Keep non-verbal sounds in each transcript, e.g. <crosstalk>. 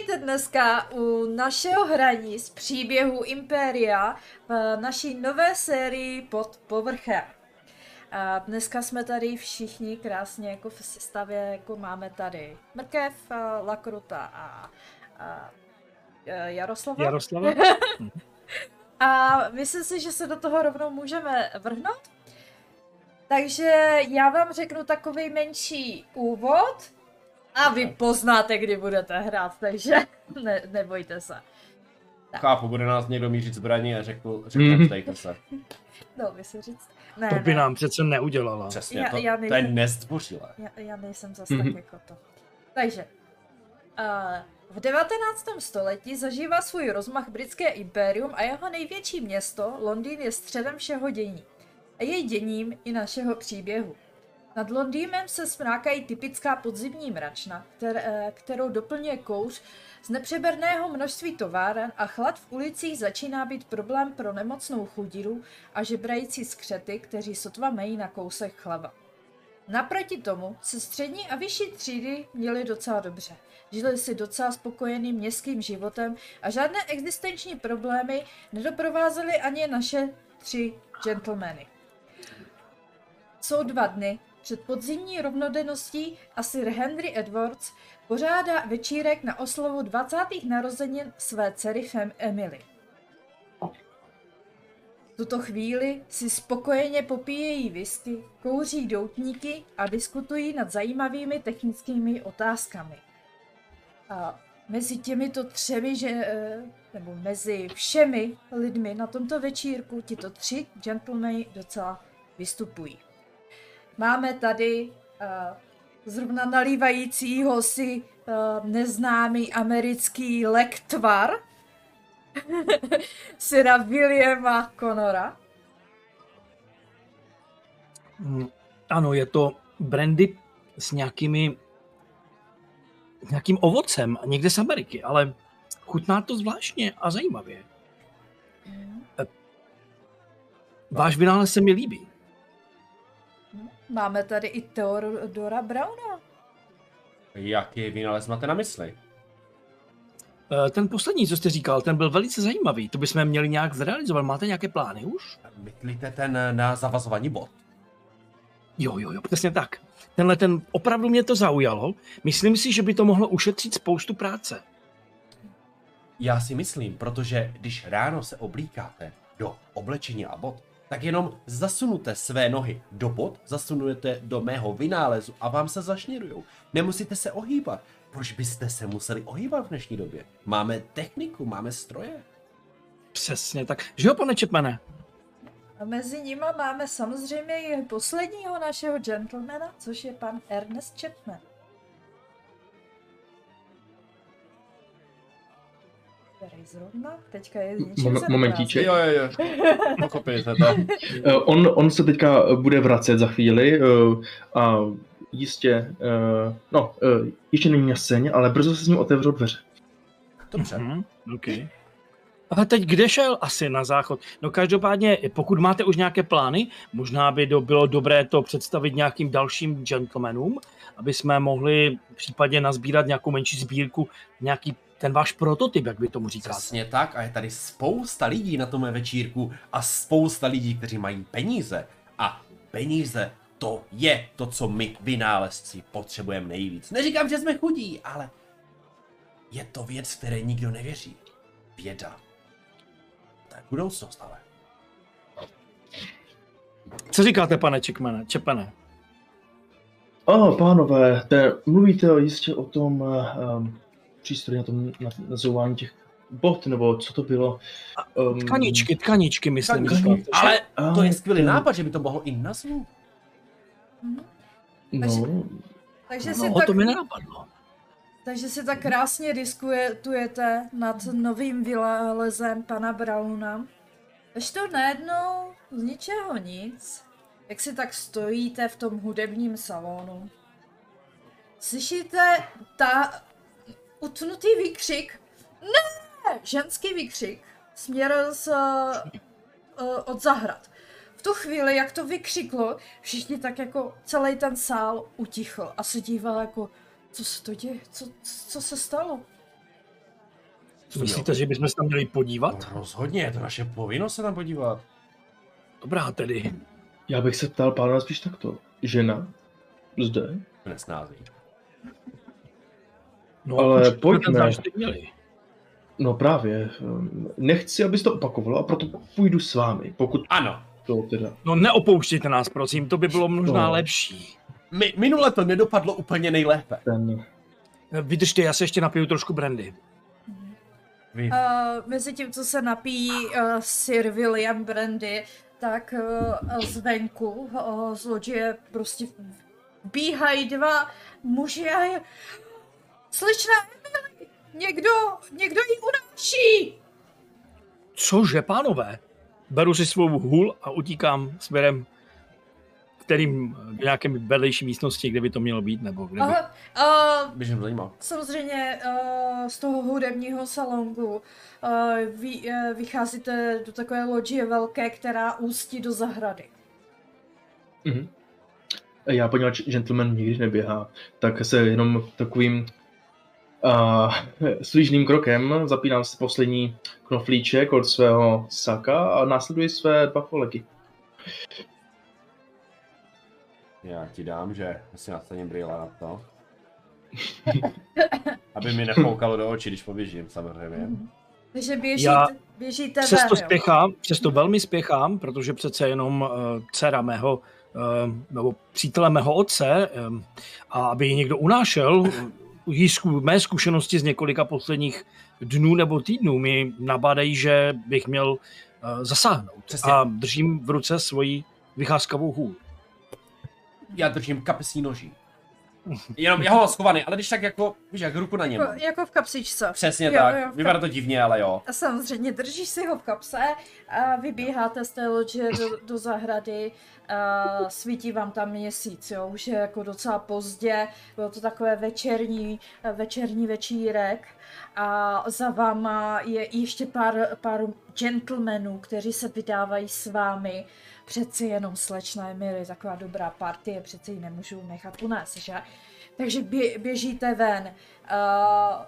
Vítejte dneska u našeho hraní z příběhu Impéria v naší nové sérii pod povrchem. A dneska jsme tady všichni krásně jako v sestavě, jako máme tady Mrkev, Lakruta a, a Jaroslava. Jaroslava? <laughs> a myslím si, že se do toho rovnou můžeme vrhnout. Takže já vám řeknu takový menší úvod a vy poznáte, kdy budete hrát, takže <laughs> ne, nebojte se. Tak. Chápu, bude nás někdo mířit zbraní a řeknu, řeknu, mm. se. No, by se říct. Ne, to by ne. nám přece neudělala. Přesně, já, to, já nejsem, to je nestvořilé. Já, já nejsem zase mm-hmm. tak jako to. Takže, uh, v 19. století zažívá svůj rozmach britské impérium a jeho největší město, Londýn, je středem všeho dění. A je děním i našeho příběhu. Nad Londýnem se smrákají typická podzimní mračna, eh, kterou doplňuje kouř z nepřeberného množství továren a chlad v ulicích začíná být problém pro nemocnou chudiru a žebrající skřety, kteří sotva mají na kousek chleba. Naproti tomu se střední a vyšší třídy měly docela dobře. Žili si docela spokojeným městským životem a žádné existenční problémy nedoprovázely ani naše tři gentlemany. Jsou dva dny, před podzimní rovnodenností a Sir Henry Edwards pořádá večírek na oslavu 20. narozenin své dcery Fem Emily. V tuto chvíli si spokojeně popíjejí whisky, kouří doutníky a diskutují nad zajímavými technickými otázkami. A mezi těmito třemi, že, eh, nebo mezi všemi lidmi na tomto večírku tito tři gentlemany docela vystupují. Máme tady uh, zrovna nalívajícího si uh, neznámý americký lektvar <laughs> syna Williama Conora. Mm, ano, je to brandy s nějakými nějakým ovocem, někde z Ameriky, ale chutná to zvláštně a zajímavě. Mm. Váš vynález se mi líbí. Máme tady i Theodora Brauna. Jaký vynález máte na mysli? Eh, ten poslední, co jste říkal, ten byl velice zajímavý. To bychom měli nějak zrealizovat. Máte nějaké plány už? Myslíte ten na zavazování bod? Jo, jo, jo, přesně tak. Tenhle ten, opravdu mě to zaujalo. Myslím si, že by to mohlo ušetřit spoustu práce. Já si myslím, protože když ráno se oblíkáte do oblečení a bod, tak jenom zasunute své nohy do bod, zasunujete do mého vynálezu a vám se zašněrujou. Nemusíte se ohýbat. Proč byste se museli ohýbat v dnešní době? Máme techniku, máme stroje. Přesně tak. Že jo, pane Čepmane? A mezi nima máme samozřejmě i posledního našeho gentlemana, což je pan Ernest Chapman. Který zrovna teďka je Mom- Momentíček. Jo, jo, jo. Pochopíte to. <laughs> Eh, on, on se teďka bude vracet za chvíli eh, a jistě, eh, no, ještě není na scéně, ale brzo se s ním otevřou dveře. Dobře. Mm-hmm. Okay. Ale teď kde šel? Asi na záchod. No každopádně, pokud máte už nějaké plány, možná by do, bylo dobré to představit nějakým dalším gentlemanům, aby jsme mohli případně nazbírat nějakou menší sbírku, nějaký ten váš prototyp, jak by tomu říkáte. Přesně tak a je tady spousta lidí na tom večírku a spousta lidí, kteří mají peníze. A peníze to je to, co my vynálezci potřebujeme nejvíc. Neříkám, že jsme chudí, ale je to věc, které nikdo nevěří. Věda. To je budoucnost, ale. Co říkáte, pane Čekmane? Čepane? O, pánové, te, mluvíte jistě o tom um, přístroj na tom nazování těch bot, nebo co to bylo? Um, tkaničky, tkaničky, myslím. Tkaničky. Ale to je skvělý nápad, že by to mohlo i nazvu. No, takže, takže no, si tak, to mi nenapadlo. Takže si tak krásně diskutujete nad novým vylezem pana Brauna. Až to najednou z ničeho nic, jak si tak stojíte v tom hudebním salonu. Slyšíte ta utnutý výkřik. Ne! Ženský výkřik. Směr z, uh, od zahrad. V tu chvíli, jak to vykřiklo, všichni tak jako celý ten sál utichl a se díval jako, co se to děje, co, co se stalo? Myslíte, že bychom se tam měli podívat? No, rozhodně, je to naše povinnost se tam podívat. Dobrá tedy. Já bych se ptal pánové spíš takto. Žena? Zde? Nesnází. No, Ale pojďme. měli. No právě. ehm, Nechci, abys to opakovalo a proto půjdu s vámi, pokud Ano, to teda... No neopouštějte nás, prosím, to by bylo možná No. lepší. mi, minule to nedopadlo úplně nejlépe. Ten... Vydržte, já se ještě napiju trošku brandy. Vy, Uh, mezi tím, co se napíjí uh, Sir William Brandy, tak uh, zvenku uh, z loďie prostě bíhají dva muži a je... Slečna Emily, někdo, někdo ji unáší! Cože, pánové? Beru si svou hůl a utíkám směrem kterým do nějaké vedlejší místnosti, kde by to mělo být, nebo kde by... Aha, uh, to zajímalo. samozřejmě uh, z toho hudebního salongu uh, vy, uh, vycházíte do takové loďie velké, která ústí do zahrady. Mhm. Já, poněvadž gentleman nikdy neběhá, tak se jenom takovým uh, <laughs> svížným krokem zapínám si poslední knoflíček od svého saka a následuji své dva kolegy. Já ti dám, že si nastavím brýle na to. <laughs> Aby mi nefoukalo do očí, když poběžím, samozřejmě. Takže běžíte, Já běžíte Přesto ven, spěchám, přesto velmi spěchám, protože přece jenom uh, dcera mého, uh, nebo přítele mého otce, um, a aby ji někdo unášel, zku, mé zkušenosti z několika posledních dnů nebo týdnů mi nabádají, že bych měl uh, zasáhnout. Přesně. A držím v ruce svoji vycházkavou hůl. Já držím kapesní noží. Jenom já ho mám schovaný, ale když tak jako, víš, jak ruku na něm. Jako, jako v kapsičce. Přesně Jo, tak, jo, vypadá to divně, ale jo. A samozřejmě držíš si ho v kapse a vybíháte z té loďe do, do zahrady. A svítí vám tam měsíc, jo, už je jako docela pozdě, bylo to takové večerní, večerní večírek a za váma je ještě pár, pár gentlemanů, kteří se vydávají s vámi. Přeci jenom slečna Emily, taková dobrá partie, přeci ji nemůžu nechat u nás, že? Takže bě, běžíte ven. Uh,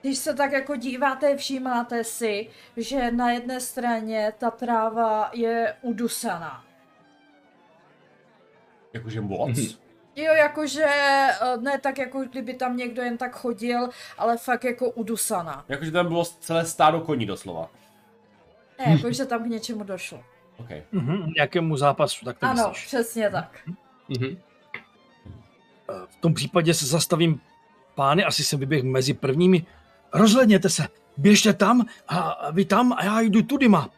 když se tak jako díváte, všímáte si, že na jedné straně ta tráva je udusaná. Jakože moc. Mhm. Jo, jakože eh, ne tak jako kdyby tam někdo jen tak chodil, ale fakt jako udusaná. Jakože tam bylo celé stádo koní doslova. Ne, jakože tam k něčemu došlo. OK. Mhm, nějakému zápasu, tak to Ano, myslíš. přesně tak. Mhm. V tom případě se zastavím, pány, asi jsem vyběhl mezi prvními. Rozhledněte se, běžte tam a vy tam a já jdu tudyma.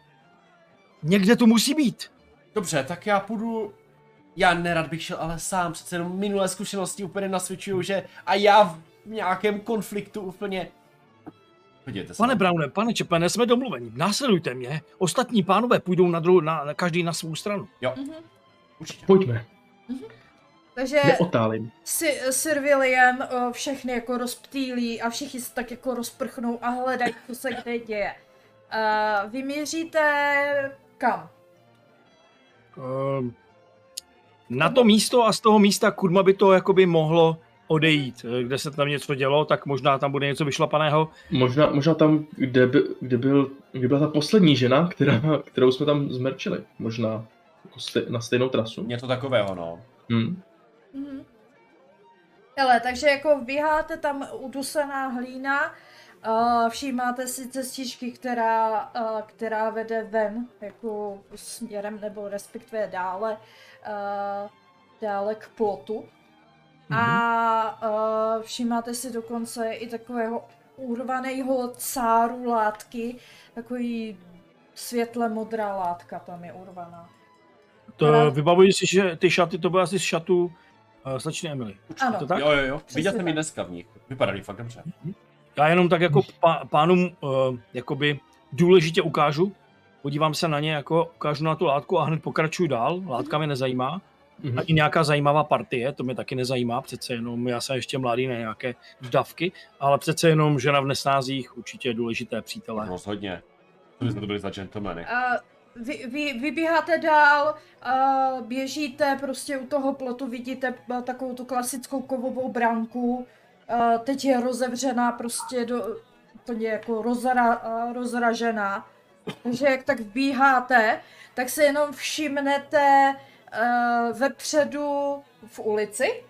Někde to musí být. Dobře, tak já půjdu... Já nerad bych šel, ale sám, přece jenom minulé zkušenosti úplně nasvědčují, že a já v nějakém konfliktu úplně... Podívejte se. Pane Browne, pane Čepene, jsme domluveni. Následujte mě. Ostatní pánové půjdou na, druhou, na, na každý na svou stranu. Jo, Mhm. určitě. Pojďme, Takže neotálím. si, Sir William o, všechny jako rozptýlí a všichni se tak jako rozprchnou a hledají, co se kde děje. Uh, vymíříte kam? Ehm, na to místo a z toho místa kurma by to jakoby mohlo odejít. Eh, Kde se tam něco dělo, tak možná tam bude něco vyšlapaného. Možná, možná tam, kde, by, kde, byl, kde byla ta poslední žena, která, kterou jsme tam zmerčili. Možná jako na stejnou trasu. Něco takového, no. Hm. Mhm. Hele, takže jako běháte tam udusaná hlína, uh, všímáte si cestičky, která, uh, která vede ven, jako směrem, nebo respektive dále, uh, dále k plotu. A uh, všímáte si dokonce i takového urvaného cáru látky, takový světle modrá látka tam je urvaná. To Ano. vybavuji si, že ty šaty, to byly asi z šatů uh, slečny Emily. Ano. Je to tak? Jo, jo, jo. Viděl jsem ji dneska v nich. Vypadaly fakt dobře. Já jenom tak jako pá, pánům uh, jakoby důležitě ukážu, podívám se na ně, jako ukážu na tu látku a hned pokračuju dál. Látka mě nezajímá. Mhm. A i nějaká zajímavá partie, to mě taky nezajímá, přece jenom já jsem ještě mladý, ne nějaké vdavky, ale přece jenom žena v nesnázích, určitě důležité přítele. Rozhodně. To by jsme to byli za gentlemany. A vy, vy, vybíháte dál, a běžíte prostě u toho plotu, vidíte takovou tu klasickou kovovou bránku. A teď je rozevřená prostě do, úplně jako rozra, a, rozražená. Takže jak tak vbíháte, tak se jenom všimnete uh, vepředu v ulici,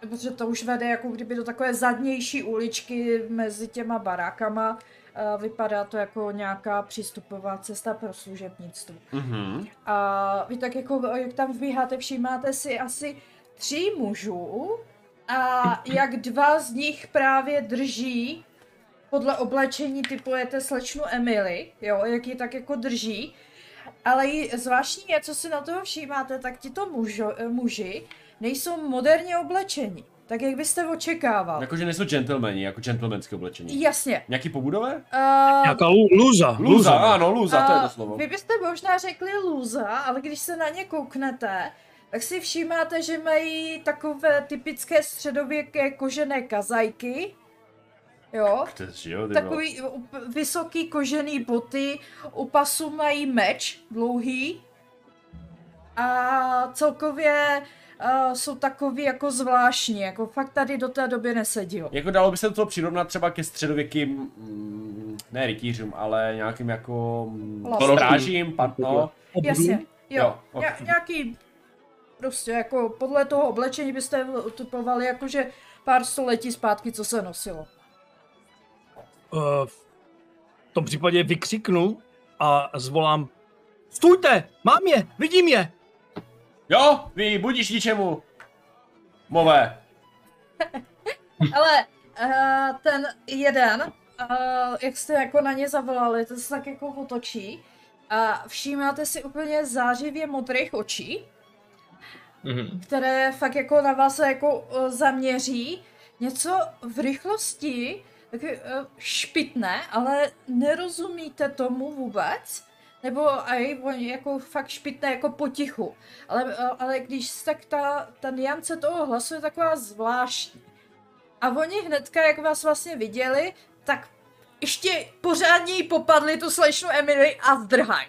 protože to už vede jako kdyby do takové zadnější uličky mezi těma barákama. Uh, vypadá to jako nějaká přístupová cesta pro služebnictvo. Mhm. A vy tak jako, jak tam vbíháte, všímáte si asi tří mužů a <laughs> jak dva z nich právě drží podle oblečení typujete slečnu Emily, jo, jak ji tak jako drží. Ale i zvláštní je, co si na toho všímáte, tak tito mužo, eh, muži nejsou moderně oblečení. Tak jak byste očekával. Jakože nejsou gentlemani, jako gentlemanské oblečení. Jasně. Nějaký pobudové? Uh, Nějaká lu- luza. Luza, ano, luza, to je to A slovo. Vy byste možná řekli lůza, ale když se na ně kouknete, tak si všímáte, že mají takové typické středověké kožené kazajky. Jo, Kteří, jo, takový up- vysoký kožený boty, u pasu mají meč dlouhý a celkově uh, jsou takový jako zvláštní, jako fakt tady do té doby nesedí. Jako dalo by se to přirovnat třeba ke středověkým, mm, ne rytířům, ale nějakým jako mm, strážím, pat, no. Jasně, jo, Jo, ok. Ně- nějaký prostě jako podle toho oblečení byste typovali jakože pár století zpátky, co se nosilo. Uh, v tom případě vykřiknu a zvolám Stůjte! Mám je! Vidím je! Jo, vy budíš ničemu. Mové. <laughs> Ale uh, ten jeden, uh, jak jste jako na ně zavolali, to se tak jako otočí a všímáte si úplně zářivě modrých očí, Mhm. které fakt jako na vás se jako uh, zaměří. Něco v rychlosti, taky uh, špitné, ale nerozumíte tomu vůbec. Nebo aj oni jako fakt špitné jako potichu. Ale, uh, ale když tak ta, ta niance toho hlasu je taková zvláštní. A oni hnedka, jak vás vlastně viděli, tak ještě pořádně jí popadli tu slečnu Emily a zdrhaj.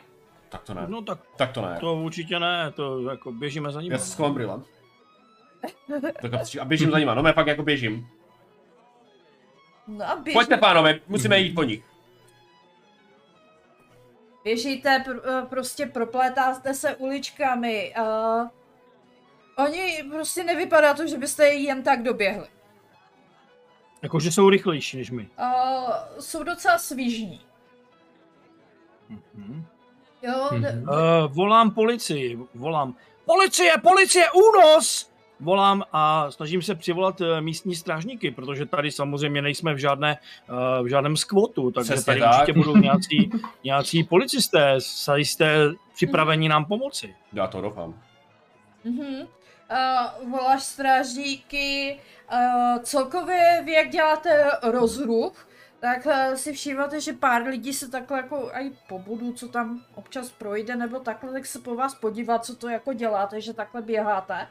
Tak to ne. No tak Tak to ne. to určitě ne, to jako běžíme za ním. Já se schovám brýle. Kapsy a běžím za nima, no mé fakt jako běžím. No a běž, Pojďte pánové, musíme jít po nich. běžíte, pr- eh, prostě proplétáte se uličkami. Uh, oni prostě nevypadá to, že byste je jen tak doběhli. Jakože jsou rychlejší než my. Uh, jsou docela svížní. Mhm. Jo, Mhm. d- Uh, volám policii, volám Policie, policie, únos! Volám a snažím se přivolat uh, místní strážníky, protože tady samozřejmě nejsme v, žádné, uh, v žádném skvotu, takže Přesně tady tak. určitě budou <laughs> nějací, nějací policisté, jste připraveni nám pomoci. Já to doufám. Mhm. Uh, voláš strážníky, uh, celkově vy jak děláte rozruch, tak uh, si všímáte, že pár lidí se takhle jako aj po budu, co tam občas projde, nebo takhle, tak se po vás podívat, co to jako děláte, že takhle běháte.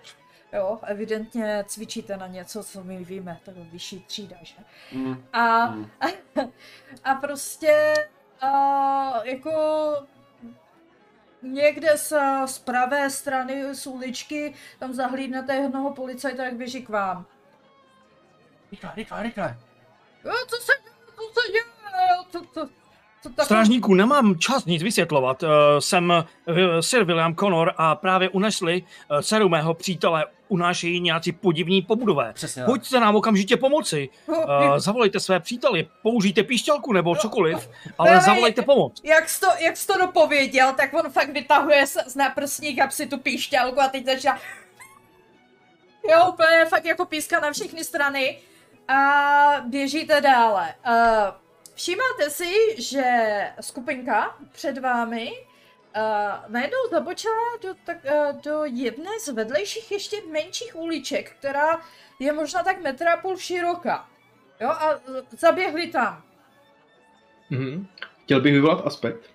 Jo, evidentně cvičíte na něco, co my víme, tak vyšší třída, že? Mm. A, Mm. <laughs> a prostě a, jako někde z, z pravé strany z uličky tam zahlídnete jednoho policajta, jak běží k vám. Rychle, rychle, rychle. Jo, co se děje, co se děje, co, co, co tak... Strážníků, nemám čas nic vysvětlovat. Uh, jsem uh, Sir William Connor a právě unesli uh, dceru mého přítele, unášejí nějací podivní pobudové. Přesně. Pojďte nám okamžitě pomoci. Uh, zavolejte své příteli, použijte píšťalku nebo cokoliv, ale Ale- zavolejte pomoc. Jak jsi to, jak jsi to dopověděl, tak on fakt vytahuje z, z náprsní kapsy tu píšťalku a teď začíná... Jo, úplně fakt jako píska na všechny strany a běžíte dále. Uh, všímáte si, že skupinka před vámi uh, najednou zabočila do, tak, uh, do jedné z vedlejších ještě menších uliček, která je možná tak metra a půl široká. Jo, a zaběhli tam. Mhm. Chtěl bych vyvolat aspekt.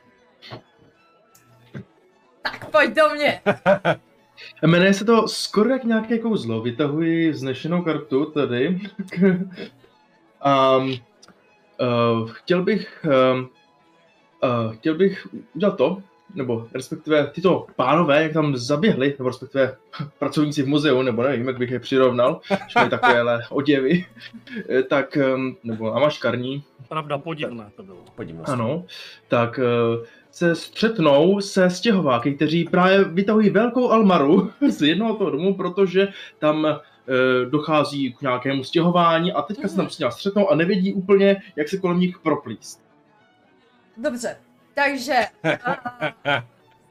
Tak pojď do mě. <laughs> Jmenuje se to skoro jak nějaké kouzlo. Vytahuji vznešenou kartu tady. um, <laughs> uh, chtěl bych uh, chtěl bych udělat to, nebo respektive tyto pánové, jak tam zaběhli, nebo respektive <laughs> pracovníci v muzeu, nebo nevím, jak bych je přirovnal, že mají takovéhle <laughs> oděvy, eh, tak, ehm, nebo amaškarní, Pravda, podivné to bylo. Se. ano, tak eh, se střetnou se stěhováky, kteří právě vytahují velkou almaru <laughs> z jednoho toho domu, protože tam dochází k nějakému stěhování a teďka se tam s ním střetnou a nevědí úplně, jak se kolem nich proplíst. Dobře, takže a,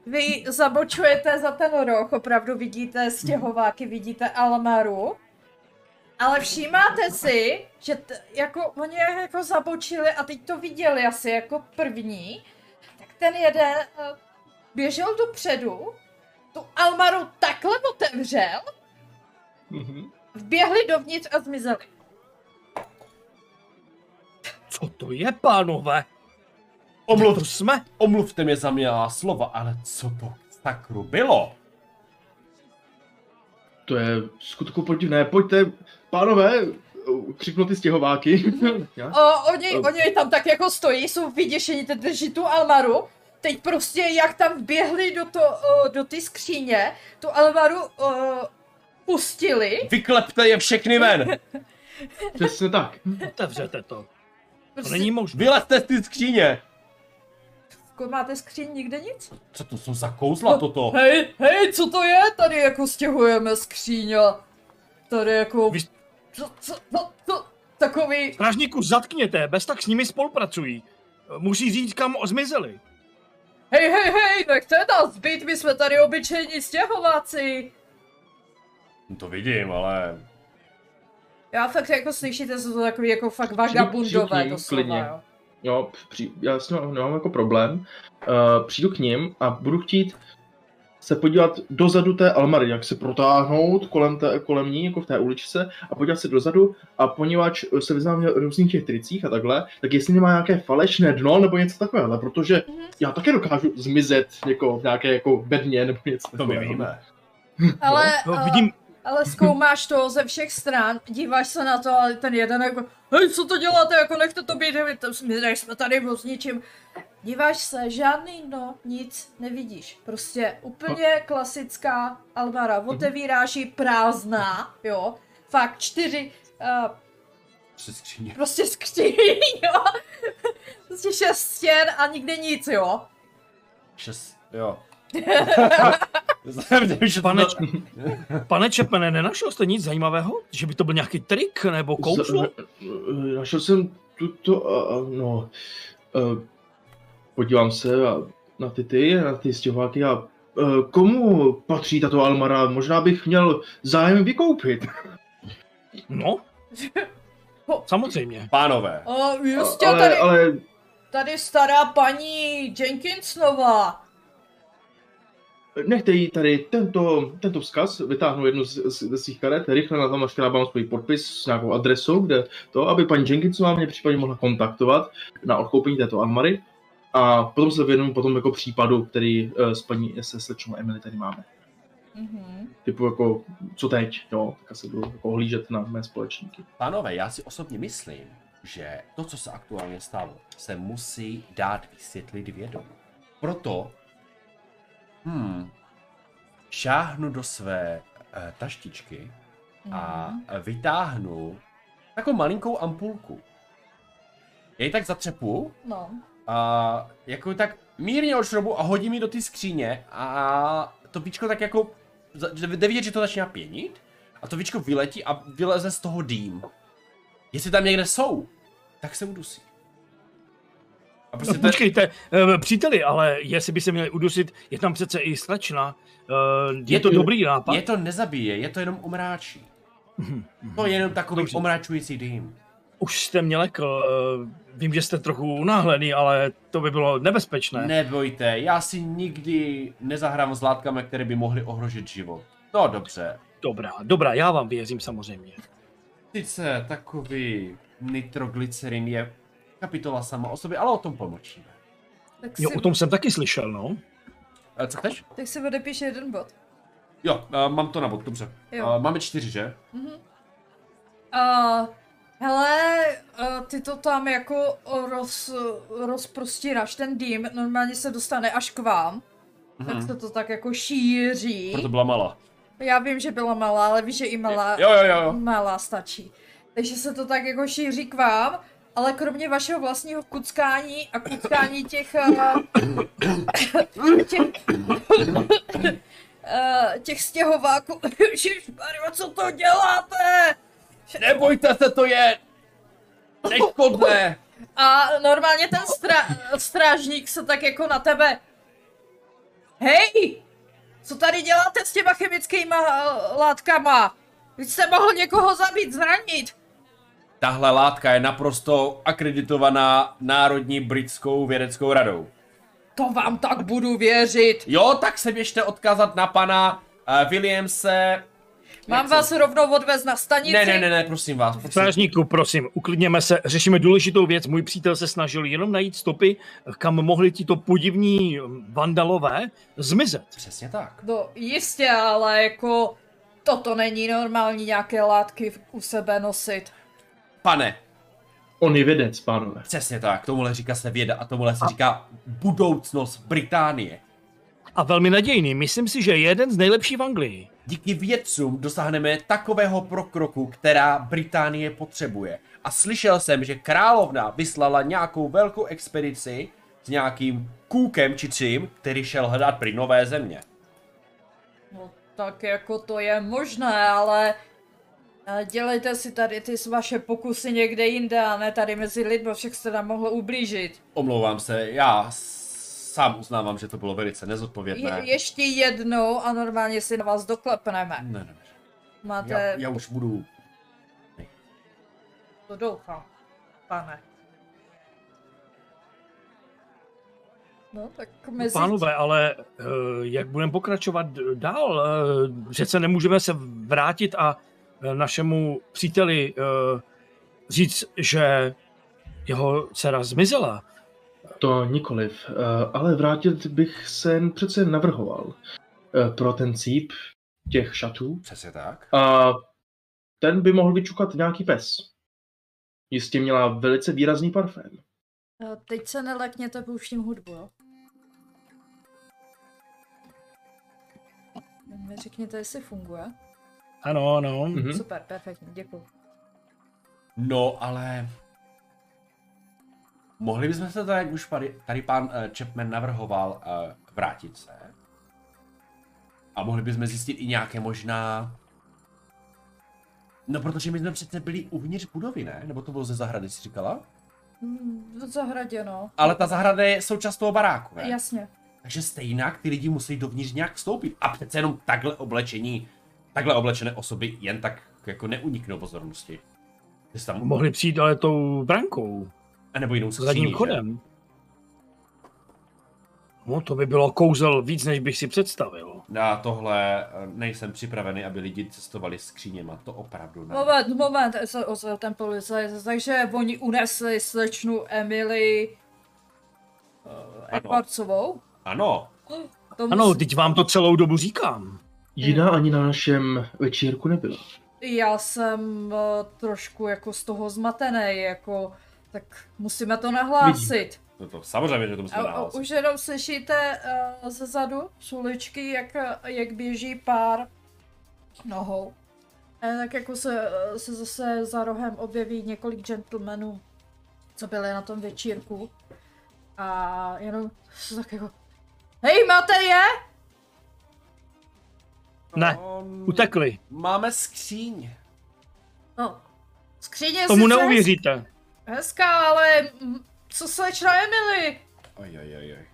vy zabočujete za ten roh, opravdu vidíte stěhováky, vidíte Almaru, ale všímáte si, že t- jako oni jako zabočili a teď to viděli asi jako první, tak ten jeden eh, běžel dopředu, tu Almaru takhle otevřel, vběhli dovnitř a zmizeli. Co to je, pánové? Omluv, To jsme? omluvte mě za mělá slova, ale co to sakru bylo? To je v skutku podivné. Pojďte, pánové, křiknu ty stěhováky. <laughs> O, oni, O. oni tam tak jako stojí, jsou vyděšení, teď drží tu Almaru. Teď prostě jak tam vběhli do, to, o, do ty skříně, tu Almaru o, pustili. Vyklepte je všechny ven! <laughs> Přesně tak. Otevřete to. To Prostě, není možné. Vylezte z ty skříně! Máte skříň nikde nic? Co to jsou za kouzla toto? Hej, hej, co to je? Tady jako stěhujeme skříň a tady jako... Vy- Co, co, co, co, takový... Strážníku, zatkněte, bez tak s nimi spolupracují. Musí říct, kam zmizeli. Hej, hej, hej, nechte nás být, my jsme tady obyčejní stěhováci. To vidím, ale... Já fakt jako slyšíte, jsou to takový jako fakt vagabundové doslova, klidně. jo. Jo, při, já s ním nemám jako problém. Uh, přijdu k ním a budu chtít se podívat dozadu té Almary, jak se protáhnout kolem, té, kolem ní, jako v té uličce, a podívat se dozadu a poněvadž se vyznám v různých těch tricích a takhle, tak jestli nemá nějaké falešné dno nebo něco takového, protože Mhm. já také dokážu zmizet jako v nějaké jako bedně nebo něco To my takového. víme. Ale, No, uh, vidím, ale zkoumáš to ze všech stran, díváš se na to, ale ten jeden jako, hej, co to děláte, jako nechte to být, my, to, my jsme tady s ničím. Díváš se, žádný no, nic nevidíš. Prostě úplně klasická Alvara. Otevíráš ji prázdná, jo. Fakt čtyři, uh, Při skříně. prostě skříň, jo. Prostě šest stěn a nikde nic, jo. Šest, jo. <laughs> Pane, pane Čepene, nenašel jste nic zajímavého? Že by to byl nějaký trik nebo kouzlo? Našel jsem tuto, uh, no, uh, podívám se a na ty ty, na ty stěhováky a uh, komu patří tato Almara? Možná bych měl zájem vykoupit. No, <laughs> samozřejmě. Pánové, O, jistě, ale, tady, ale tady stará paní Jenkinsnová. Nechte jí tady tento, tento vzkaz, vytáhnu jednu z, z, ze svých karet, rychle na tam naškrábám svůj podpis s nějakou adresou, kde to, aby paní Jenkinsová mě případně mohla kontaktovat na odkoupení této Almary. A potom se věnuju potom jako případu, který uh, s paní se slečnou Emily tady máme. Mhm. typu jako, co teď, jo, tak asi budu jako hlížet na mé společníky. pánové, já si osobně myslím, že to, co se aktuálně stalo, se musí dát vysvětlit vědomu. Proto, hmm, šáhnu do své eh, taštičky a Mhm. vytáhnu takovou malinkou ampulku. Já ji tak zatřepu No. a jako tak mírně odšrobu a hodím ji do ty skříně a to víčko tak jako, za- jde vidět, že to začíná pěnit a to víčko vyletí a vyleze z toho dým. Jestli tam někde jsou, tak se udusí. A No, prostě to, počkejte, eh, příteli, ale jestli by se měli udusit, je tam přece i slečna. Eh, Je Je to dobrý nápad? je to nezabíje, je to jenom umráčí. To je jenom takový Dobře. omračující dým. Už jste mě lekl, eh, vím, že jste trochu unáhlený, ale to by bylo nebezpečné. Nebojte, já si nikdy nezahrám s látkami, které by mohly ohrožit život. No dobře, Dobrá, dobrá, já vám věřím samozřejmě. Sice takový nitroglycerin je kapitola sama o sobě, ale o tom pomlčíme. Tak si, Jo, o tom jsem taky slyšel, no. E, co chceš? tak si odepiš jeden bod. Jo, uh, mám to na bod, dobře. Jo. Uh, máme čtyři, že? A Hele, eh, ty to tam jako roz, rozprostíráš, ten dým normálně se dostane až k vám. Tak se to tak jako šíří. Proto byla malá. Já vím, že byla malá, ale víš, že i malá, Jo, jo, jo, jo. malá stačí. Takže se to tak jako šíří k vám, ale kromě vašeho vlastního kuckání a kuckání těch... eh, těch, eh, těch stěhováků... <laughs> Ježišmarjo, co to děláte? Nebojte se, to je neškodné. A normálně ten stra- strážník se tak jako na tebe... Hej! Co tady děláte s těma chemickýma uh, látkama? Vy jste mohl někoho zabít, zranit. Tahle látka je naprosto akreditovaná Národní britskou vědeckou radou. To vám tak budu věřit. Jo, tak se běžte odkázat na pana uh, Williamse. Mám vás rovnou odvez na stanici. Ne, ne, ne, ne, prosím vás. Prosím. Strážníku, prosím, uklidněme se, řešíme důležitou věc. Můj přítel se snažil jenom najít stopy, kam mohli tito podivní vandalové zmizet. Přesně tak. No jistě, ale jako toto není normální nějaké látky u sebe nosit. Pane, On je vědec, pánové. přesně tak, tomuhle říká se věda a tomuhle se říká budoucnost Británie. A velmi nadějný, myslím si, že je jeden z nejlepších v Anglii. Díky vědcům dosáhneme takového prokroku, která Británie potřebuje. A slyšel jsem, že královna vyslala nějakou velkou expedici s nějakým kůkem či čím, který šel hledat prý nové země. No tak jako to je možné, ale dělejte si tady ty vaše pokusy někde jinde a ne tady mezi lidmi, však jste nám mohlo ublížit. Omlouvám se, já sám uznávám, že to bylo velice nezodpovědné. Je, ještě jednou a normálně si na vás doklepneme. Ne, ne, ne. Máte Já, já už budu... to doufám, pane. No tak mezi... Pánové, ale eh, jak budeme pokračovat dál? Eh, Přece nemůžeme se vrátit a našemu příteli eh, říct, že jeho dcera zmizela. To nikoliv, eh, ale vrátit bych se přece navrhoval eh, pro ten cíp těch šatů. Přesně tak. A ten by mohl vyčukat nějaký pes. Jistě měla velice výrazný parfém. Eh, Teď se nelekněte, pouštím hudbu, jo? Mi řekněte, jestli funguje. Ano, ano. Mhm. Super, perfektní, děkuji. No, ale... Mohli bychom se to, jak už tady, tady pán uh, Chapman navrhoval, uh, vrátit se. A mohli bychom zjistit i nějaké možná... No, protože my jsme přece byli uvnitř budovy, ne? Nebo to bylo ze zahrady, jsi říkala? Hmm, v zahradě, no. Ale ta zahrada je součást toho baráku, ne? Jasně. Takže stejně ty lidi musí dovnitř nějak vstoupit. A přece jenom takhle oblečení, takhle oblečené osoby jen tak jako neuniknou pozornosti. Jsi tam Mohli přijít ale tou brankou, A nebo jinou skříní, zadním že? chodem. No to by bylo kouzel víc, než bych si představil. Na tohle eh, nejsem připravený, aby lidi cestovali skříněma, to opravdu ne. Moment, moment, se ozval ten policajt, takže oni unesli slečnu Emily uh, Edwardsovou. Ano, To Ano, mus- teď vám to celou dobu říkám. Jiná ani na našem večírku nebyla. Já jsem uh, trošku jako z toho zmatený, jako, tak musíme to nahlásit. no to samozřejmě, že to musíme A, a nahlásit. už jenom slyšíte uh, ze zadu, z uličky, jak, jak běží pár nohou. A tak jako se, eh, se zase za rohem objeví několik gentlemanů, co byli na tom večírku. A jenom se tak jako, hej, máte je? Ne, utekli. Máme skříň. No, skříně Tomu neuvěříte. Hezká, ale co slečna Emily? Oj, oj, oj, oj.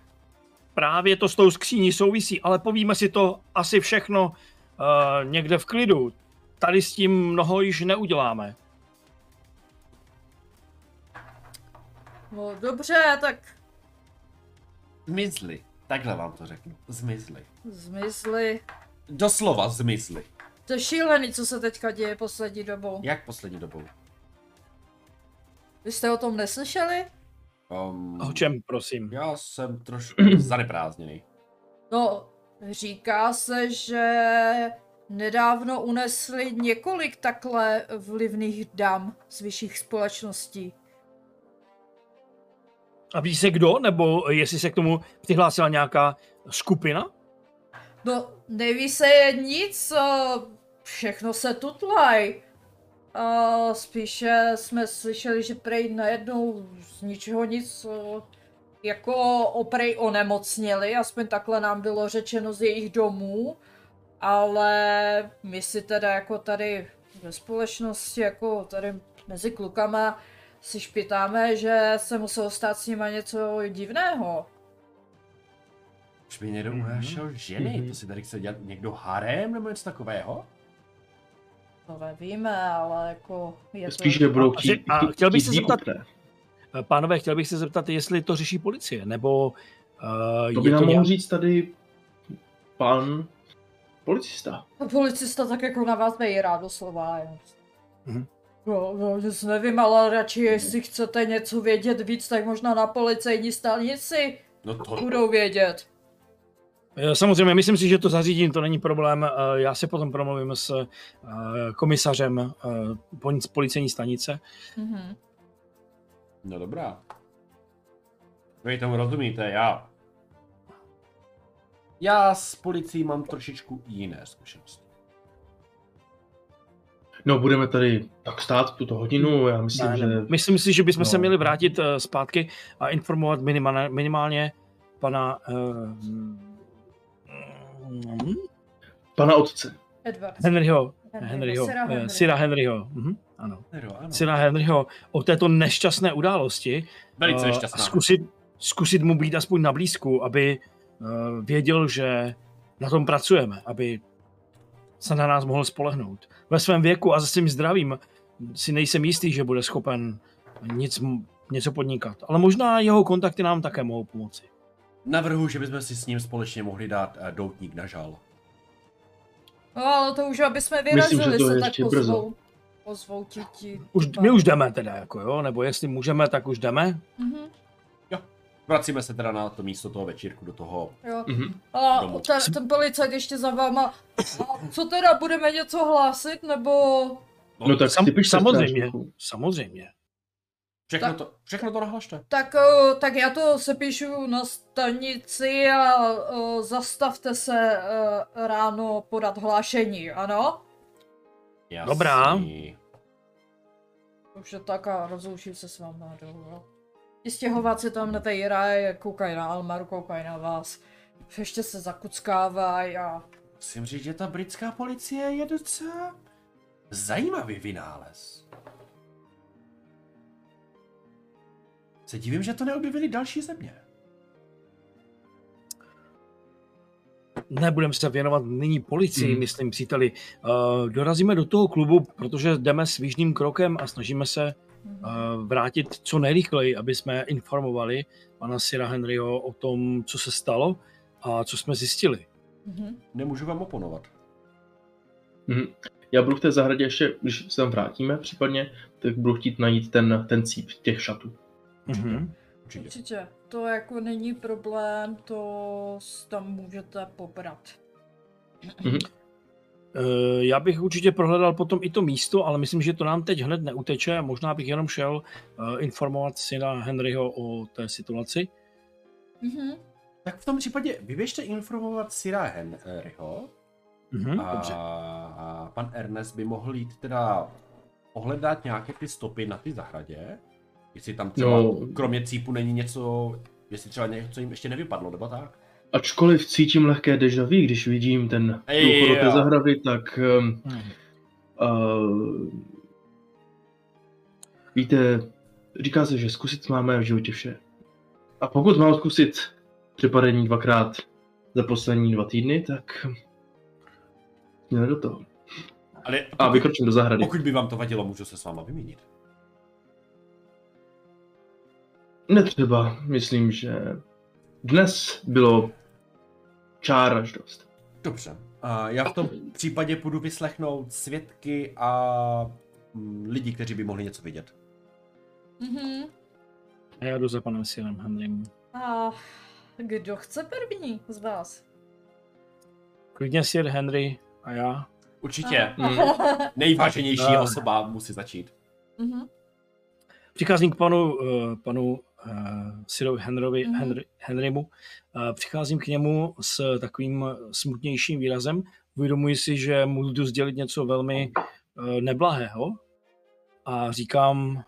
Právě to s tou skříní souvisí, ale povíme si to asi všechno uh, někde v klidu. Tady s tím mnoho již neuděláme. No dobře, tak Zmizli. Takhle vám to řeknu. Zmizli. zmizli. Doslova zmizli. To je šílený, co se teďka děje poslední dobou. Jak poslední dobou? Vy jste o tom neslyšeli? Um, O čem, prosím? Já jsem trošku <clears throat> zaneprázdněný. No, říká se, že nedávno unesli několik takhle vlivných dam z vyšších společností. A ví se kdo, nebo jestli se k tomu přihlásila nějaká skupina? No, neví se nic, a všechno se tutlaj. A spíše jsme slyšeli, že prej najednou z ničeho nic jako oprej onemocněli, aspoň takhle nám bylo řečeno z jejich domů, ale my si teda jako tady ve společnosti, jako tady mezi klukama si špitáme, že se muselo stát s nima něco divného. Už by někdo Mhm. unášel ženy, Mhm. to si tady chce dělat někdo harem nebo něco takového? To nevíme, ale jako je Spíš, to... že budou A- chtít, a chtít- chtěl bych se zeptat- ne? Eh, Pánové, chtěl bych se zeptat, jestli to řeší policie, nebo uh, To by je nám to mohl nějak... říct tady pan policista. A Policista tak jako na vás rád doslova. jen. Mhm. No, no, nic nevím, ale radši jestli chcete něco vědět víc, tak možná na policejní stanici No to, budou vědět. Eh, Samozřejmě, myslím si, že to zařídím, to není problém. Eh, Já se potom promluvím s eh, komisařem poli- policejní stanice. Mhm. no dobrá. Vy tomu rozumíte, já... Já s policií mám trošičku jiné zkušenosti. No, budeme tady tak stát tuto hodinu, já myslím, Ne, že... ne, Myslím si, že bychom No. se měli vrátit zpátky a informovat minimálně, minimálně pana mm, Pana otce. Edward. Henryho, Henryho, Henryho, Sira eh, Henryho. Sira Henryho, mhm, ano. Hero, ano. Sira Henryho o této nešťastné události Velice eh, nešťastná. a zkusit, zkusit mu být aspoň na blízku, aby eh, věděl, že na tom pracujeme, aby se na nás mohl spolehnout. Ve svém věku a se svým zdravím si nejsem jistý, že bude schopen nic, něco podnikat. Ale možná jeho kontakty nám také mohou pomoci. Navrhu, že bychom si s ním společně mohli dát eh, doutník na žal. No ale to už, aby jsme Myslím, že vyrazili, to se je tak ještě brzo. pozvou. Pozvou ti ti. Už, my už jdeme teda, jako jo, nebo jestli můžeme, tak už jdeme. Mhm, Vracíme se teda na to místo toho večírku, do toho... jo. Mhm. A Domů. ten, ten policajt ještě za váma. A co teda, budeme něco hlásit, nebo... No tak Sam, ty piš se samozřejmě, samozřejmě. Všechno Tak- to, všechno to nahlašte. Tak, o, tak já to sepíšu na stanici a o, zastavte se o, ráno podat hlášení, ano? Jasný. Dobrá. Už je tak a rozloučím se s váma dolů, jo. Ti stěhováci tam netejrají, koukají na Almaru, koukají na vás. Ještě se zakuckávají a... Musím říct, že ta britská policie je docela zajímavý vynález. Se divím, že to neobjevili další země. Nebudeme se věnovat nyní policii, Mhm. myslím, příteli. Uh, dorazíme do toho klubu, protože jdeme svížným krokem a snažíme se uh, vrátit co nejrychleji, aby jsme informovali pana Sira Henryho o tom, co se stalo a co jsme zjistili. Mhm. Nemůžu vám oponovat. Mhm. Já budu v té zahradě ještě, když se tam vrátíme případně, tak budu chtít najít ten, ten cíp těch šatů. Mhm. Určitě. Určitě, to jako není problém, to tam můžete pobrat. Eh, Já bych určitě prohledal potom i to místo, ale myslím, že to nám teď hned neuteče. Možná bych jenom šel eh, informovat syna Henryho o té situaci. Mhm. Tak v tom případě vyběžte informovat Sira Henryho Mhm, a, dobře. a pan Ernest by mohl jít teda ohledat nějaké ty stopy na ty zahradě. Jestli tam třeba No. kromě cípu není něco, jestli třeba něco jim ještě nevypadlo, nebo tak. Ačkoliv cítím lehké deja vu, když vidím ten průchod do té zahrady, tak um, Mhm. uh, víte, říká se, že zkusit máme v životě vše. A pokud mám zkusit přepadení dvakrát za poslední dva týdny, tak měli do toho. Ale A vykročím do zahrady. pokud by vám to vadilo, můžu se s váma vyměnit. Netřeba, myslím, že dnes bylo čár až dost. Dobře. A já v tom případě půjdu vyslechnout svědky a mm, lidi, kteří by mohli něco vidět. Mhm. A já jdu za panem Sirem Henrym. A kdo chce první z vás? Klidně Sir Henry a já. Určitě. Mm. <laughs> Nejváženější osoba musí začít. Mhm. Přicházím k panu, uh, panu Sirovi Henrovi, Mhm. Henry, Henrymu. Uh, přicházím k němu s takovým smutnějším výrazem. Uvědomuji si, že mu jdu sdělit něco velmi uh, neblahého a říkám,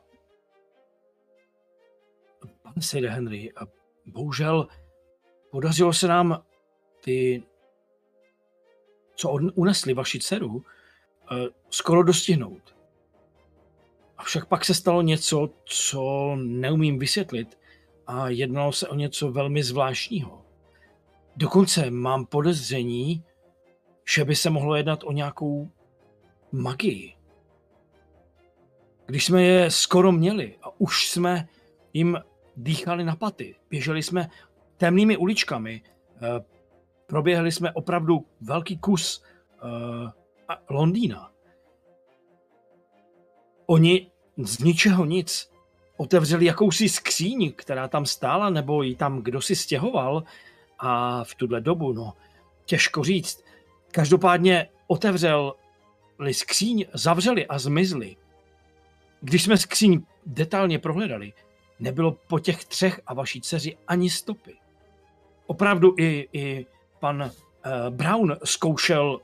pane Sire Henry, bohužel podařilo se nám ty, co unesli vaši dceru, eh, skoro dostihnout. Avšak pak se stalo něco, co neumím vysvětlit a jednalo se o něco velmi zvláštního. Dokonce mám podezření, že by se mohlo jednat o nějakou magii. Když jsme je skoro měli a už jsme jim dýchali na paty, běželi jsme temnými uličkami, eh, proběhli jsme opravdu velký kus eh, Londýna. Oni z ničeho nic otevřeli jakousi skříň, která tam stála, nebo ji tam kdo si stěhoval a v tuhle dobu, no, těžko říct. Každopádně otevřeli skříň, zavřeli a zmizli. Když jsme skříň detailně prohledali, nebylo po těch třech a vaší dceři ani stopy. Opravdu i, i pan uh, Brown zkoušel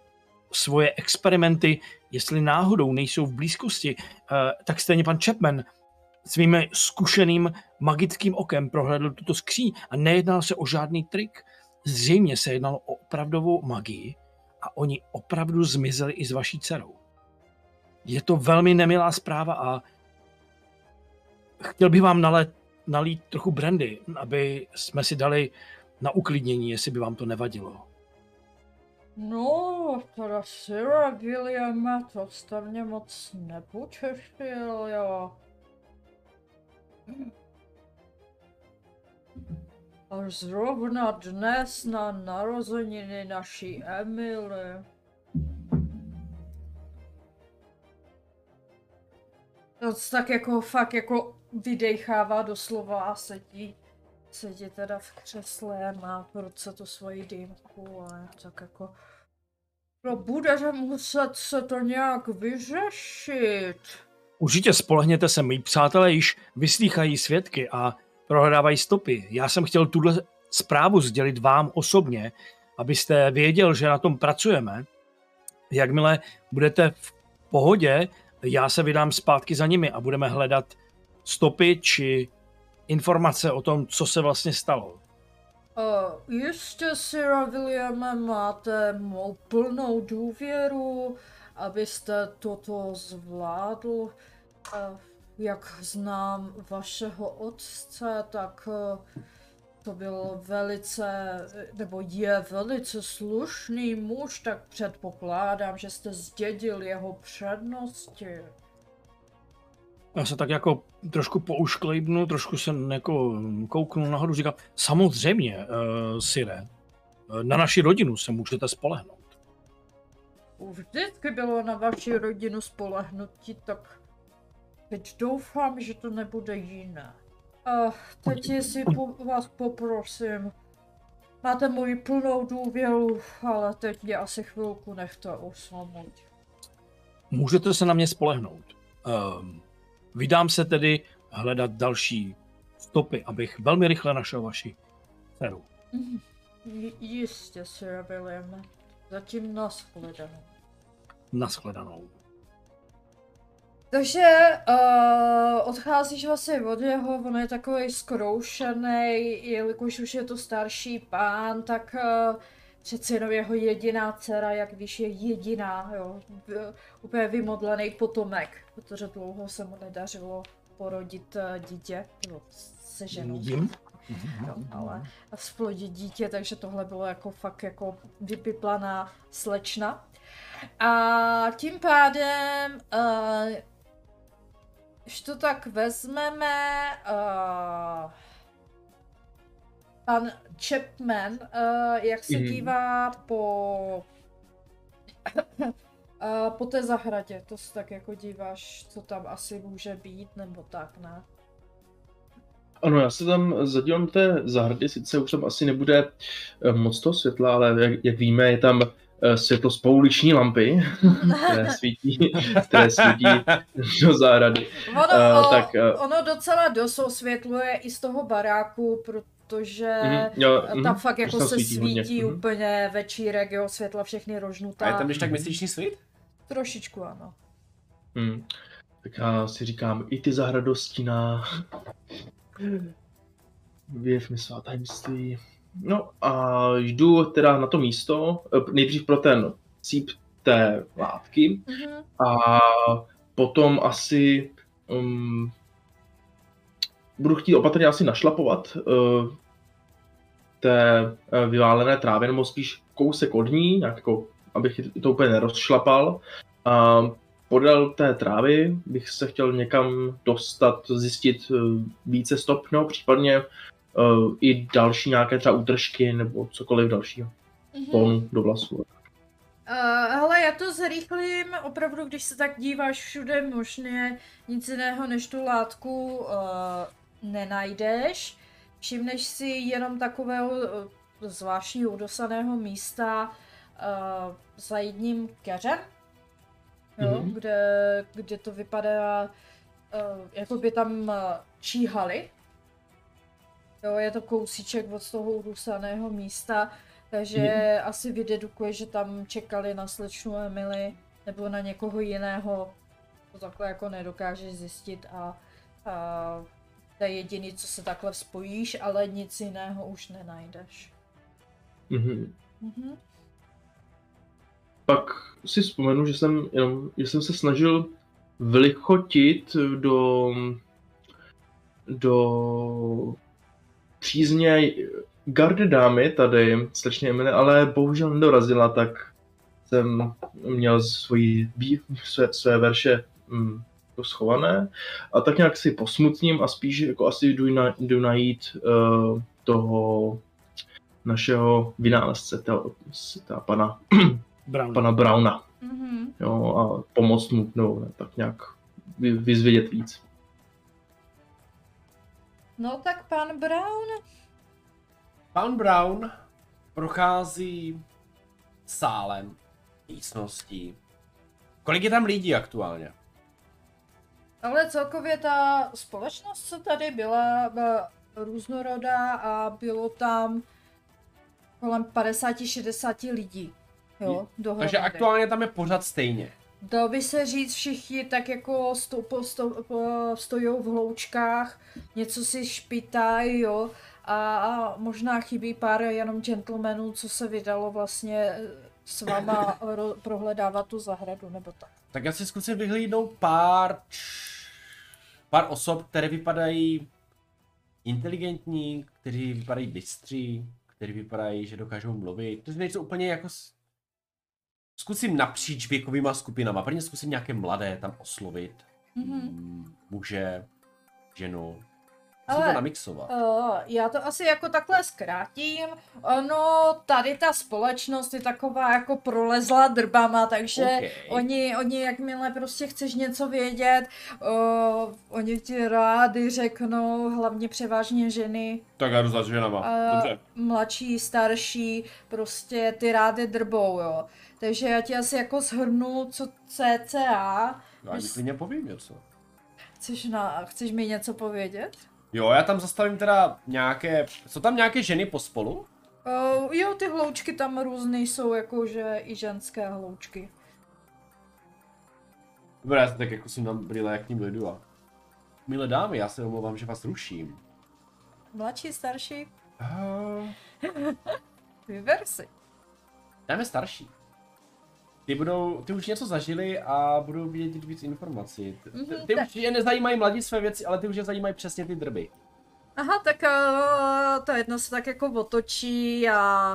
svoje experimenty, jestli náhodou nejsou v blízkosti, uh, tak stejně pan Chapman svým zkušeným magickým okem prohlédl tuto skříň a nejednal se o žádný trik. Zřejmě se jednalo o opravdovou magii a oni opravdu zmizeli i s vaší dcerou. Je to velmi nemilá zpráva a chtěl bych vám nalet, nalít trochu brandy, aby jsme si dali na uklidnění, jestli by vám to nevadilo. No, teda Sira Williame, to jste mě moc nepočeštil, jo. Až zrovna dnes na narozeniny naší Emily. To tak jako fakt jako vydechává doslova a sedí, sedí teda v křesle, má v ruce tu svoji dýmku a tak jako No budete muset se to nějak vyřešit. Určitě spolehněte se, mý přátelé již vyslýchají svědky a prohledávají stopy. Já jsem chtěl tuhle zprávu sdělit vám osobně, abyste věděl, že na tom pracujeme. Jakmile budete v pohodě, já se vydám zpátky za nimi a budeme hledat stopy či informace o tom, co se vlastně stalo. Uh, jistě, Sira Williame, máte mou plnou důvěru, abyste toto zvládl. Uh, jak znám vašeho otce, tak uh, to byl velice, nebo je velice slušný muž, tak předpokládám, že jste zdědil jeho přednosti. Já se tak jako trošku poušklejbnu, trošku se jako kouknu nahoru, říkám, samozřejmě, uh, Sire, eh, na naši rodinu se můžete spolehnout. Vždycky bylo na vaši rodinu spolehnutí, tak teď doufám, že to nebude jiné. A teď jestli po, vás poprosím, máte moji plnou důvěru, ale teď mě asi chvilku nechte usnout. Můžete se na mě spolehnout. Um, vydám se tedy hledat další stopy, abych velmi rychle našel vaši dceru. J- jistě, Sir William. Zatím nashledanou. Naschledanou. Takže uh, odcházíš vlastně od něho, on je takový skroušený, jelikož už je to starší pán, tak uh, přeci jenom jeho jediná dcera, jak víš, je jediná, jo, úplně vymodlený potomek, protože dlouho se mu nedařilo porodit uh, dítě, nebo se ženou. Jim? Jo, ale splodit dítě, takže tohle bylo jako fakt jako vypiplaná slečna. A tím pádem, uh, když to tak vezmeme, uh, pan Chapman, uh, jak se Mhm. dívá po uh, <coughs> po té zahradě, to se tak jako díváš, co tam asi může být, nebo tak, ne? Ano, já se tam zadívám té zahrady, sice už tam asi nebude eh, moc toho světla, ale jak, jak víme, je tam světlo z pouliční lampy, <laughs> které svítí, <laughs> které svítí do zahrady. Ono, o, tak, eh, ono docela dost osvětluje i z toho baráku, protože Mhm, jo, tam mhm, fakt jako tam se svítí, hodně, mhm. úplně večírek, jo, světla všechny A rožnutá. je tam když tak měsíční svit? Trošičku ano. Hmm. Tak já si říkám, i ty zahradostina. Věv mi svá tajemství. No a jdu teda na to místo, eh, nejdřív pro ten cíp té látky Mhm. a potom asi um, budu chtít opatrně asi našlapovat uh, té uh, vyválené trávě, nebo spíš kousek od ní, nějak jako, abych to úplně nerozšlapal. A podél té trávy bych se chtěl někam dostat, zjistit uh, více stop, no případně uh, i další nějaké třeba útržky nebo cokoliv dalšího. Mhm. Pon do vlasů. Uh, hele, já to zrychlím, opravdu, když se tak díváš všude možně, nic jiného než tu látku uh, nenajdeš. Všimneš si jenom takového uh, zvláštního udosaného místa uh, za jedním keřem, jo, Mhm. kde, kde to vypadá, uh, jako by tam uh, číhali. Jo, je to kousíček od toho udusaného místa, takže Mhm. asi vydedukuje, že tam čekali na slečnu Emily nebo na někoho jiného. To takhle jako nedokážeš zjistit a, a to je jediný, co se takhle spojíš, ale nic jiného už nenajdeš. Mhm. Mhm. pak si vzpomenu, že jsem, jenom, že jsem se snažil vlichotit do, do přízně gardy dámy tady, slečně Emily, ale bohužel nedorazila, tak jsem měl svoji, své, své verše mm, jako schované a tak nějak si posmutním a spíš jako asi jdu, na, jdu najít uh, toho našeho vynálezce, toho, toho pana Brown. pana Browna, Mhm. jo, a pomoct mu, no, ne, tak nějak vy, vyzvědět víc. No tak pan Brown, Pan Brown prochází sálem, místností. Kolik je tam lidí aktuálně? Ale celkově ta společnost, co tady byla, byla různorodá a bylo tam kolem 50-60 lidí. Jo, dohromady. Takže aktuálně tam je pořád stejně. Dalo by se říct, všichni tak jako sto, po, sto, po, stojou v hloučkách, něco si špitají, jo, a, a možná chybí pár jenom gentlemanů, co se vydalo vlastně s váma <laughs> ro, prohledávat tu zahradu, nebo tak. Tak já si zkusím vyhlídnout pár, pár osob, které vypadají inteligentní, kteří vypadají bystří, kteří vypadají, že dokážou mluvit, kteří nejsou úplně jako... s- Zkusím napříč věkovýma skupinama. Prvně zkusím nějaké mladé tam oslovit. Mhm. Mm, Muže, ženu. Ale- to namixovat. Uh, já to asi jako takhle zkrátím. Ono, tady ta společnost je taková jako prolezla drbama, takže OK. oni, oni jakmile prostě chceš něco vědět, uh, oni ti rádi řeknou, hlavně převážně ženy, Tak já jdu za ženama. a mladší, starší, prostě ty rády drbou, jo. Takže já ti asi jako shrnu, co CCA, Já ti klidně povím něco. chceš, na, chceš mi něco povědět? Jo, já tam zastavím teda nějaké... Jsou tam nějaké ženy pospolu? Uh, jo, ty hloučky tam různé jsou, jakože i ženské hloučky. Dobré, já se tak jako jsem tam brýle, jak k ním dojdu a... Milé dámy, já se omlouvám, že vás ruším. Mladší, starší, Uh, <laughs> vyber si. dáme starší. Ty budou, ty už něco zažili a budou vědět víc informací. Ty, Mhm, ty tak. už je nezajímají mladí své věci, ale ty už je zajímají přesně ty drby. Aha, tak uh, to jedno se tak jako otočí a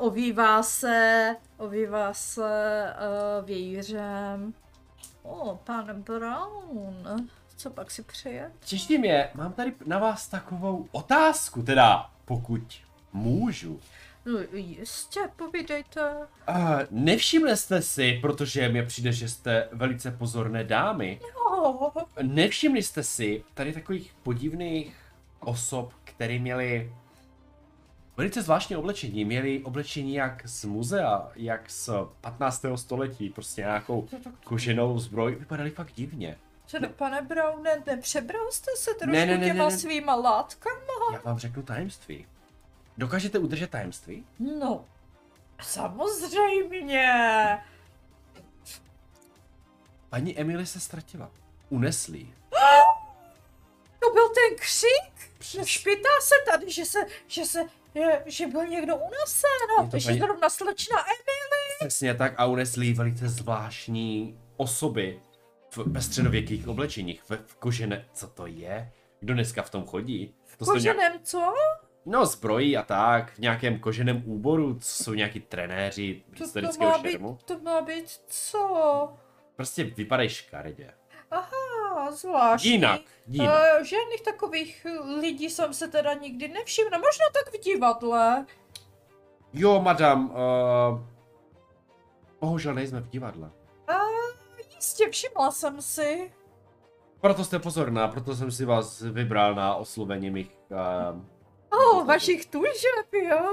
uh, ovívá se, ovívá se uh, vějířem. O, oh, pan Brown, co pak si přeje? Těší mě, mám tady na vás takovou otázku, teda pokud můžu. No jistě, povídejte. Uh, nevšimli jste si, protože mi přijde, že jste velice pozorné dámy, Oh, nevšimli jste si tady takových podivných osob, které měly Velice zvláštní oblečení. Měli oblečení jak z muzea, jak z 15. století. Prostě nějakou koženou zbroj. Vypadali fakt divně. Co, pane Browne, nepřebral jste se trošku Ne, ne, ne, těma ne, ne. svýma látkama? Já vám řeknu tajemství. Dokážete udržet tajemství? No, samozřejmě. Paní Emily se ztratila. Unesli. To byl ten křik? Špitá se tady, že se, že se, že, že byl někdo unesen. Je No, to že paní- zrovna slečna Emily. Přesně tak a unesli velice zvláštní osoby v, ve středověkých oblečeních, v, v kožené. Co to je? Kdo dneska v tom chodí? To jsou nějak, Koženém co? No zbrojí a tak, v nějakém koženém úboru, co jsou nějaký trenéři To, to, historického má být, šermu. to má být co? Prostě vypadají škaredě. Aha, zvláštní. Jinak, jinak. Uh, žádných takových lidí jsem se teda nikdy nevšimla. Možná tak v divadle. Jo, madam, uh, bohužel nejsme v divadle. A jistě, všimla jsem si. Proto jste pozorná, proto jsem si vás vybral na oslovení mých... Uh, oh, vašich tužeb, jo?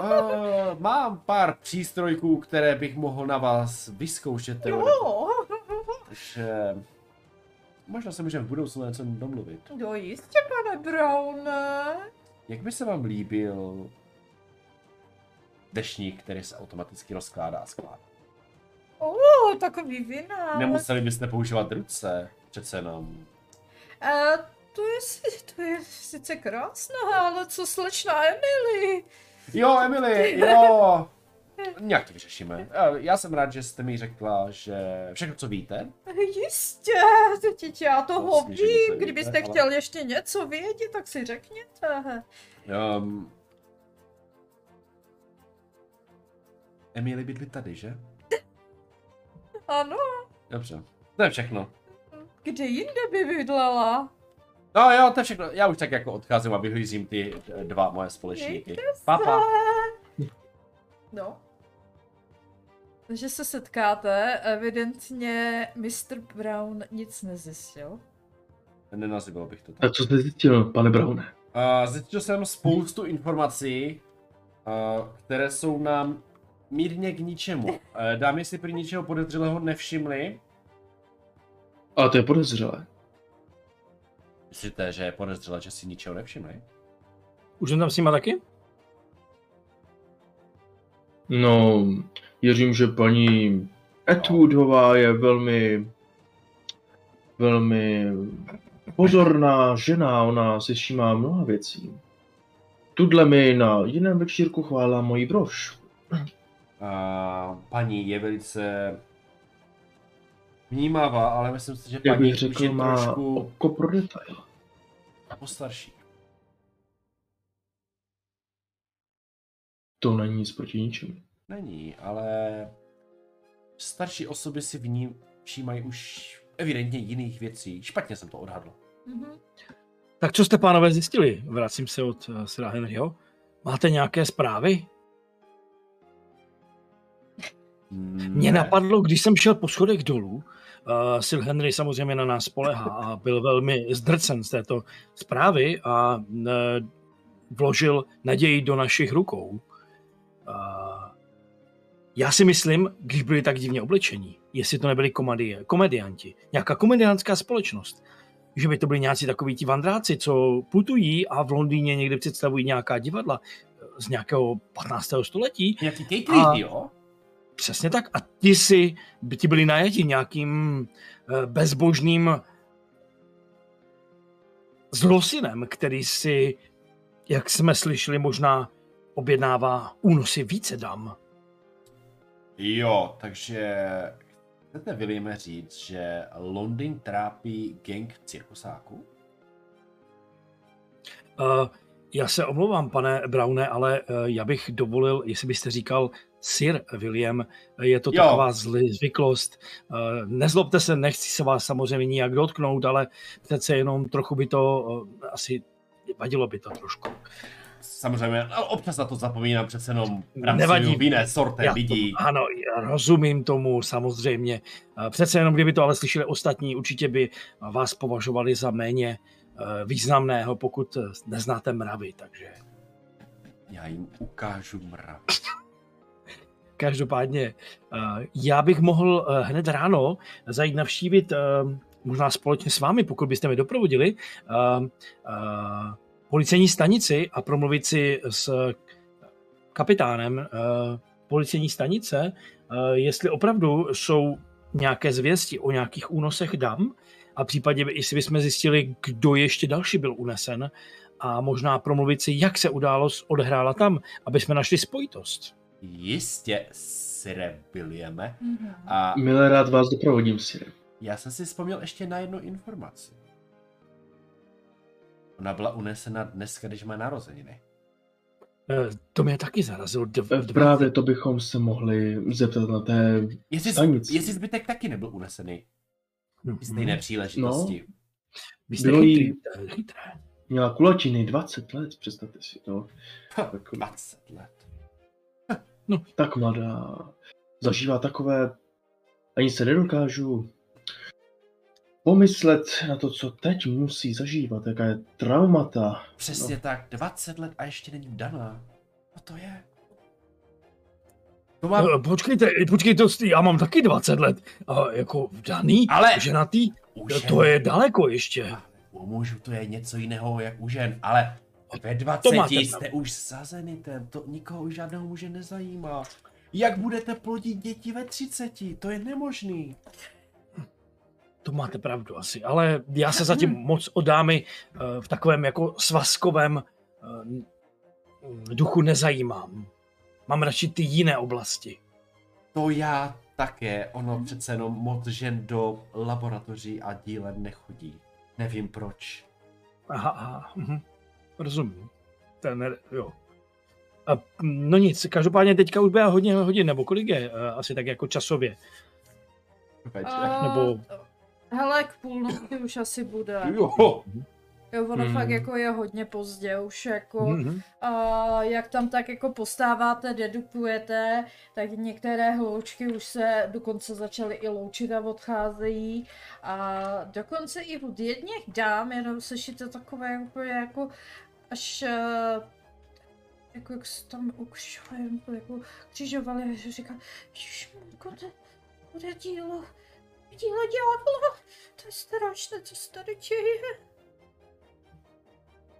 uh, mám pár přístrojků, které bych mohl na vás vyzkoušet. Jo. Takže možná se můžeme v budoucnu něco domluvit. No jistě, pane Browne. Jak by se vám líbil dešník, který se automaticky rozkládá a skládá? O, takový vina. Nemuseli byste používat ruce, přece jenom. Uh, to je, to je sice krásné, ale co slečna Emily? Jo, Emily, jo! <laughs> Nějak to vyřešíme. Eh, Já jsem rád, že jste mi řekla, že všechno, co víte, Jistě, teď já toho Vlastně, vím. Kdybyste ale- chtěl ještě něco vědět, tak si řekněte. Um, Emily bydlí tady, že? Ano, Dobře. To je všechno. kde jinde by bydlela? No jo, to je všechno. Já už tak jako odcházím a vyhlížím ty eh, dva moje společníky. Papa. No. Takže se setkáte, evidentně Mr. Brown nic nezjistil. Nenazýval bych to tak. A co jste zjistil, pane Browne? Uh, zjistil jsem spoustu informací, uh, které jsou nám mírně k ničemu. Uh, dámy si prý ničeho podezřelého nevšimli. A to je podezřelé. Myslíte, že je podezřelé, že si ničeho nevšimli? Už jsem tam s nima taky? No, věřím, že paní Atwoodová je velmi, velmi pozorná žena, ona si všímá mnoha věcí. Tudle mi na jiném večírku chválila moji brož. Uh, paní je velice vnímavá, ale myslím si, že Jak paní bych řekl, má trošku oko pro detail. Postarší. To není nic proti ničemu. Není, ale starší osoby si v ní všímají už evidentně jiných věcí. Špatně jsem to odhadl. Mhm. Tak co jste, pánové, zjistili? Vracím se od uh, Sira Henryho. Máte nějaké zprávy? Mě Ne. napadlo, když jsem šel po schodech dolů, uh, Sir Henry samozřejmě na nás spolehá a byl velmi zdrcen z této zprávy a uh, vložil naději do našich rukou. Uh, já si myslím, když byli tak divně oblečení, jestli to nebyli komedie, komedianti, nějaká komediánská společnost, že by to byli nějací takoví ti vandráci, co putují a v Londýně někde představují nějaká divadla eh, z nějakého 15. století Nějaký A- jo? Přesně tak. A ty si, by ti byli najati nějakým eh, bezbožným zlosinem, který si, jak jsme slyšeli, možná objednává únosy více dam. Jo, takže chcete Williame říct, že Londýn trápí gang cirkusáků? Uh, já se omlouvám, pane Browne, ale uh, já bych dovolil, jestli byste říkal Sir William, je to Jo. taková zly, zvyklost. Uh, nezlobte se, nechci se vás samozřejmě nijak dotknout, ale přece jenom trochu by to uh, asi vadilo by to trošku. Samozřejmě, ale občas na to zapomínám přece jenom Nevadí. v jiné sorte Já lidí. To, ano, já rozumím tomu, samozřejmě. Eh, Přece jenom, kdyby to ale slyšeli ostatní, určitě by vás považovali za méně eh, významného, pokud eh, neznáte mravy, takže... Já jim ukážu mrav. <laughs> Každopádně, eh, já bych mohl eh, hned ráno zajít navštívit, eh, možná společně s vámi, pokud byste mě doprovodili, policejní stanici a promluvit si s kapitánem policejní stanice, jestli opravdu jsou nějaké zvěsti o nějakých únosech dam a případně, jestli bychom zjistili, kdo ještě další byl unesen a možná promluvit si, jak se událost odehrála tam, aby jsme našli spojitost. Jistě, Sire Williame. Mhm. A Milé rád vás doprovodím, Sire. já jsem si vzpomněl ještě na jednu informaci. Ona byla unesena dneska, když má narozeniny. Eh, To mě taky zarazilo. Dv, Eh, dva- Právě to bychom se mohli zeptat na té Jestli, stanici. jestli zbytek taky nebyl unesený. Mhm. Stejné příležitosti. Vy jste Bylo jí- chytrý, chytré. Měla kulačiny 20 let, představte si to. Ha, Tak, 20 let. Tak mladá. Zažívá takové... Ani se nedokážu pomyslet na to, co teď musí zažívat, jaká je traumata. Přesně no. tak, 20 let a ještě není daná. No to je. To má... Eh, Počkejte, počkejte, já mám taky 20 let. A jako vdaný, Ale- ženatý, U no žen- to je daleko ještě. U mužů to je něco jiného jak u žen, ale ve 20 To máte jste už sazenitem, to nikoho už žádného muže nezajímá. Jak budete plodit děti ve 30? To je nemožný. To máte pravdu asi, ale já se zatím moc o dámy eh, v takovém jako svazkovém eh, duchu nezajímám. Mám radši ty jiné oblasti. To já také, ono přece jenom moc žen do laboratoří a dílen nechodí. Nevím proč. Aha, aha, mhm. Rozumím. Ten, jo. A, mm, no nic, každopádně teďka už bude hodně hodin, nebo kolik je, eh, asi tak jako časově. A- nebo- Hele, k půlnoci už asi bude. Jo, Jo, ono Hmm. fakt jako je hodně pozdě, už jako, Mhm. a jak tam tak jako postáváte, dedukujete, tak některé hloučky už se dokonce začaly i loučit a odcházejí a dokonce i od jedněch dám, jenom slyšíte takové úplně jako až eh, jako jak se tam ukřižovali, jako křižovali a že říká, ježišmarko, to bude dílo, dílo ďábla, to je strašné, co se tady děje.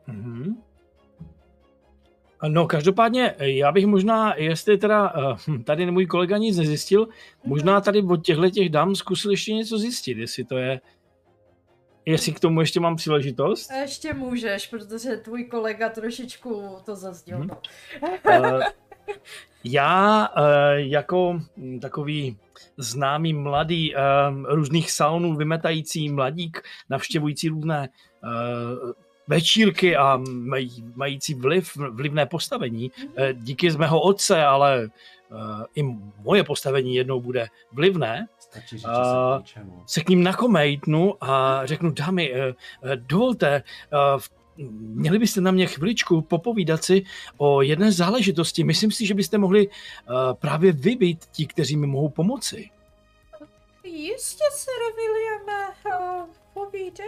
Mhm. No, každopádně, já bych možná, jestli teda eh, tady můj kolega nic nezjistil, možná tady od těchto těch dám zkusil ještě něco zjistit, jestli to je, jestli k tomu ještě mám příležitost. A Ještě můžeš, protože tvůj kolega trošičku to zazdil. Mhm. no. <laughs> Eh, Já eh, jako hm, takový známý mladý eh, různých salonů vymetající mladík, navštěvující různé eh, večírky a mají, mající vliv, vlivné postavení, eh, díky z mého otce, ale eh, i moje postavení jednou bude vlivné, stačí říct, že A- ničemu. se k ním nakomejtnu a řeknu, dámy, eh, eh, dovolte, eh, měli byste na mě chviličku popovídat si o jedné záležitosti. Myslím si, že byste mohli eh, právě vy být ti, kteří mi mohou pomoci. Jistě, Sir Williame, uh, povídejte.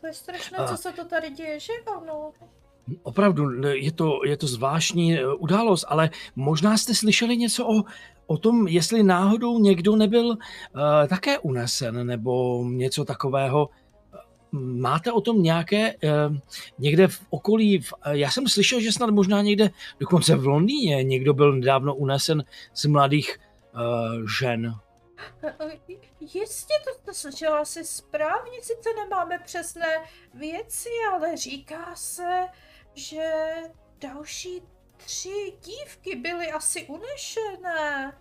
To je strašné, co se to tady děje, že ano? Opravdu, je to, je to zvláštní eh, událost, ale možná jste slyšeli něco o, o tom, jestli náhodou někdo nebyl uh, také unesen nebo něco takového. Máte o tom nějaké, uh, někde v okolí, v, eh, já jsem slyšel, že snad možná někde, dokonce v Londýně, někdo byl nedávno unesen z mladých uh, žen. Eh, eh, Jistě, to jste slyšela asi správně, sice nemáme přesné věci, ale říká se, že další tři dívky byly asi unešené.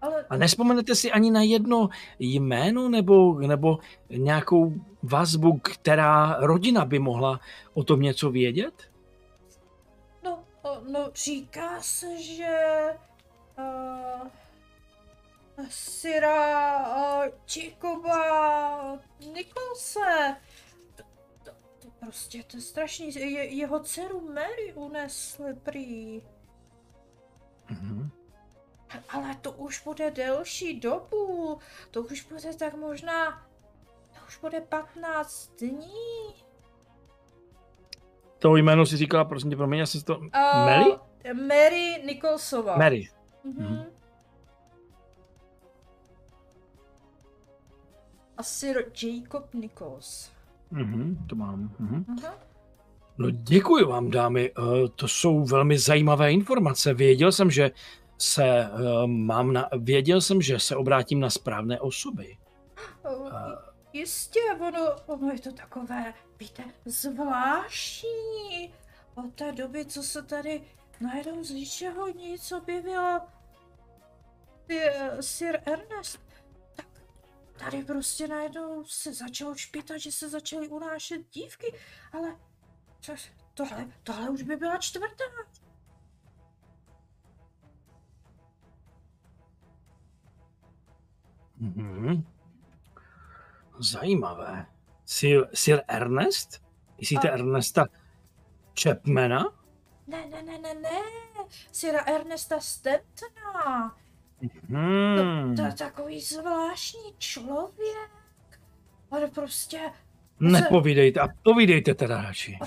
Ale A nespomenete si ani na jedno jméno nebo, nebo nějakou vazbu, která rodina by mohla o tom něco vědět? No, o, no říká se, že uh, Sira uh, Čikoba Nikolse, to, to, to prostě to je strašný, je, jeho dceru Mary unesli prý. Mhm. Ale to už bude delší dobu, to už bude tak možná, to už bude 15 dní. to jméno si říkala, prosím tě, promiň, já jsem to... Uh, Mary? Mary Nicholsová. Mary. Mhm. Mhm. A Sir Jacob Nichols. Mhm, to mám. Mhm. Aha. No děkuji vám, dámy. Eh, To jsou velmi zajímavé informace. Věděl jsem, že se eh, mám na, věděl jsem, že se obrátím na správné osoby. <gasps> O, A- Jistě, ono, ono je to takové, víte, zvláštní. Od té doby, co se tady najednou z ničeho nic objevil Sir- Sir Ernest, tady prostě najednou se začalo špítat, že se začaly unášet dívky, ale co, tohle, tohle už by byla čtvrtá. Mhm. Zajímavé. Sir, Sir Ernest? Myslíte A- Ernesta Chapmana? Ne, ne, ne, ne, ne, Sira Ernesta Stentona. Hmm. To je takový zvláštní člověk. On prostě... Nepovídejte a povídejte teda radši.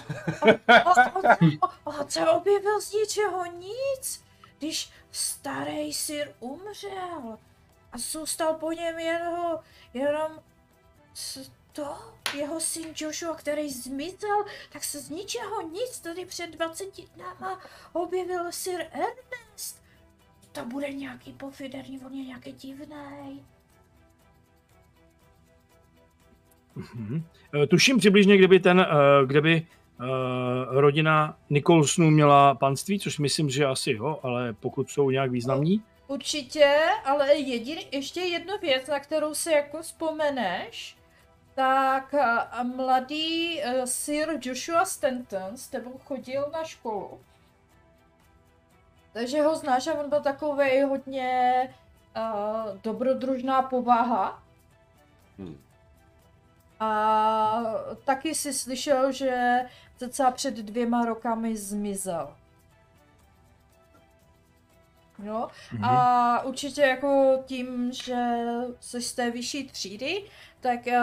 On, on se objevil z ničeho nic, když starý sir umřel. A zůstal po něm jeho, jenom to, jeho syn Joshua, který zmizel, tak se z ničeho nic tady před 20 dnama objevil sir Ernest. To bude nějaký pofiderní, on je nějaký divnej. Mhm. Eh, Tuším přibližně, kdyby ten, eh, kde by eh, rodina Nicholsonů měla panství, což myslím, že asi jo, ale pokud jsou nějak významní. Určitě, ale jediný, ještě jedna věc, na kterou si jako vzpomeneš, tak mladý uh, Sir Joshua Stanton s tebou chodil na školu. Takže ho znáš a on byl takový hodně uh, dobrodružná povaha. Hm. A taky si slyšel, že cca před dvěma rokami zmizel. No, Mhm. a určitě jako tím, že jsi z té vyšší třídy, tak uh,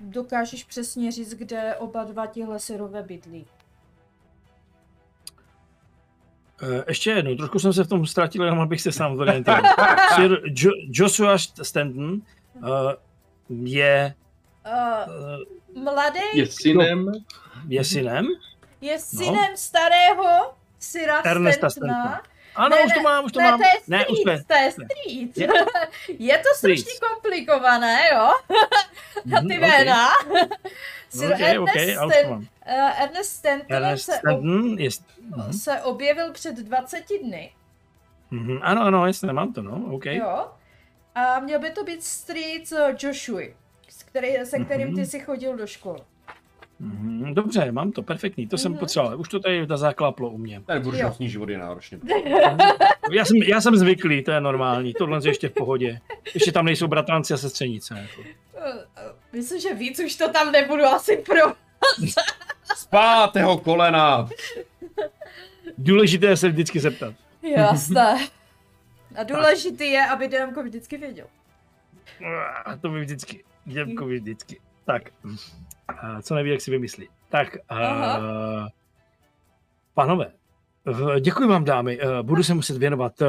dokážeš přesně říct, kde oba dva tihle syrové bydlí. Ještě jednou, trošku jsem se v tom ztratil, jenom abych se sám zorientoval. <laughs> Sir jo- Joshua Stanton eh, je, Uh, eh, mladý Je synem je synem. je synem starého Syra Ernesta Stantona. Stantona. Ano, Ne, už to ne, mám, už to Ne, mám. to je Ne, už street, jsme. to je street. Je- Je to <laughs> strašně Street. komplikované, jo? <laughs> Na ty Mhm, jména. Sir Ok, ok, Ernest, to Stan- mám. Uh, Ernest Stanton Ernest se, ob- Stanton je... Mhm, se objevil před 20 dny, mhm, Ano, ano, jasně, mám to, no, ok. jo? A měl by to být street eh, Joshua, s který, se kterým ty Mhm. si chodil do školy. Mhm, Dobře, mám to, perfektní, to jsem Mhm. potřeboval. Už to tady zakláplo u mě. Ten buržovní život je náročný. <laughs> Já jsem, já jsem zvyklý, to je normální, tohle je ještě v pohodě. Ještě tam nejsou bratranci a sestřenice. Jako. Eh, eh, Myslím, že víc už to tam nebudu asi pro. <laughs> Pátého kolena! Důležité je se vždycky zeptat. Jasné. <laughs> A důležitý je, aby Demko vždycky věděl. A to by vždycky. Děmkovi vždycky. Tak, a co neví, jak si vymyslí. Tak, a, pánové, v- děkuji vám, dámy. Eh, Budu se muset věnovat eh,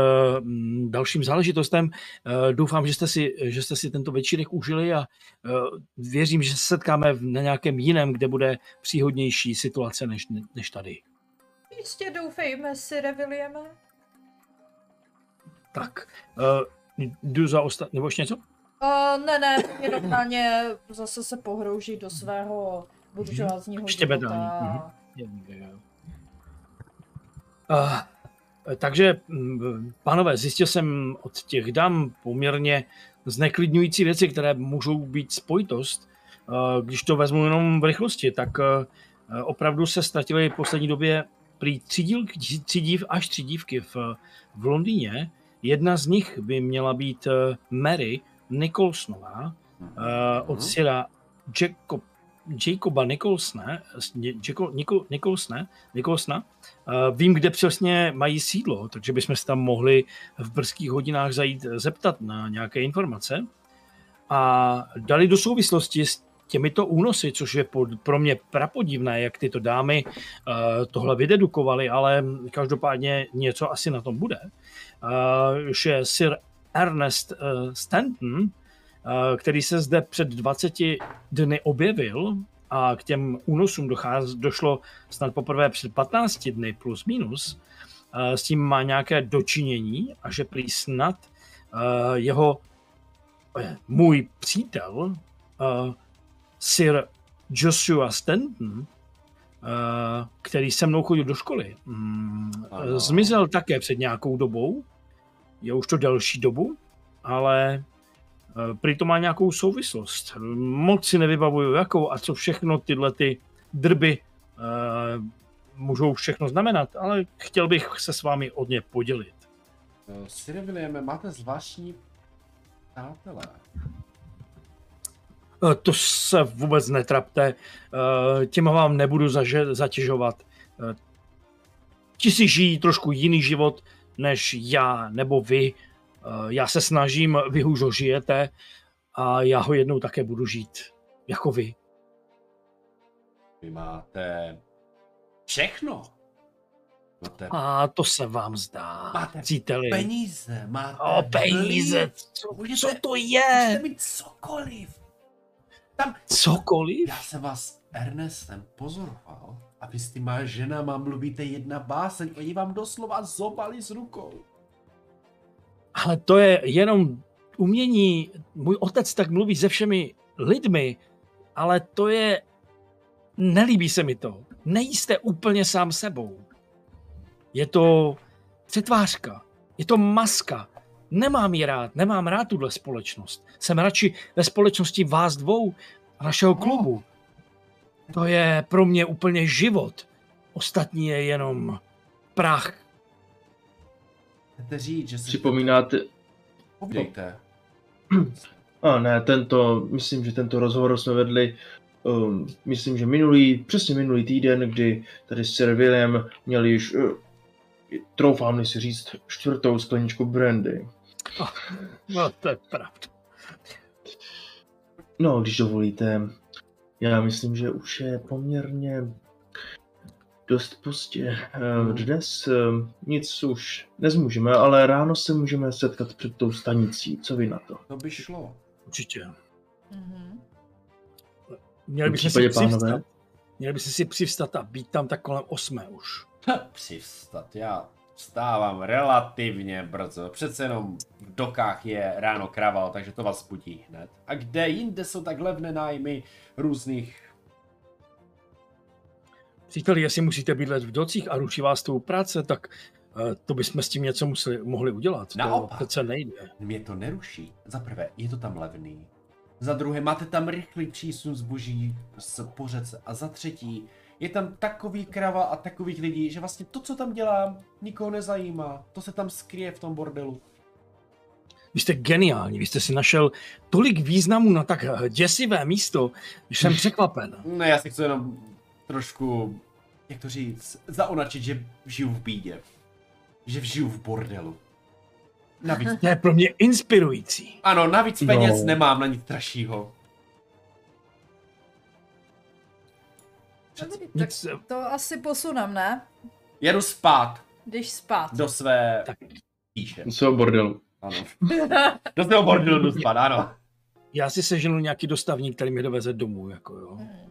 dalším záležitostem. Eh, Doufám, že jste si, že jste si tento večírek užili a věřím, že se setkáme na nějakém jiném, kde bude příhodnější situace než, než tady. Jistě doufejme si, Williame. Tak, jdu za ostatní, nebo ještě něco? Uh, ne, ne, je normálně zase se pohrouží do svého buržoázního Štěbetání, života. Jo, jo. Uh, takže, mm, pánové, zjistil jsem od těch dam poměrně zneklidňující věci, které můžou být spojitost. Uh, když to vezmu jenom v rychlosti, tak uh, opravdu se ztratily v poslední době prý tři, díl, tři dív, až tři dívky v, v Londýně. Jedna z nich by měla být Mary Nicholsonová, uh, od Sira Jacob, Jacoba Nicholsona, Jaco, Nicol, Nicholsona. Uh, vím, kde přesně mají sídlo, takže bychom se tam mohli v brzkých hodinách zajít zeptat na nějaké informace. A dali do souvislosti s těmito únosy, což je pod, pro mě prapodivné, jak tyto dámy uh, tohle vydedukovaly, ale každopádně něco asi na tom bude, uh, že Sir Ernest uh, Stanton, který se zde před 20 dny objevil a k těm únosům docház, došlo snad poprvé před 15 dny plus minus, uh, s tím má nějaké dočinění a že prý snad uh, jeho můj přítel, Sir Joshua Stanton, který se mnou chodil do školy, mm, Ano. zmizel také před nějakou dobou. Je už to delší dobu, ale prý to má nějakou souvislost. Moc si nevybavuju jakou a co všechno tyhle ty drby uh, můžou všechno znamenat, ale chtěl bych se s vámi od ně podělit. Uh, Sir Williame, máte zvláštní přátelé. Eh, To se vůbec netrapte, eh, těma vám nebudu zaže- zatěžovat. Eh, Ti si žijí trošku jiný život než já nebo vy. Eh, Já se snažím, vy už ho žijete a já ho jednou také budu žít, jako vy. Vy máte všechno. Máte A to se vám zdá, Máte cíteli. peníze, máte O, peníze, co, Můžete- co to můžete je? mít cokoliv. Tam, Cokoliv? já jsem vás Ernestem pozoroval a vy s těma ženama mluvíte jedna báseň, oni vám doslova zobali z rukou. Ale to je jenom umění. Můj otec tak mluví se všemi lidmi, ale to je... Nelíbí se mi to. Nejste úplně sám sebou. Je to přetvářka. Je to maska. Nemám ji rád, nemám rád tuhle společnost. Jsem radši ve společnosti vás dvou a našeho klubu. To je pro mě úplně život. Ostatní je jenom prach. Chcete říct, že se... Připomínáte, Povídejte. <clears throat> a ne, tento, myslím, že tento rozhovor jsme vedli, um, myslím, že minulý, přesně minulý týden, kdy tady Sir William měl již, uh, troufám si říct, čtvrtou skleničku brandy. No, to je pravda. No, když dovolíte, já myslím, že už je poměrně dost pozdě. Eh, Dnes eh, nic už nezmůžeme, ale ráno se můžeme setkat před tou stanicí. Co vy na to? To by šlo. Určitě. Mhm. Měli bychom si přivstat. pánové? Měli bychom si přivstat a být tam tak kolem osmé už. Přivstat, já vstávám relativně brzo. Přece jenom v dokách je ráno kraval, takže to vás budí hned. A kde jinde jsou tak levné nájmy různých... Příteli, jestli musíte bydlet v docích a ruší vás tou práce, tak eh, to bychom s tím něco museli, mohli udělat. Naopak. To přece nejde. Mě to neruší. Za prvé, je to tam levný. Za druhé, máte tam rychlý přísun zboží z pořece. A za třetí, je tam takový krava a takových lidí, že vlastně to, co tam dělám, nikoho nezajímá. To se tam skryje v tom bordelu. Vy jste geniální, vy jste si našel tolik významů na tak děsivé místo, že jsem překvapen. Ne, já si chci jenom trošku, jak to říct, zaonačit, že žiju v bídě. Že žiju v bordelu. Navíc, To je pro mě inspirující. ano, navíc peněz No. nemám na nic dražšího. Dobrý, tak to asi posunem, ne? Jedu spát Když spát. do své Tak. píše. Co bordelu? Ano. <laughs> Do svého bordelu jdu spát, ano. já si seženu nějaký dostavník, který mě doveze domů. Jako jo. Hmm,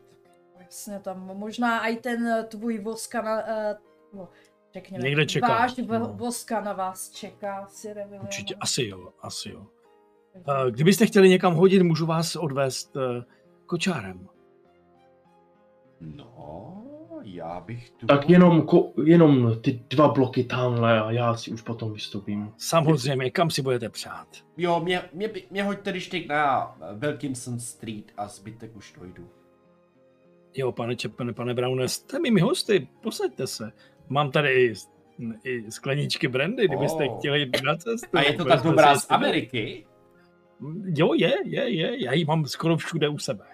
Jasně, tam možná i ten eh, tvůj voska na... Uh, no, řekněme, Někde čeká, váš no. voska na vás čeká, Sire Williame. Určitě, asi jo, asi jo. Eh, Kdybyste chtěli někam hodit, můžu vás odvést eh, kočárem. No, já bych tu... Tak jenom, ko, jenom ty dva bloky tamhle a já si už potom vystoupím. Samozřejmě, kam si budete přát. Jo, mě, mě, mě hoďte když teď na Wilkinson Street a zbytek už dojdu. Jo, pane Čepene, pane Browne, jste mými hosty, posaďte se. Mám tady i, i skleničky brandy, kdybyste Oh. chtěli jít na cestu. A je to tak dobrá z. Ameriky? Jo, je, je, je, já ji mám skoro všude u sebe.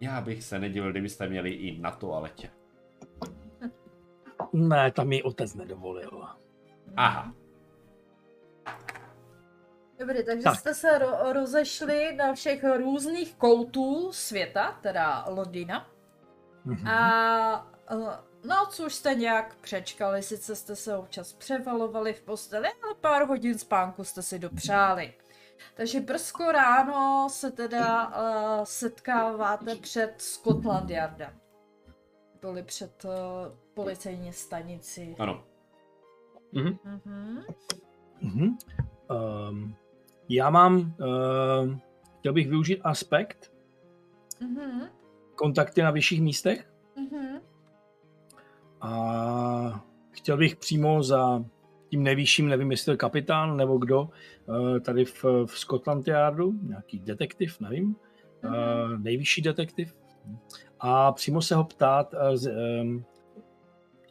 Já bych se nedivil, kdybyste měli i na toaletě. Ne, tam mi otec nedovolil. Aha. Dobrý, takže Tak. jste se ro- rozešli na všech různých koutů světa, teda Londýna. Mhm. A noc už jste nějak přečkali, sice jste se občas převalovali v posteli, ale pár hodin spánku jste si dopřáli. Takže brzko ráno se teda uh, setkáváte před Scotland Yardem. Byli před uh, policejní stanici. Ano. Mhm. Mhm. Mhm. Um, já mám, uh, chtěl bych využít aspekt, Mhm. kontakty na vyšších místech Mhm. a chtěl bych přímo za tím nejvyšším, nevím jestli kapitán nebo kdo, uh, tady v, v Scotland Yardu, nějaký detektiv, nevím, uh, nejvyšší detektiv, a přímo se ho ptát, uh, z, um,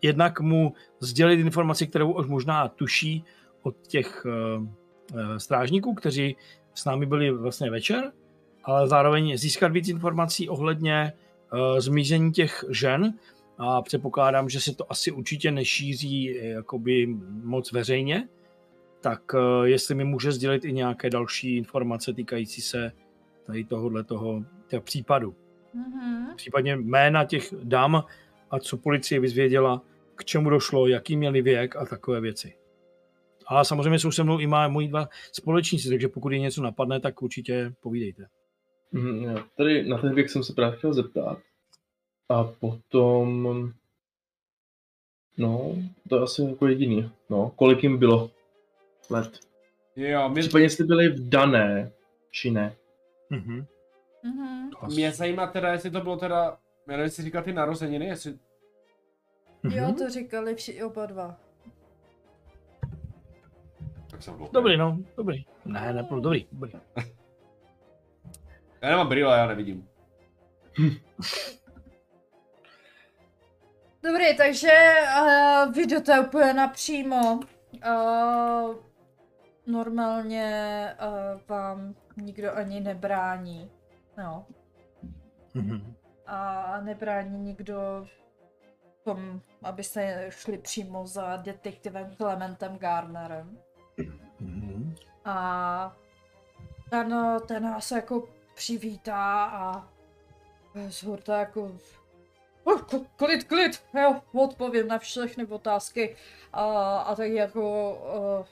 jednak mu sdělit informaci, kterou už možná tuší od těch strážníků, kteří s námi byli vlastně večer, ale zároveň získat víc informací ohledně uh, zmizení těch žen a předpokládám, že se to asi určitě nešíří eh, jakoby moc veřejně, tak jestli mi může sdělit i nějaké další informace týkající se tady tohohle toho těch případu. Mhm. Případně jména těch dam a co policie vyzvěděla, k čemu došlo, jaký měli věk a takové věci. A samozřejmě jsou se mnou i má moji dva společníci, takže pokud je něco napadne, tak určitě povídejte. Mhm. Tady na ten věk jsem se právě chtěl zeptat. A potom... No, to je asi jako jediný. No, kolik jim bylo let? Jo, mě, Případně jestli byli vdané, či ne. Mhm. Mhm. Asi- mě zajímá teda, jestli to bylo teda, já nevím, jestli říkal ty narozeniny, jestli, Jo, Mhm. to říkali vši, oba dva. Tak jsem byl. Dobrý, no, dobrý. Ne, ne, dobrý, dobrý. Já nemám brýle, já nevidím. <laughs> Dobrý, takže uh, vy jdete úplně napřímo. Uh, normálně uh, vám nikdo ani nebrání. No. Mhm. A nebrání nikdo tom, abyste šli přímo za detektivem Clementem Garnerem. A ten, ten nás jako přivítá a z hurta jako "Oh, k- klid, klid, jo, odpovím na všechny otázky a, a tak jako uh,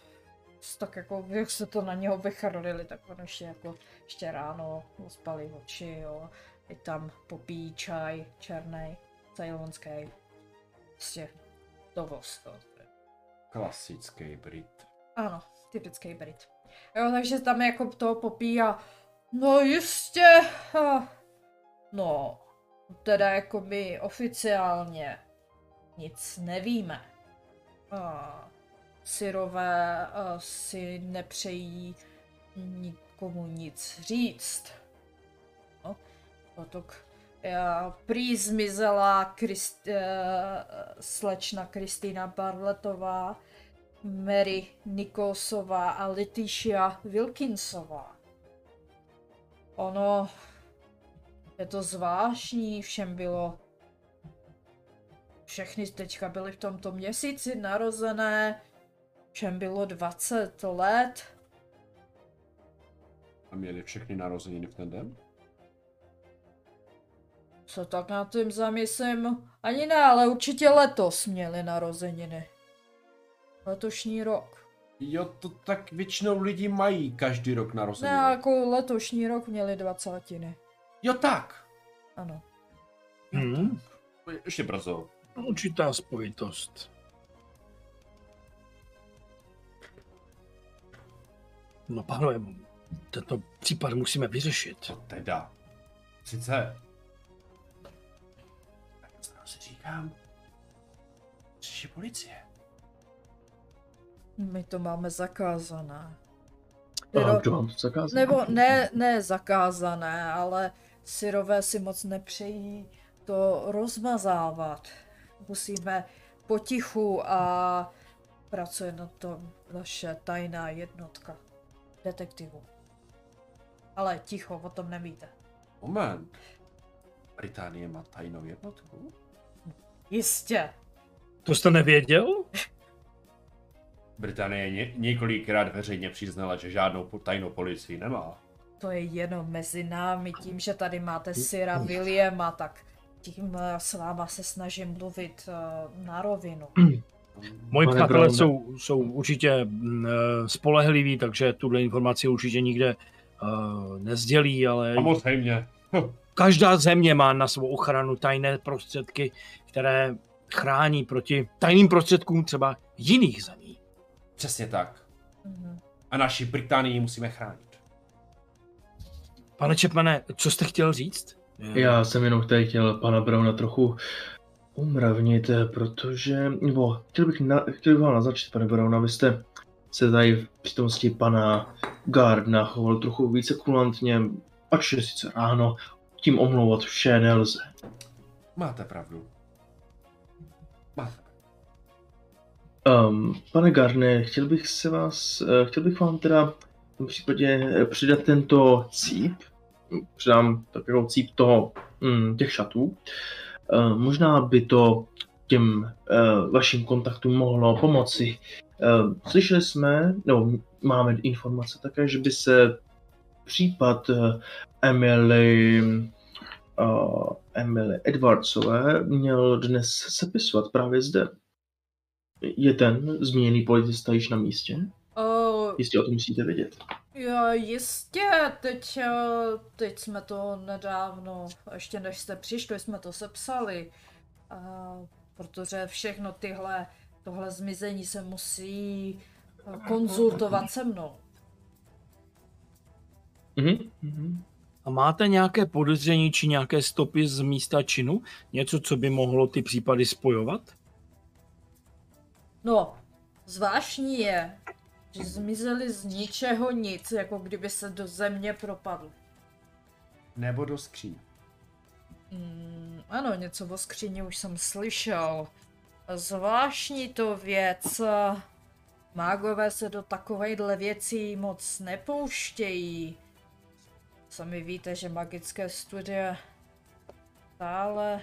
tak jako, jak se to na něho vychrlili, tak on ještě jako, ještě ráno ospali oči, jo, i tam popíjí čaj černý, ceylonský, prostě dovoz to. Klasický Brit. Ano, typický Brit. Jo, takže tam jako to popí a no jistě, a, no, teda jako my oficiálně nic nevíme. A, Syrové a, si nepřejí nikomu nic říct. No, potok já, prý zmizela Krist, eh, slečna Kristýna Barletová, Mary Nikosová a Letitia Wilkinsová. Ono je to zvláštní, všem bylo všechny teďka byly v tomto měsíci narozené, všem bylo 20 let. A měli všechny narozeniny v ten den? Co tak na tím zamyslím? Ani ne, ale určitě letos měli narozeniny. Letošní rok. Jo, to tak většinou lidi mají každý rok Ne, narozeniny. jako letošní rok měli dvacátiny. Jo tak. Ano. Mhm. Ještě brzo. Určitá spojitost. No pánové, tento případ musíme vyřešit. Co teda? Sice... Tak si říkám... Řeší policie. My to máme zakázané. Syro... to zakázal? Nebo ne, ne zakázané, ale syrové si moc nepřejí to rozmazávat. Musíme potichu a pracuje na tom naše tajná jednotka detektivů. Ale ticho, o tom nevíte. Moment. Británie má tajnou jednotku? Jistě. To jste nevěděl? Británie ně, několikrát veřejně přiznala, že žádnou tajnou policii nemá. To je jenom mezi námi, tím, že tady máte Syra Williama, tak tím eh, s váma se snažím mluvit uh, na rovinu. <clears throat> Moji přátelé jsou, jsou určitě mm, eh, spolehliví, takže tuhle informaci určitě nikde uh, nezdělí, ale Samozřejmě. každá země má na svou ochranu tajné prostředky, které chrání proti tajným prostředkům třeba jiných zemí. Přesně tak. Mhm. A naši Británii musíme chránit. Pane Čepmane, co jste chtěl říct? Já jsem jenom tady chtěl pana Brauna trochu umravnit, protože, nebo chtěl bych, na, chtěl bych vám naznačit, pane Brown, abyste se tady v přítomnosti pana Gardna choval trochu více kulantně, ač je sice ráno, tím omlouvat vše nelze. Máte pravdu. Um, pane Gardne, chtěl bych se vás, eh, chtěl bych vám teda v tom případě eh, přidat tento cíp, přidám tak jako cíp toho, mm, těch šatů. Uh, možná by to těm uh, vašim kontaktům mohlo pomoci. Uh, slyšeli jsme, no máme informace také, že by se případ Emily, Emily Edwardsové měl dnes sepisovat právě zde. Je ten zmíněný policista již na místě? Uh, Jistě o tom musíte vědět. jo, jistě, teď, eh, teď jsme to nedávno, ještě než jste přišli, jsme to sepsali. Uh, protože všechno tyhle, tohle zmizení se musí eh, konzultovat se mnou. Mhm. mhm. A máte nějaké podezření či nějaké stopy z místa činu? Něco, co by mohlo ty případy spojovat? No, zvláštní je, že zmizeli z ničeho nic, jako kdyby se do země propadl. Nebo do skříň. Mm, ano, něco o skříni už jsem slyšel. Zvláštní to věc. Mágové se do takovejhle věcí moc nepouštějí. Sami víte, že magické studie stále,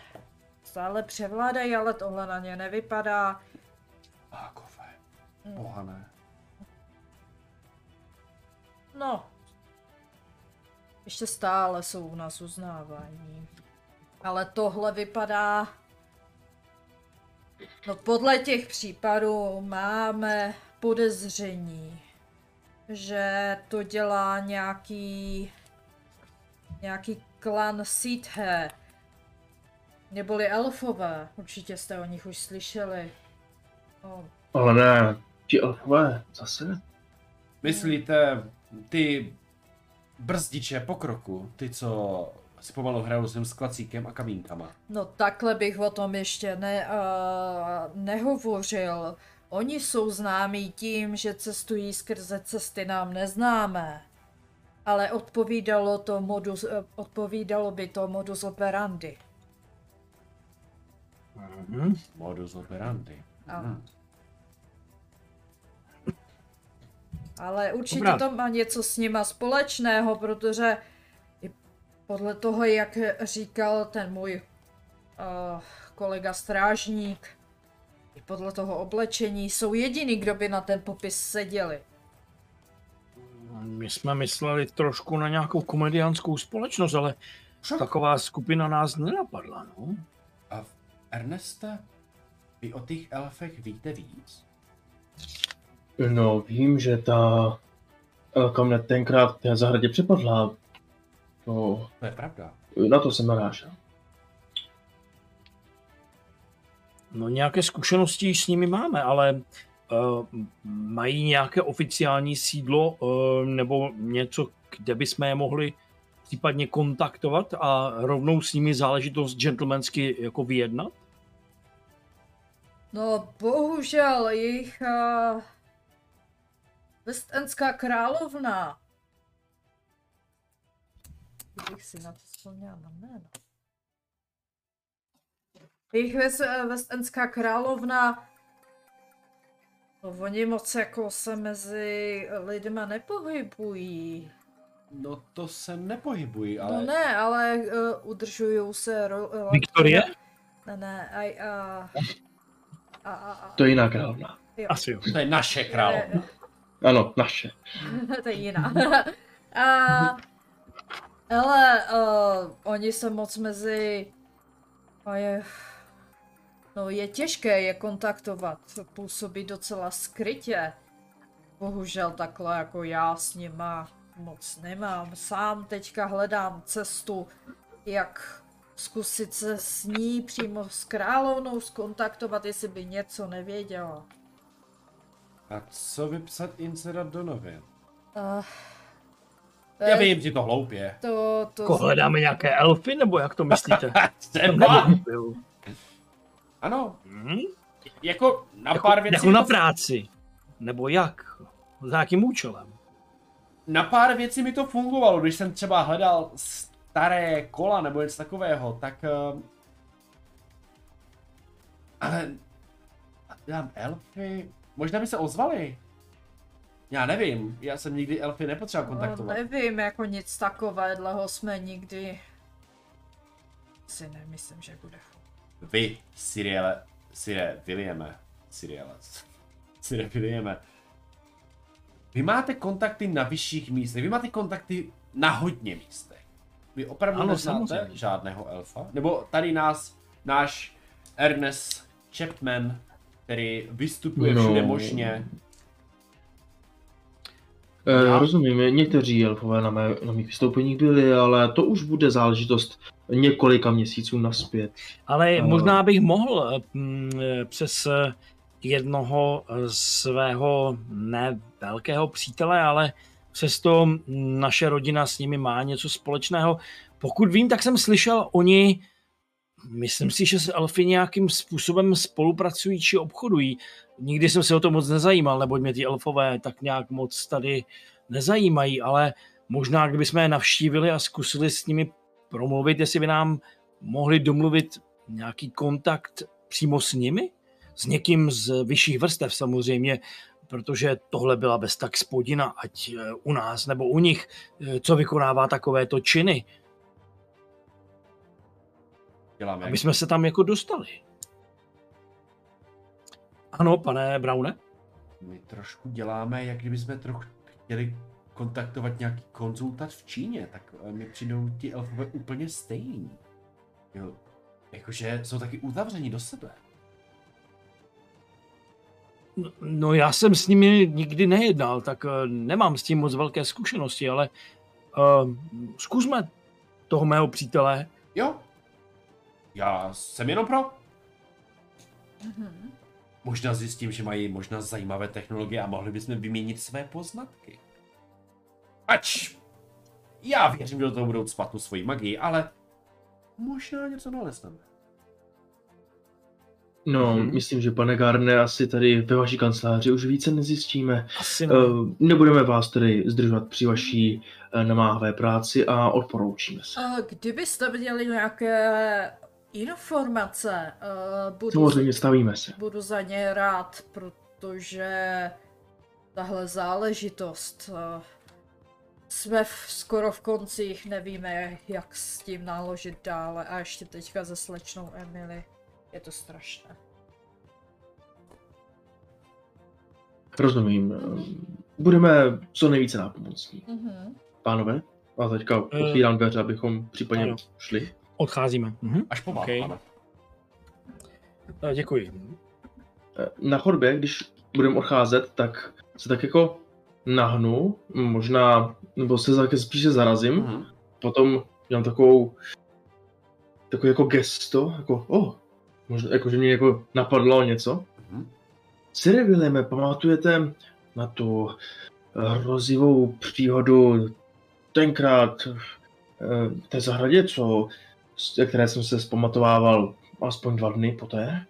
stále převládají, ale tohle na ně nevypadá. Mákové. Mm. Bohané. No. Ještě stále jsou u nás uznávání. Ale tohle vypadá... No podle těch případů máme podezření, že to dělá nějaký... nějaký klan Sithe. Neboli elfové, určitě jste o nich už slyšeli. Ale ne, ti elfové, zase? Myslíte, ty brzdiče pokroku, ty, co si pomalu hrajou svým sklacíkem a kamínkama. No takhle bych o tom ještě ne, uh, nehovořil. Oni jsou známí tím, že cestují skrze cesty nám neznámé. Ale odpovídalo, to modus, eh, odpovídalo by to modus operandi. Mhm. Modus operandi. Ano. Hmm. Ale určitě Dobrá. to má něco s nima společného, protože i podle toho, jak říkal ten můj uh, kolega strážník, i podle toho oblečení jsou jediný, kdo by na ten popis seděli. My jsme mysleli trošku na nějakou komediánskou společnost, ale taková skupina nás nenapadla, no. A v Erneste, vy o těch elfech víte víc? No, vím, že ta Elka mě tenkrát v té zahradě přepadla. No, To je pravda. na to jsem narážel. No nějaké zkušenosti s nimi máme, ale uh, mají nějaké oficiální sídlo uh, nebo něco, kde bychom je mohli případně kontaktovat a rovnou s nimi záležitost gentlemansky jako vyjednat? No, bohužel, jejich uh, Westendská královna. Kdybych si na to vzpomněla na jméno. Jejich West- Westendská královna No, oni moc jako se mezi lidma nepohybují. No to se nepohybují, No ale... ne, ale uh, udržují se... Ro- Viktorie? Ne, ne, aj, uh, A, a, a, To je jiná královna. jo. Asi jo. To je naše královna. Ano, naše. <laughs> to je jiná. <laughs> a, ale uh, oni se moc mezi... A je... No je těžké je kontaktovat, působí docela skrytě. Bohužel takhle jako já s nima moc nemám. Sám teďka hledám cestu, jak zkusit se s ní přímo s královnou skontaktovat, jestli by něco nevěděla. A co vypsat insert do novin? Uh, Já vím, že to hloupě. To, to, Jako hledáme nějaké elfy, nebo jak to myslíte? <laughs> Třeba. Byl. Ano, Hm? jako na Jako, pár věcí... jako na práci. Nebo jak? Za jakým účelem? na pár věcí mi to fungovalo, když jsem třeba hledal staré kola nebo něco takového, tak... Uh, ale... Dělám elfy... Možná by se ozvali. Já nevím, já jsem nikdy elfy nepotřeboval no, kontaktovat. nevím, jako nic takového jsme nikdy... Si nemyslím, že bude. Vy, Siriele, Sire Williame, Siriele, Sire Williame, vy máte kontakty na vyšších místech, vy máte kontakty na hodně místech. Vy opravdu Ano, neznáte samozřejmě. žádného elfa? Nebo tady nás, náš Ernest Chapman, který vystupuje No. všude možně. Eh, Já- rozumím, někteří elfové na, mé, na mých vystoupeních byli, ale to už bude záležitost několika měsíců naspět. Ale Ano. možná bych mohl mm, přes jednoho svého ne velkého přítele, ale přesto naše rodina s nimi má něco společného. Pokud vím, tak jsem slyšel oni, myslím si, že se elfy nějakým způsobem spolupracují či obchodují. Nikdy jsem se o to moc nezajímal, neboť mě ty elfové tak nějak moc tady nezajímají, ale možná kdybychom je navštívili a zkusili s nimi promluvit, jestli by nám mohli domluvit nějaký kontakt přímo s nimi? S někým z vyšších vrstev samozřejmě, protože tohle byla bez tak spodina, ať eh, u nás nebo u nich, eh, co vykonává takovéto činy, Děláme. aby jsme se tam jako dostali. Ano, pane Braune? My trošku děláme, jak kdyby jsme trochu chtěli kontaktovat nějaký konzultat v Číně, tak eh, mi přijdou ti elfové úplně stejní. Jo. Jakože jsou taky uzavření do sebe. No, já jsem s nimi nikdy nejednal, tak eh, nemám s tím moc velké zkušenosti, ale uh, zkusme toho mého přítele. Jo. Já jsem jenom pro. Mhm. Možná zjistím, že mají možná zajímavé technologie a mohli bychom vyměnit své poznatky. Ač já věřím, že do toho budou cpat tu svoji magii, ale možná něco nalezneme. No, Mhm. myslím, že pane Garne, asi tady ve vaší kanceláři už více nezjistíme. Asi ne. Uh, nebudeme vás tedy zdržovat při vaší eh, namáhavé práci a odporoučíme se. A kdybyste měli nějaké informace, budu, Samozřejmě stavíme se. budu za ně rád, protože tahle záležitost jsme v, skoro v koncích, nevíme, jak s tím naložit dále a ještě teďka se slečnou Emily. Je to strašné. Rozumím. Budeme co nejvíce nápomocní. Mhm. Pánové, a teďka Eh, otvírám dveře, abychom případně ano. šli. Odcházíme. Mhm. Až pomalu, Okej. ano. Eh, Děkuji. Eh, Na chodbě, když budeme odcházet, tak se tak jako nahnu, možná, nebo se tak spíše zarazím, Mhm. potom dělám takovou, takový jako gesto, jako, oh, možná, jako, že mě jako napadlo něco. Mhm. Sire Williame, pamatujete na tu hrozivou příhodu tenkrát eh, v té zahradě, co, ze které jsem se zpamatovával aspoň dva dny poté?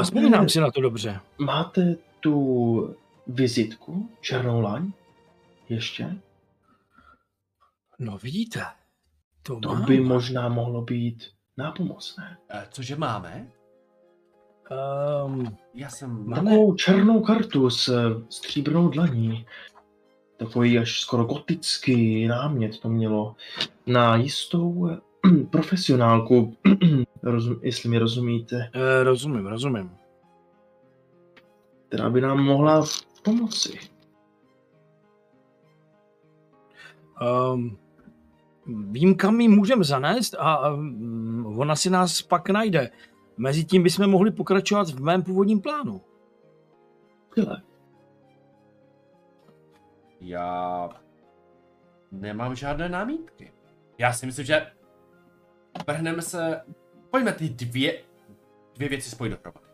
Eh, Vzpomínám si na to dobře. Máte tu vizitku, černou laň? Ještě? No vidíte, to, To mám. by možná mohlo být nápomocné. Eh, Cože máme? Um, Já jsem... Máme. Takovou černou kartu s eh, stříbrnou dlaní. Takový až skoro gotický námět to mělo. Na jistou eh, <clears throat> profesionálku, <clears throat> rozum, jestli mi rozumíte. eh, rozumím, rozumím. která by nám mohla pomoci. Um, vím, kam ji můžeme zanést a um, ona si nás pak najde. Mezitím bychom mohli pokračovat v mém původním plánu. Skvělé. Já nemám žádné námítky. Já si myslím, že vrhneme se... Pojďme ty dvě, dvě věci spojit dohromady.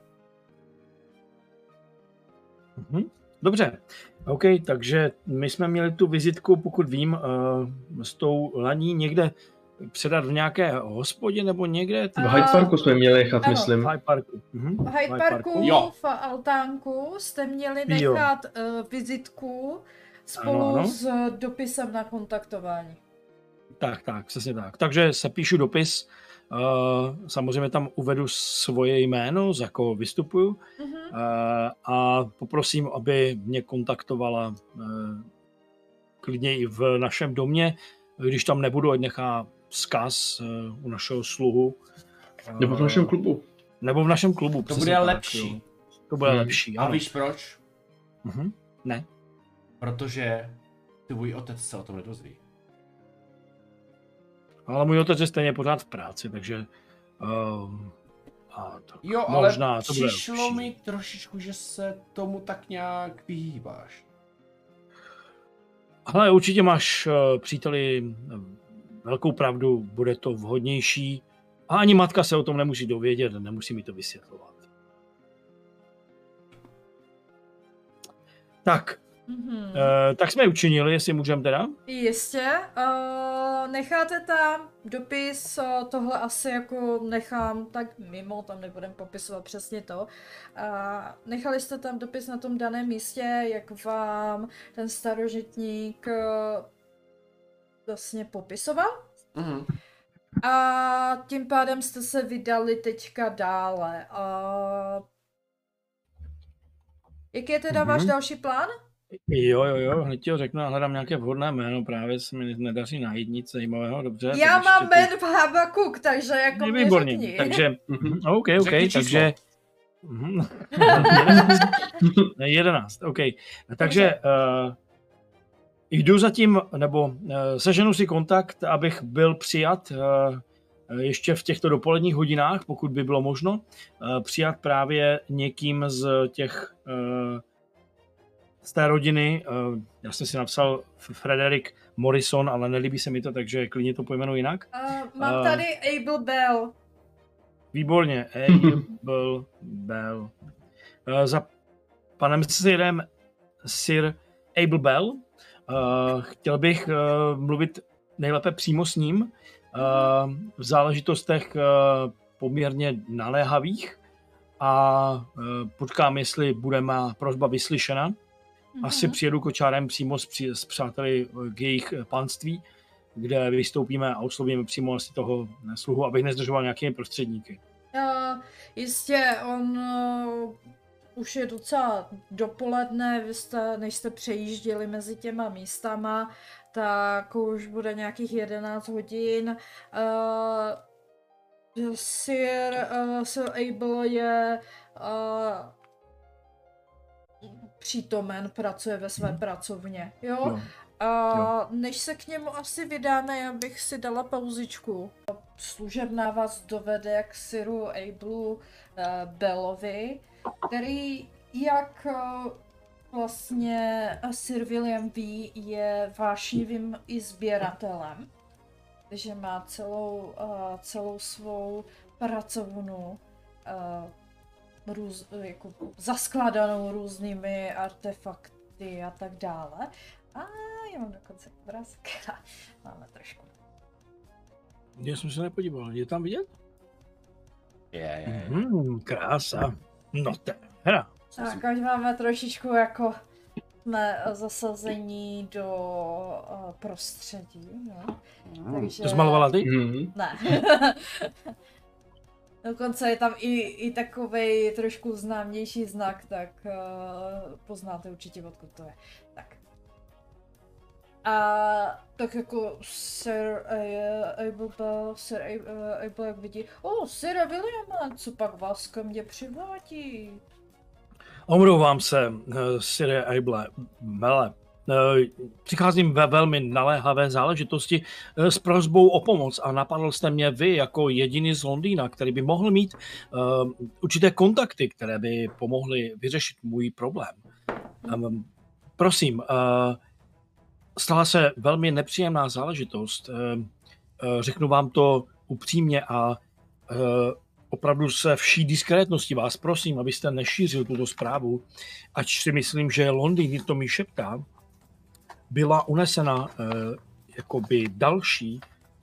Mhm. Dobře, OK, takže my jsme měli tu vizitku, pokud vím, uh, s tou laní někde předat v nějaké hospodě nebo někde? V Hyde Parku jsme měli nechat, Ano. myslím. V Hyde Parku. Mhm. V Hyde Parku Jo. v altánku jste měli Jo. nechat uh, vizitku spolu Ano, ano. s dopisem na kontaktování. Tak, tak, přesně tak. Takže se píšu dopis, uh, samozřejmě tam uvedu svoje jméno, za koho vystupuju Mhm. uh, a poprosím, aby mě kontaktovala uh, klidně i v našem domě, když tam nebudu, ať nechá vzkaz uh, u našeho sluhu. Uh, Nebo v našem klubu. Nebo v našem klubu. To bude tak, lepší. jo. To bude Hmm. lepší, A ano. víš proč? Mhm. Ne. Protože tvůj otec se o tom nedozví. Ale můj otec je stejně pořád v práci, takže... Uh, a tak Jo, ale možná to bude přišlo lepší. mi trošičku, že se tomu tak nějak vyhýbáš. Ale určitě máš, eh, příteli, eh, velkou pravdu, bude to vhodnější. A ani matka se o tom nemusí dovědět, nemusí mi to vysvětlovat. Tak, Mhm. eh, tak jsme učinili, jestli můžeme teda. Jistě. Uh, necháte tam dopis, uh, tohle asi jako nechám tak mimo, tam nebudem popisovat přesně to. Uh, nechali jste tam dopis na tom daném místě, jak vám ten starožitník uh, vlastně popisoval. Mhm. A tím pádem jste se vydali teďka dále. Uh, jaký je teda Mhm. váš další plán? Jo, jo, jo, hned ti ho řeknu a hledám nějaké vhodné jméno, právě se mi nedaří najít nic zajímavého, dobře. Já mám ty- Ben v Habakuk, takže jako mě Výborně, řekni. takže, Mhm. <laughs> OK, OK, Řekni takže... Mhm. <laughs> 11, OK. Takže uh, jdu zatím, nebo uh, seženu si kontakt, abych byl přijat uh, ještě v těchto dopoledních hodinách, pokud by bylo možno, uh, přijat právě někým z těch uh, z té rodiny, uh, já jsem si napsal Frederick Morrison, ale nelíbí se mi to, takže klidně to pojmenuji jinak. Uh, mám A- tady Abel Bell. Výborně, Abel Bell. Eh, Za panem Sirem Sir Abel Bell eh, chtěl bych eh, mluvit nejlépe přímo s ním eh, v záležitostech eh, poměrně naléhavých a eh, potkám, jestli bude má prosba vyslyšena. Asi Mhm. přijedu kočárem přímo s, při, s přáteli eh, k jejich eh, panství, kde vystoupíme a oslovíme přímo asi toho eh, sluhu, abych nezdržoval nějakými prostředníky. Uh, jistě, on uh, už je docela dopoledne, vy jste, než jste přejížděli mezi těma místama, tak už bude nějakých 11 hodin. Uh, Sir, uh, Sir Abel je uh, přítomen, pracuje ve své Mhm. pracovně, jo? Jo. A než se k němu asi vydáme, já bych si dala pauzičku. Služebná vás dovede k Siru Abelu uh, Bellovi, který, jak uh, vlastně Sir William ví, je vášnivým i sběratelem. Takže má celou, uh, celou svou pracovnu uh, růz, jako zaskladanou různými artefakty a tak dále. A já mám dokonce obrázek. Máme trošku. Já jsem se nepodíval, je tam vidět? Je, je, je. Hmm, krása. No to je hra. Tak až máme trošičku jako jsme zasazení do uh, prostředí, no. Mm. Takže... To zmalovala ty? Mhm. Ne. <laughs> <laughs> Dokonce je tam i, i takový trošku známější znak, tak uh, poznáte určitě, odkud to je. Tak. A tak jako Sir uh, Abel Sir uh, Abel jak vidí, o, oh, Sir Williama, co pak vás ke mně přivádí? Omlouvám se, Sire Eible, Mele. Uh, přicházím ve velmi naléhavé záležitosti uh, s prozbou o pomoc a napadl jste mě vy jako jediný z Londýna, který by mohl mít uh, určité kontakty, které by pomohly vyřešit můj problém. Prosím, stala se velmi nepříjemná záležitost. Řeknu vám to upřímně a opravdu se vší diskrétnosti vás prosím, abyste nešířil tuto zprávu, ač si myslím, že Londýn, to mi šeptá, byla unesena uh, jakoby další,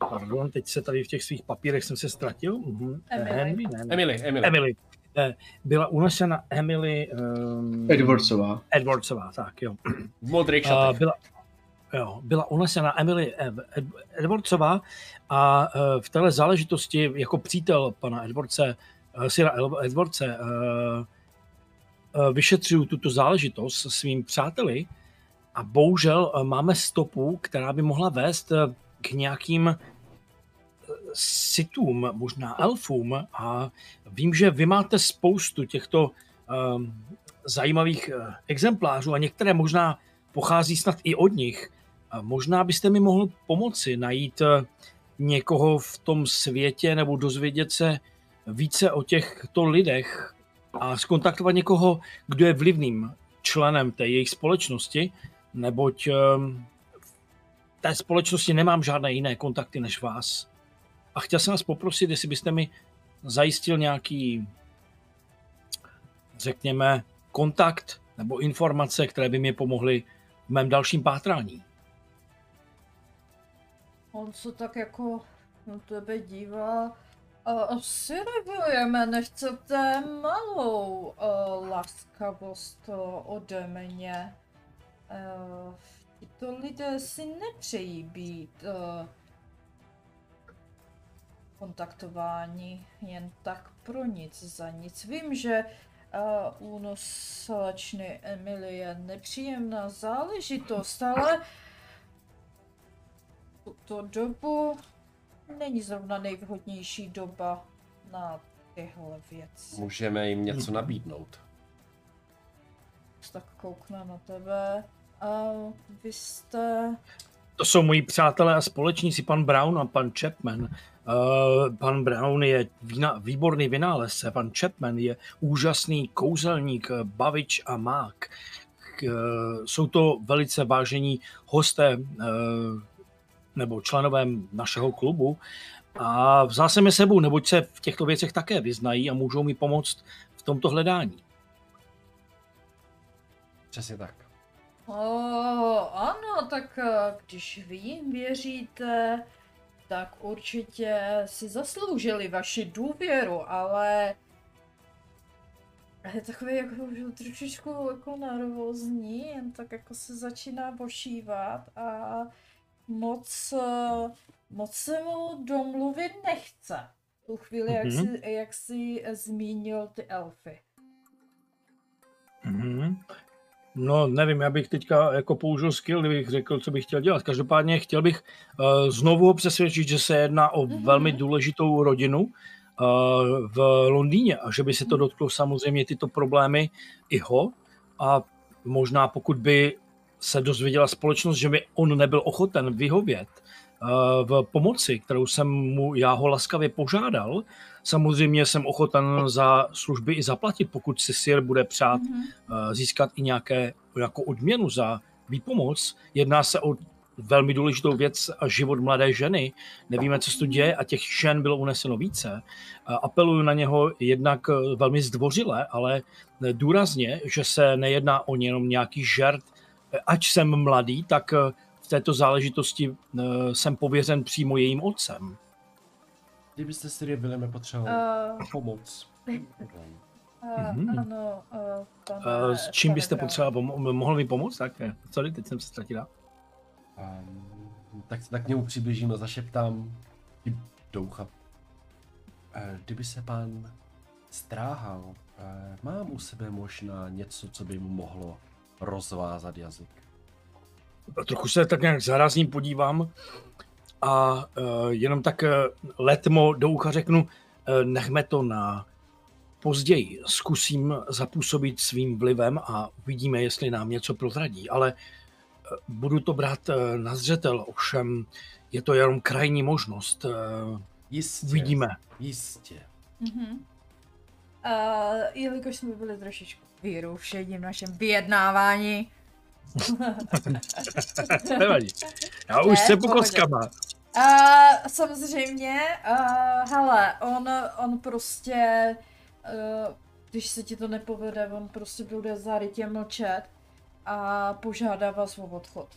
pardon, teď se tady v těch svých papírech jsem se ztratil, uh-huh. Emily. Henry, ne, ne. Emily, Emily. Emily. Eh, Byla unesena Emily um, Edwardsová. Edwardsová, tak jo. V modrých šatech. byla, jo, byla unesena Emily Ed- Ed- Edwardsová a eh, v téhle záležitosti jako přítel pana Edwardse, eh, Sira El- Edwardse, eh, eh, vyšetřuju tuto záležitost se svým přáteli a bohužel eh, máme stopu, která by mohla vést eh, k nějakým eh, sitům, možná elfům a vím, že vy máte spoustu těchto um, zajímavých uh, exemplářů a některé možná pochází snad i od nich. A možná byste mi mohl pomoci najít uh, někoho v tom světě nebo dozvědět se více o těchto lidech a skontaktovat někoho, kdo je vlivným členem té jejich společnosti, neboť um, v té společnosti nemám žádné jiné kontakty než vás. A chtěl jsem vás poprosit, jestli byste mi zajistil nějaký, řekněme, kontakt nebo informace, které by mi pomohly v mém dalším pátrání. On se tak jako na tebe dívá. Asi nebojeme, nechcete malou uh, laskavost ode mě. Uh, tyto lidé si nepřejí být uh, kontaktováni jen tak pro nic za nic. Vím, že uh, únos slečny Emily je nepříjemná záležitost, ale tuto dobu není zrovna nejvhodnější doba na tyhle věci. Můžeme jim něco nabídnout. Tak koukne na tebe. A vy jste... To jsou moji přátelé a společníci, pan Brown a pan Chapman. Uh, pan Brown je vína, výborný vynálezce, pan Chapman je úžasný kouzelník, bavič a mák. Uh, jsou to velice vážení hosté uh, nebo členové našeho klubu a vzal jsem je sebou, neboť se v těchto věcech také vyznají a můžou mi pomoct v tomto hledání. Přesně tak. O, ano, tak eh, když vy jim věříte, tak určitě si zasloužili vaši důvěru, ale je takový jako trošičku jako nervózní, jen tak jako se začíná bošívat a moc, eh, moc se mu domluvit nechce. Tu chvíli, jak, Mhm. si, jak si zmínil ty elfy. Mhm. No, nevím, já bych teďka jako použil skill, kdybych řekl, co bych chtěl dělat. Každopádně chtěl bych uh, znovu ho přesvědčit, že se jedná o Mhm. velmi důležitou rodinu uh, v Londýně a že by se to dotklo samozřejmě tyto problémy i ho a možná pokud by se dozvěděla společnost, že by on nebyl ochoten vyhovět v pomoci, kterou jsem mu já ho laskavě požádal, samozřejmě jsem ochoten za služby i zaplatit, pokud si Sir bude přát Mhm. eh, získat i nějaké, nějakou odměnu za výpomoc. Jedná se o velmi důležitou věc a život mladé ženy. Nevíme, co se tu děje a těch žen bylo uneseno více. Eh, Apeluju na něho jednak eh, velmi zdvořile, ale důrazně, že se nejedná o jenom nějaký žert. Ač jsem mladý, tak této záležitosti eh, jsem pověřen přímo jejím otcem. Kdybyste si Williame potřeboval Uh, pomoc. uh, Mhm. Ano, uh, pane, Eh, S čím byste Brown. potřeba pom- mohl mi pomoct? Tak, eh, sorry, teď jsem se ztratila. Um, tak se tak k němu přiblížím a zašeptám i do ucha. Eh, Kdyby se pán stráhal, eh, mám u sebe možná něco, co by mu mohlo rozvázat jazyk. Trochu se tak nějak zarazím podívám a uh, jenom tak uh, letmo do ucha řeknu, uh, nechme to na později zkusím zapůsobit svým vlivem a uvidíme, jestli nám něco prozradí, ale eh, budu to brát eh, na zřetel, ovšem je to jenom krajní možnost. eh, Jistě. Uvidíme. Jistě. Mhm. Uh, jelikož jsme byli trošičku vyrušení v našem vyjednávání. Nevadí. Já už Ne, se kockama. Uh, samozřejmě, uh, hele, on, on prostě, uh, když se ti to nepovede, on prostě bude zarytě mlčet a požádá vás o odchod.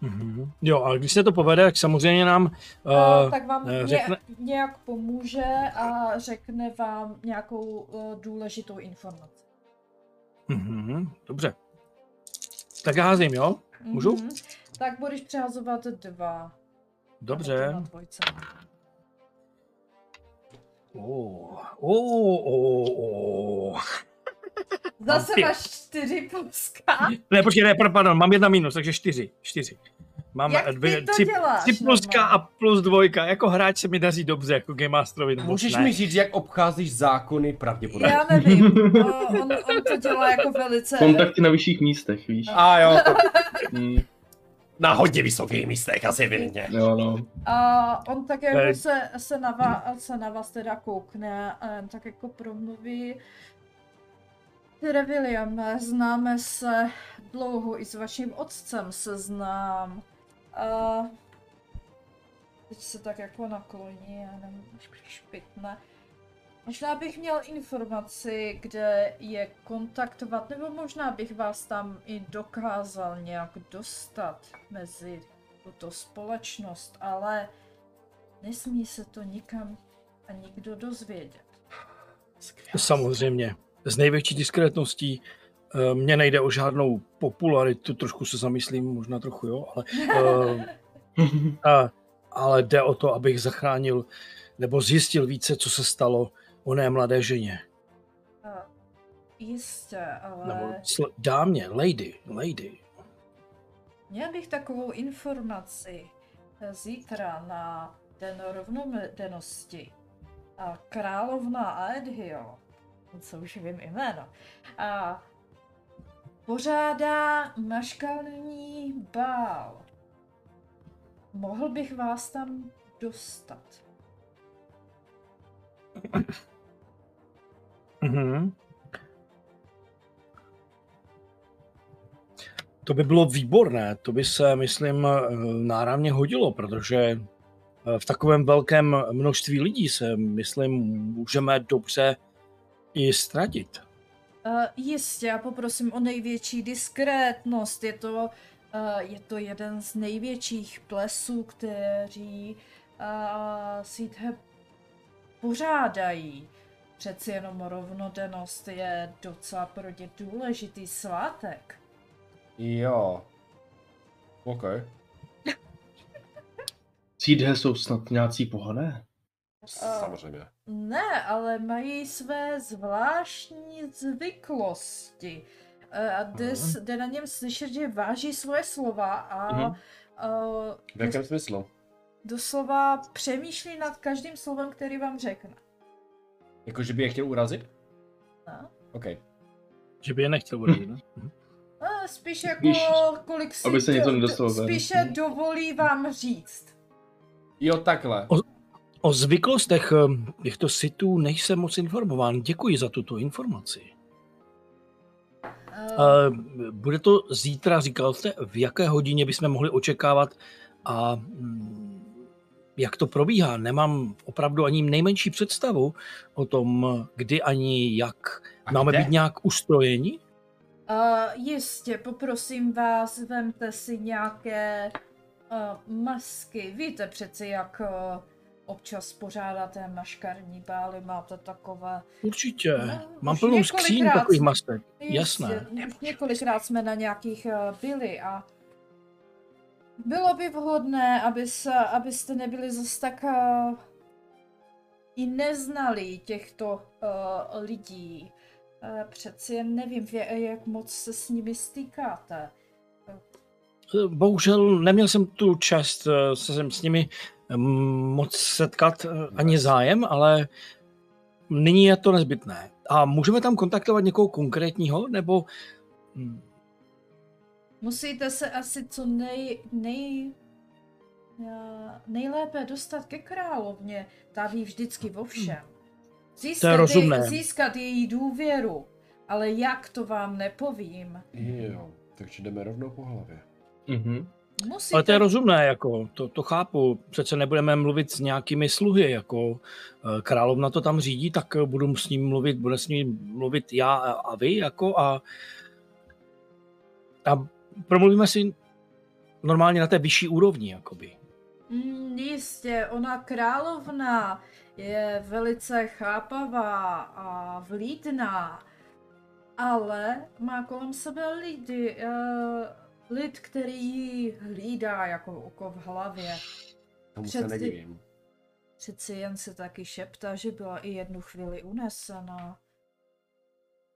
Mhm. Jo, ale když se to povede, tak samozřejmě nám Uh, uh, tak vám ně, řekne- nějak pomůže a řekne vám nějakou uh, důležitou informaci. mhm, dobře. Tak já házím, jo? Můžu? Mhm. Tak budeš přehazovat dva. Dobře. Oh, oh, oh, oh. Zase máš čtyři pluska. Ne, počkej, ne, pardon, mám jedna minus, takže čtyři. čtyři. Mám Jak ty dvě, to tři, děláš tři pluska a plus dvojka. Jako hráč se mi daří dobře, jako Game Masterovi. Můžeš ne. mi říct, jak obcházíš zákony pravděpodobně? Já nevím, o, on, on to dělá jako velice... Kontakty na vyšších místech, víš. A jo, to Hmm, na hodně vysokých místech, asi evidentně. jo, no. A on tak jako se, se, na vás, se na vás teda koukne a jen tak jako promluví. Tyre William, známe se dlouho, i s vaším otcem se znám. A teď se tak jako nakloní a nevím, špitne. Možná bych měl informaci, kde je kontaktovat, nebo možná bych vás tam i dokázal nějak dostat mezi tuto společnost, ale nesmí se to nikam a nikdo dozvědět. Samozřejmě. S největší diskrétností. Eh, Mně nejde o žádnou popularitu, trošku se zamyslím, možná trochu jo, ale, <laughs> eh, a, ale jde o to, abych zachránil nebo zjistil více, co se stalo oné mladé ženě. A jistě, ale Nebo sl- dámě, lady, lady. měl bych takovou informaci zítra na Den rovnodennosti. A královna Aedhio, co už vím jméno, a pořádá maškalní bál. Mohl bych vás tam dostat. Mhm. To by bylo výborné, to by se, myslím, náramně hodilo, protože eh, v takovém velkém množství lidí se, myslím, můžeme dobře i ztratit. Uh, jistě, já poprosím o největší diskrétnost. Je to, uh, je to jeden z největších plesů, kteří uh, Síthe pořádají. Přeci jenom rovnodennost je docela pro ně důležitý svátek. Jo. OK. Cídhe jsou snad nějací pohané? Samozřejmě. Ne, ale mají své zvláštní zvyklosti. Eh, A jde, s- jde na něm slyšet, že váží svoje slova a Mhm. uh, V jakém smyslu? doslova přemýšlí nad každým slovem, který vám řekne. Jako, že by je chtěl urazit? No. OK. Že by je nechtěl urazit, ne? A spíš jako Spíš, kolik si aby se něco do- nedostalo spíše dovolí vám říct. Jo, takhle. O zvyklostech eh, těchto sitů nejsem moc informován. Děkuji za tuto informaci. Uh, Uh, bude to zítra, říkal jste, v jaké hodině bychom mohli očekávat a mm, jak to probíhá? Nemám opravdu ani nejmenší představu o tom, kdy ani jak. A Máme kde? být nějak ustrojeni? Uh, jistě, poprosím vás, vemte si nějaké uh, masky. Víte přeci, jak uh, občas pořádáte maškarní bály, máte takové... Určitě. No, Mám plnou skříň takových mastek. Jasné. Několikrát jsme na nějakých uh, byli a bylo by vhodné, aby se, abyste nebyli zase tak uh, i neznali těchto uh, lidí. Uh, přeci jen nevím, v- jak moc se s nimi stýkáte. Bohužel neměl jsem tu čest eh, se s nimi moc setkat, eh, ani zájem, ale nyní je to nezbytné. A můžeme tam kontaktovat někoho konkrétního, nebo... hm, Musíte se asi co nej, nej, já- nejlépe dostat ke královně. Ta ví vždycky o všem. Získat, rozumné. Jej, získat její důvěru. Ale jak to vám nepovím. Jo, takže jdeme rovnou po hlavě. Mhm. Musíte... Ale to je rozumné, jako, to, to chápu. Přece nebudeme mluvit s nějakými sluhy, jako eh, královna to tam řídí, tak budu s ním mluvit, bude s ním mluvit já a, a vy, jako a, a promluvíme si normálně na té vyšší úrovni, jakoby. Mm, jistě, ona královna je velice chápavá a vlídná, ale má kolem sebe lidi, uh, lid, který ji hlídá jako oko v hlavě. Tomu se Přeci- nedivím. Přeci jen se taky šeptá, že byla i jednu chvíli unesena.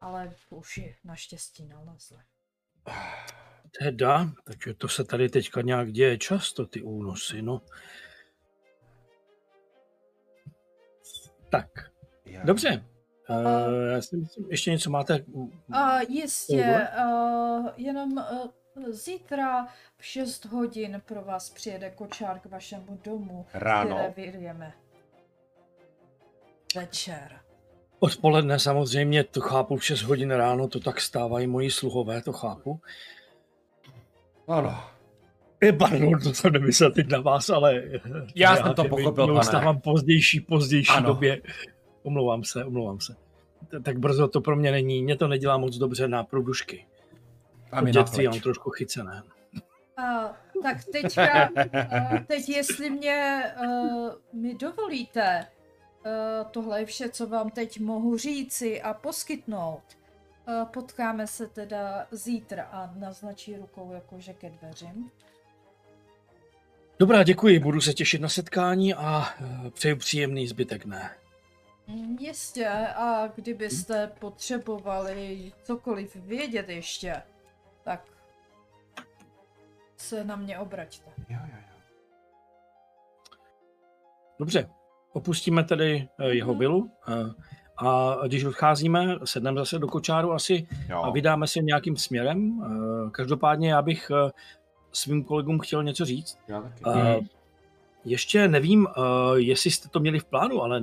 Ale už ji naštěstí nalezli. Teda, takže to se tady teďka nějak děje často, ty únosy, no. Tak, Já... dobře. Uh, já si myslím, ještě něco máte? A jistě, uh, jenom uh, zítra v 6 hodin pro vás přijede kočár k vašemu domu, Ráno. které vyjeme. Večer. Odpoledne samozřejmě, to chápu, v 6 hodin ráno, to tak stávají moji sluhové, to chápu. Ano. Eh, Pardon, to jsem nemyslel teď na vás, ale... eh, <laughs> Já jsem to pochopil, pane. Vstávám pozdější, pozdější Ano. době. Omlouvám se, omlouvám se. Tak brzo to pro mě není, mě to nedělá moc dobře na průdušky. My dětství mám trošku chycené. A, tak teďka, <laughs> a, teď jestli mě uh, mi dovolíte, uh, tohle je vše, co vám teď mohu říci a poskytnout. Uh, potkáme se teda zítra a naznačí rukou jakože ke dveřím. Dobrá, děkuji, budu se těšit na setkání a eh, přeju příjemný zbytek dne. Mm, Jistě, a kdybyste potřebovali cokoliv vědět ještě, tak se na mě obraťte. Jo, jo, jo. Dobře, opustíme tedy eh, jeho Mhm. vilu eh, a když odcházíme, sedneme zase do kočáru asi jo. a vydáme se nějakým směrem. Eh, Každopádně já bych svým kolegům chtěl něco říct. Já taky. Ještě nevím, eh, jestli jste to měli v plánu, ale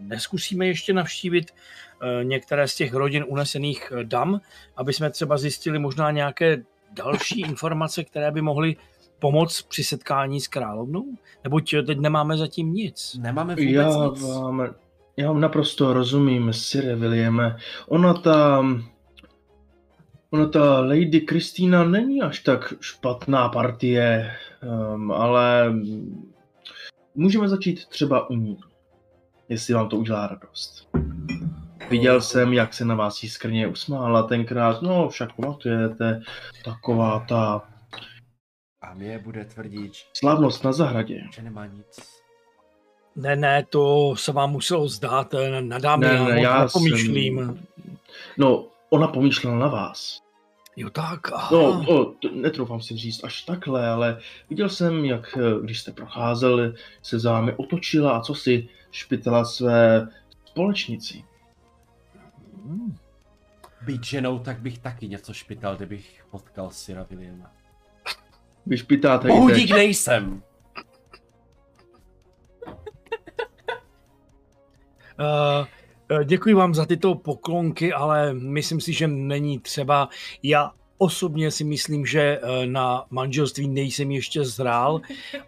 neskusíme ještě navštívit eh, některé z těch rodin unesených eh, dam, aby jsme třeba zjistili možná nějaké další informace, které by mohly pomoct při setkání s královnou? Neboť teď nemáme zatím nic. Nemáme vůbec Já nic. vám, já vám naprosto rozumím, Sire Williame. Ona ta, ona ta Lady Kristýna není až tak špatná partie, um, ale můžeme začít třeba u ní, jestli vám to udělá radost. Viděl jsem, jak se na vás jiskrně usmála tenkrát, no však pamatujete, taková ta A mě bude tvrdit, slavnost na zahradě. že nemá nic. Ne, ne, to se vám muselo zdát, eh, na dámy Ne, já ne, moc já nepomýšlím. jsem- No, ona pomýšlela na vás. Jo tak, aha. No, to, to netroufám si říct až takhle, ale viděl jsem, jak eh, když jste procházeli, se za vámi otočila a co si špitala své společnici. Hmm. Být ženou, tak bych taky něco špital, kdybych potkal Sira Williama. Vy špitáte i teď. Bohudík nejsem. Uh, eh, děkuji vám za tyto poklonky, ale myslím si, že není třeba. Já osobně si myslím, že eh, na manželství nejsem ještě zrál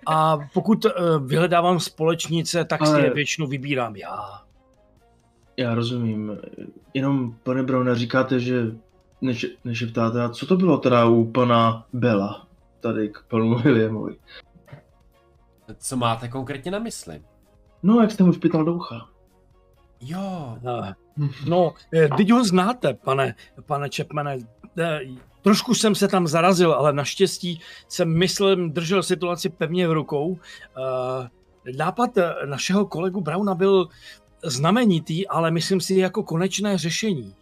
a pokud eh, vyhledávám společnice, tak si je většinou vybírám já. Já rozumím. Jenom, pane Browne, říkáte, že než, nešeptáte, a co to bylo teda u pana Bela, tady k panu Williamovi? Co máte konkrétně na mysli? No, jak jste mu špital do ucha. Jo, Eh, No, eh, teď ho znáte, pane, pane Čepmane. Eh, Trošku jsem se tam zarazil, ale naštěstí jsem, myslím, držel situaci pevně v rukou. Eh, Nápad eh, našeho kolegu Brauna byl znamenitý, ale myslím si jako konečné řešení.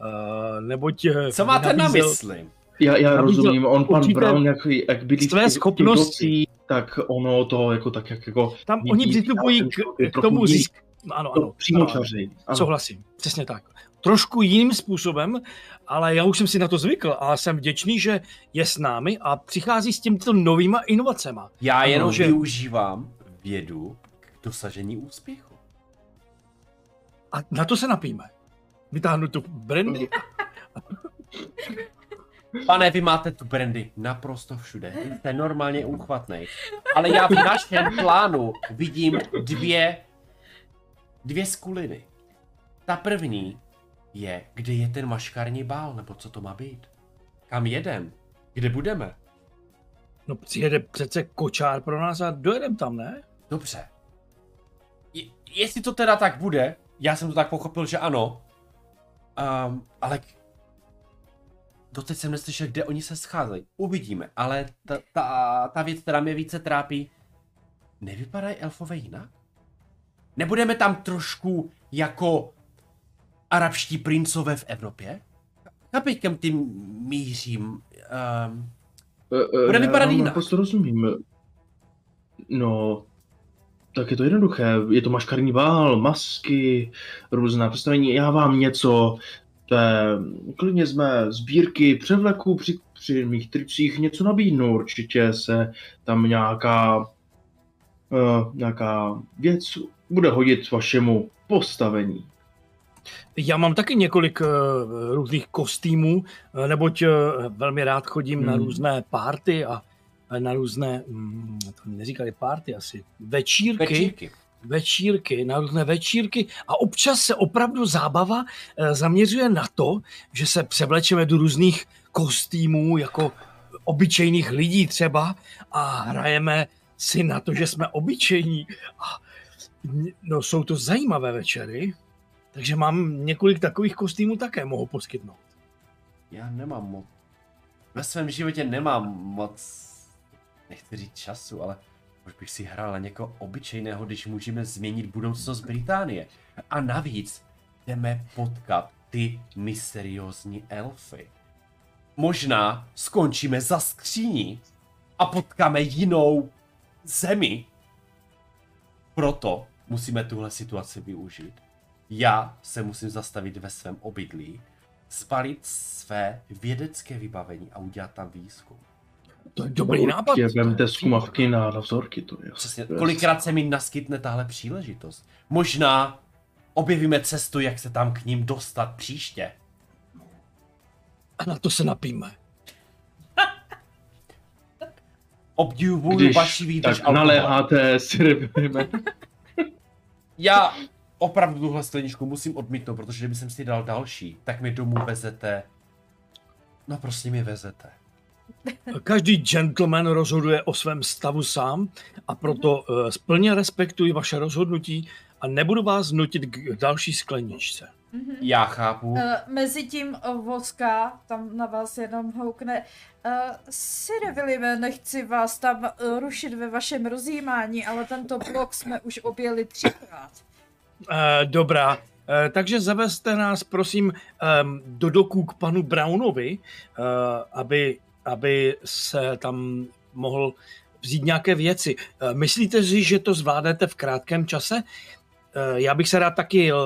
Eh, Neboť... co máte na nabízel mysli? Já, já rozumím, on pan Brown, jak, jak bydlí v Své schopnosti, tak ono to jako tak jak jako tam vidí, oni přistupují k, k tomu jiný. získ... Ano, ano. přímo ano, ano. Ano. Souhlasím, přesně tak. trošku jiným způsobem, ale já už jsem si na to zvykl a jsem vděčný, že je s námi a přichází s těmito novýma inovacema. Já jenom že- využívám vědu k dosažení úspěchu. A na to se napíme. Vytáhnu tu brandy. <laughs> Pane, vy máte tu brandy naprosto všude. Jste normálně úchvatnej. Ale já v našem plánu vidím dvě, dvě skuliny. Ta první je, kde je ten maškarní bál, nebo co to má být. Kam jedem? Kde budeme? No přijede přece kočár pro nás a dojedem tam, ne? Dobře. Je, jestli to teda tak bude, já jsem to tak pochopil, že ano. Um, ale doteď jsem neslyšel, kde oni se scházejí. Uvidíme, ale ta, ta, ta věc, která mě více trápí, nevypadají elfové jinak? Nebudeme tam trošku jako arabští princové v Evropě? Chápeš, kam tím mířím? Um, Eh, Bude já vypadat jinak. Naprosto rozumím. No, tak je to jednoduché. Je to maškarní bál, masky, různá představení. Já vám něco té, klidně z mé sbírky převleku při, při mých tricích něco nabídnu. Určitě se tam nějaká, uh, nějaká věc bude hodit vašemu postavení. Já mám taky několik uh, různých kostýmů, uh, neboť uh, velmi rád chodím na Hmm. různé párty a na různé, mm, to neříkali párty asi, večírky, večírky. večírky, na různé večírky a občas se opravdu zábava eh, zaměřuje na to, že se převlečeme do různých kostýmů jako obyčejných lidí třeba a hrajeme si na to, že jsme obyčejní. A, no, jsou to zajímavé večery, takže mám několik takových kostýmů také mohu poskytnout. Já nemám moc. Ve svém životě nemám moc, nechci říct času, ale už bych si hrál na někoho obyčejného, když můžeme změnit budoucnost Británie. A navíc jdeme potkat ty mysteriózní elfy. Možná skončíme za skříní a potkáme jinou zemi. Proto musíme tuhle situaci využít. Já se musím zastavit ve svém obydlí, zbalit své vědecké vybavení a udělat tam výzkum. To je dobrý nápad. Určitě vemte zkumavky na, na vzorky. To je, Přesně, to kolikrát se mi naskytne tahle příležitost. Možná objevíme cestu, jak se tam k ním dostat příště. A na to se napíme. Obdivuju vaši výdrž tak naléháte syrupem. <laughs> Já opravdu tuhle skleničku musím odmítnout, protože kdyby jsem si dal další, tak mi domů vezete. No prostě mi vezete. Každý gentleman rozhoduje o svém stavu sám a proto uh, plně respektuji vaše rozhodnutí a nebudu vás nutit k další skleničce. Mhm. Já chápu. Uh, Mezitím uh, Voska tam na vás jenom houkne. Uh, Sire Willime, nechci vás tam uh, rušit ve vašem rozjímání, ale tento blok jsme už objeli třikrát. Uh, dobrá, uh, takže zavezte nás prosím um, do doku k panu Brownovi, uh, aby, aby se tam mohl vzít nějaké věci. Uh, myslíte si, že to zvládnete v krátkém čase? Uh, já bych se rád taky uh,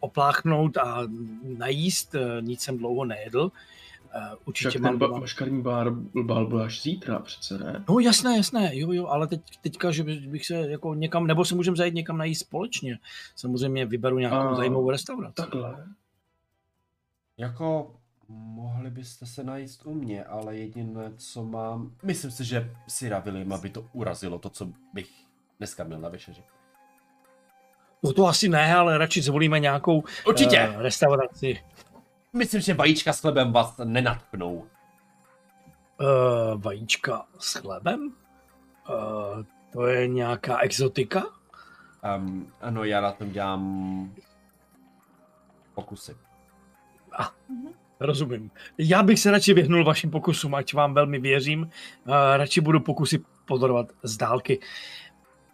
opláchnout a najíst, uh, nic jsem dlouho nejedl. Uh, určitě Však mám ten ba- doma- maškarní bár, bál byl až zítra přece, ne? No jasné, jasné, jo, jo, ale teď, teďka, že by- bych se jako někam, nebo se můžeme zajít někam najíst společně. Samozřejmě vyberu nějakou A, zajímavou restauraci. Takhle. Jako, mohli byste se najíst u mě, ale jediné, co mám... Myslím si, že Sira William by to urazilo, to, co bych dneska měl na večeři. No to asi ne, ale radši zvolíme nějakou Určitě! Uh, restauraci. Myslím, že vajíčka s chlebem vás nenatchnou. Uh, vajíčka s chlebem? Uh, to je nějaká exotika? Um, ano, já na tom dělám pokusy. Rozumím. Já bych se radši vyhnul vašim pokusům, ať vám velmi věřím. Uh, radši budu pokusy pozorovat z dálky.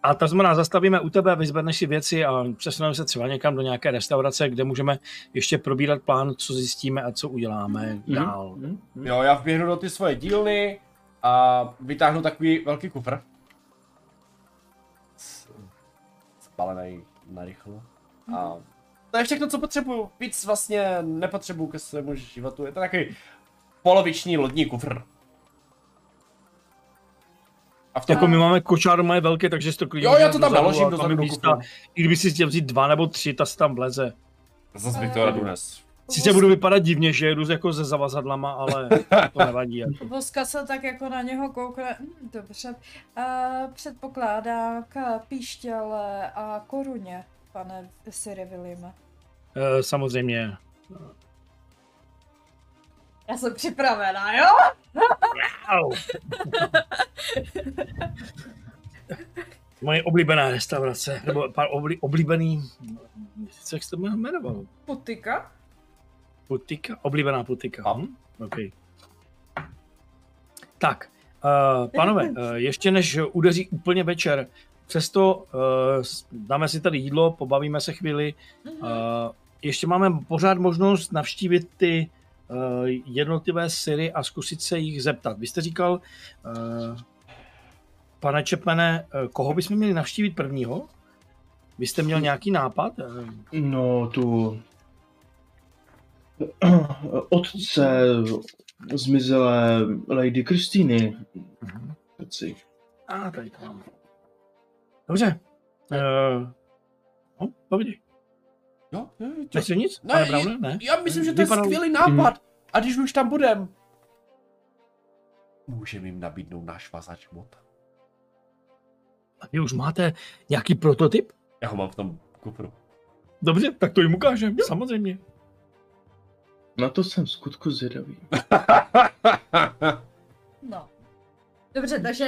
A to znamená, zastavíme u tebe, vyzvedneš si věci a přesuneme se třeba někam do nějaké restaurace, kde můžeme ještě probírat plán, co zjistíme a co uděláme dál. Mhm, mhm. Jo, já vběhnu do ty svoje dílny a vytáhnu takový velký kufr. Spalený narychlo. A To je všechno, co potřebuju. Víc vlastně nepotřebuju ke svému životu. Je to takový poloviční lodní kufr. A v tom... Jako my máme kočár moje velké, takže si to klidně Jo, já to tam naložím do je zadního místa. I kdyby si chtěl vzít dva nebo tři, ta se tam vleze. Zas bych to rád unes. Sice budu vypadat divně, že jedu jako se zavazadlama, ale to nevadí. Jako. <laughs> Voska se tak jako na něho koukne, hm, dobře, uh, předpokládá k píštěle a koruně, pane Siri Williame. E, samozřejmě. Já jsem připravená, jo? Au. Moje oblíbená restaurace, nebo pár obli, oblíbený, jak se to jmenovalo? Putika? Putika? Oblíbená putika. A. Hm? OK. Tak, uh, panové, uh, ještě než udeří úplně večer, přesto uh, dáme si tady jídlo, pobavíme se chvíli. Uh, ještě máme pořád možnost navštívit ty uh, jednotlivé syry a zkusit se jich zeptat. Vy jste říkal, uh, pane Čepmene, uh, koho bychom měli navštívit prvního? Vy jste měl nějaký nápad? No, tu... <clears throat> Otce zmizelé Lady Kristýny. Přeci. A tady to mám. Dobře. Uh, no, povídej. Jo, jo, jo. Nechci nic? Ne, pane Browne? Ne? Já myslím, že to je skvělý nápad. A když už tam budem, můžeme jim nabídnout náš vazač mod. A vy už máte nějaký prototyp? Já ho mám v tom kufru. Dobře, tak to jim ukážem, samozřejmě. Na to jsem v skutku zvědavý. <laughs> Dobře, takže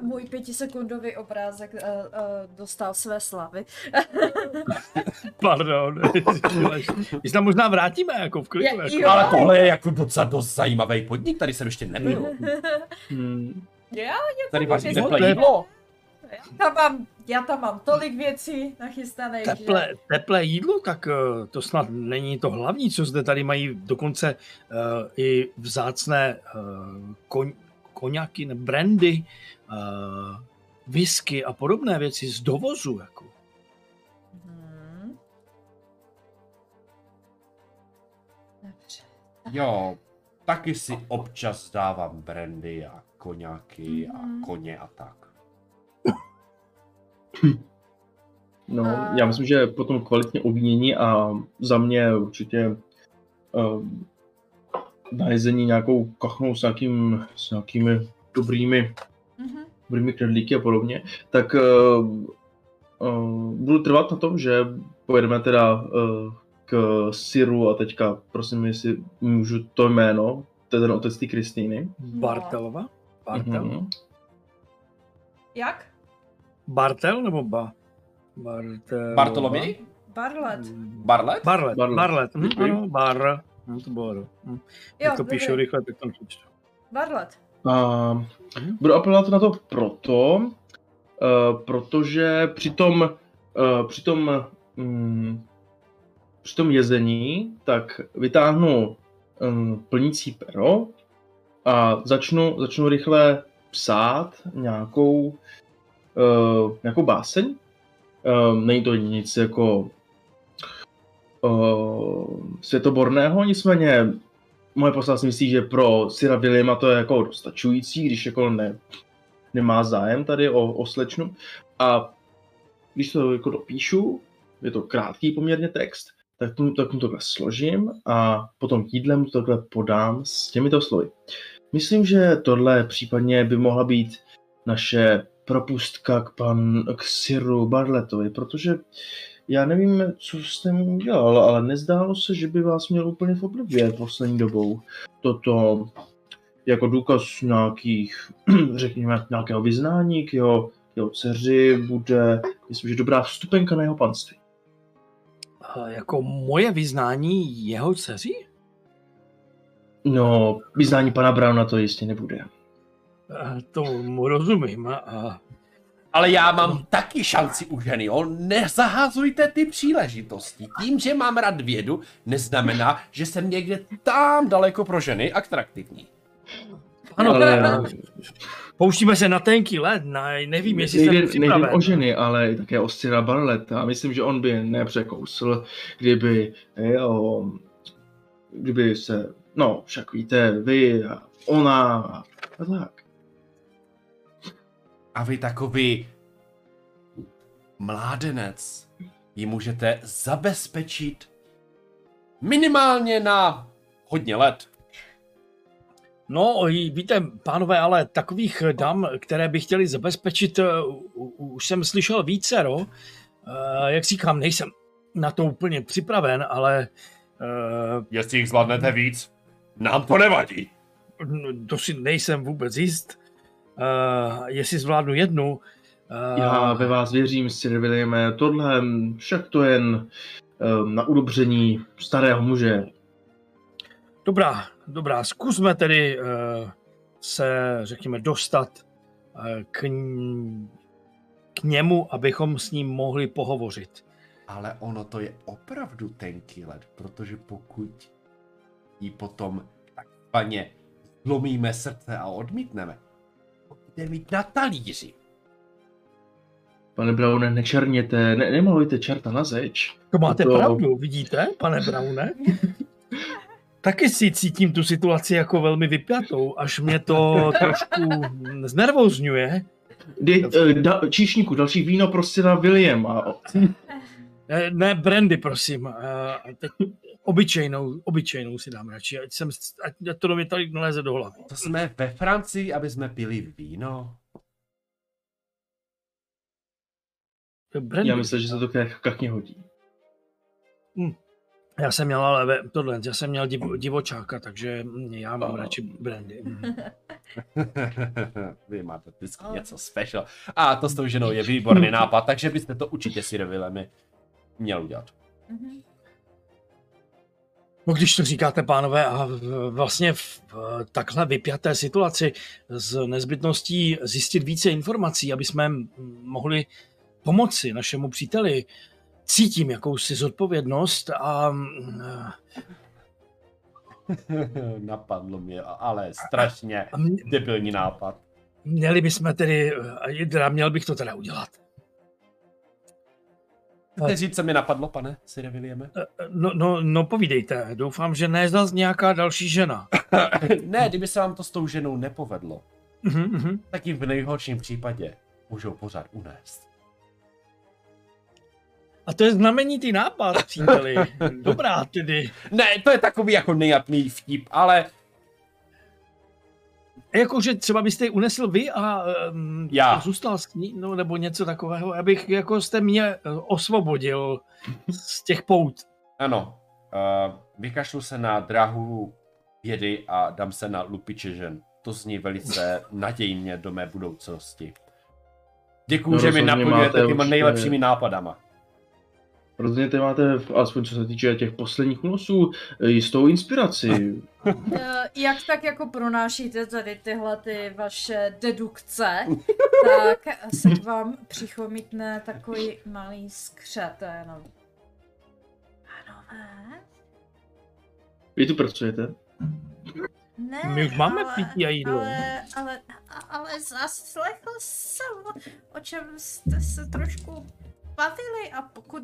uh, můj pětisekundový obrázek uh, uh, dostal své slavy. <laughs> Pardon. My se tam možná vrátíme, jako v klidu. Je- Jako. jo. Ale tohle je jako docela dost zajímavý podnik, tady jsem ještě nebyl. <laughs> Hmm. Já, Tady vaří No, teplé jídlo. já, tam mám, já tam mám tolik věcí nachystaných, Teplé, že... teplé jídlo, tak to snad není to hlavní, co zde tady mají dokonce uh, i vzácné uh, koň, koněky, brandy, uh, whisky a podobné věci z dovozu. Jako. Hmm. Dobře. Jo, taky si občas dávám brandy a koněky a Mhm. koně a tak. No, já myslím, že potom kvalitně ovínění a za mě určitě uh, na jezení nějakou kachnou s, nějakým, s nějakými dobrými, Mhm. dobrými knedlíky a podobně, tak uh, uh, budu trvat na tom, že pojedeme teda uh, k Syru a teďka, prosím, jestli můžu to jméno, to je ten otec té Kristýny. Bartelova? Bartel? Mhm. Jak? Bartel nebo ba? Bartel. Bartoloměj? Barlet. Barlet? Barlet, Barlet. Barlet. Hm, Děkuji. ano, bar. Hm, to bylo. Hm. Jo, to píšu rychle, tak to přečtu. Barlet. A Mhm. budu apelovat na to proto, uh, protože při tom, uh, při tom, um, při tom jezení tak vytáhnu um, plnící pero a začnu, začnu rychle psát nějakou, uh, nějakou báseň. Um, není to nic jako uh, světoborného, nicméně moje postava si myslí, že pro Sira Williama to je jako dostačující, když jako ne, nemá zájem tady o, o slečnu. A když to jako dopíšu, je to krátký poměrně text, tak, tomu, tak mu tohle složím a potom jídlem to takhle podám s těmito slovy. Myslím, že tohle případně by mohla být naše propustka k, pan, k Siru Barletovi, protože já nevím, co jste mu udělal, ale nezdálo se, že by vás měl úplně v oblibě poslední dobou. Toto jako důkaz nějakých, <clears throat> řekněme, nějakého vyznání k jeho, jeho dceři bude, myslím, že dobrá vstupenka na jeho panství. A jako moje vyznání jeho dceři? No, vyznání pana Brauna to jistě nebude. A To mu rozumím. A Ale já mám taky šanci u ženy, jo? Nezahazujte ty příležitosti. Tím, že mám rád vědu, neznamená, že jsem někde tam daleko pro ženy atraktivní. Ano, ale ale pouštíme se na tenký led, na, nevím, jestli jsem nejde, nejde připraven. o ženy, ale také o Styra Barleta. Myslím, že on by nepřekousl, kdyby, jo, kdyby se, no, však víte, vy a ona a tak. A vy takový mládenec ji můžete zabezpečit minimálně na hodně let. No, i víte, pánové, ale takových dam, které by chtěli zabezpečit, eh, už jsem slyšel vícero. Eh, Jak říkám, nejsem na to úplně připraven, ale eh, Jestli jich zvládnete víc, nám to nevadí. to si nejsem vůbec jist. Eh, Jestli zvládnu jednu, eh, Já ve vás věřím, Sir Williame, tohle však to jen um, na udobření starého muže. Dobrá, dobrá, zkusme tedy uh, se, řekněme, dostat uh, k, k němu, abychom s ním mohli pohovořit. Ale ono to je opravdu tenký led, protože pokud jí potom takzvaně zlomíme srdce a odmítneme, bude mít na talíři. Pane Braune, nečerněte, ne, nemalujte čerta na zeč. To máte To- pravdu, vidíte, pane Braune? <laughs> Taky si cítím tu situaci jako velmi vypjatou, až mě to trošku znervozňuje. Dej, uh, da, číšníku, další víno pro syna Williama. Eh, Ne, brandy, prosím. Eh, Teď obyčejnou, obyčejnou si dám radši, ať, jsem, ať ať to do mě tady naleze do hlavy. To jsme ve Francii, aby jsme pili víno. Brandy. Já myslím, že se to k kakně hodí. Já jsem měl ale tohle, já jsem měl divo, divočáka, takže já mám Oh. radši brandy. <laughs> <laughs> Vy máte vždycky Ale- něco special. A to s tou ženou je výborný nápad, takže byste to určitě si Vilemi měl udělat. Mhm. No když to říkáte, pánové, a vlastně v takhle vypjaté situaci s nezbytností zjistit více informací, aby jsme mohli pomoci našemu příteli, cítím jakousi zodpovědnost a <laughs> Napadlo mě, ale strašně debilní nápad. měli bychom tedy, teda měl bych to teda udělat. Chcete říct, co mi napadlo, pane Sire Williame? No, no, no povídejte, doufám, že ne zas nějaká další žena. <laughs> ne, kdyby se vám to s tou ženou nepovedlo, Mhm, mhm. tak ji v nejhorším případě můžou pořád unést. A to je znamenitý nápad, příteli. <laughs> Dobrá tedy. Ne, to je takový jako nejapný vtip, ale Jakože třeba byste ji unesl vy a um, Já. zůstal s ní, no, nebo něco takového, abych jako jste mě eh, osvobodil z těch pout. ano, uh, vykašlu se na dráhu vědy a dám se na lupiče žen. To zní velice <laughs> nadějně do mé budoucnosti. Děkuju, No, že mi naplňujete těma nejlepšími nápadama. Rozhodně máte, alespoň co se týče těch posledních únosů, jistou inspiraci. <laughs> Eh, Jak tak jako pronášíte tady tyhle ty vaše dedukce, <laughs> tak se k vám přichomítne takový malý skřet. jenom. Pánové? Vy tu pracujete? Ne, My už máme ale, pití a jídlo. Ale, ale, ale zaslechl jsem, o čem jste se trošku bavili a pokud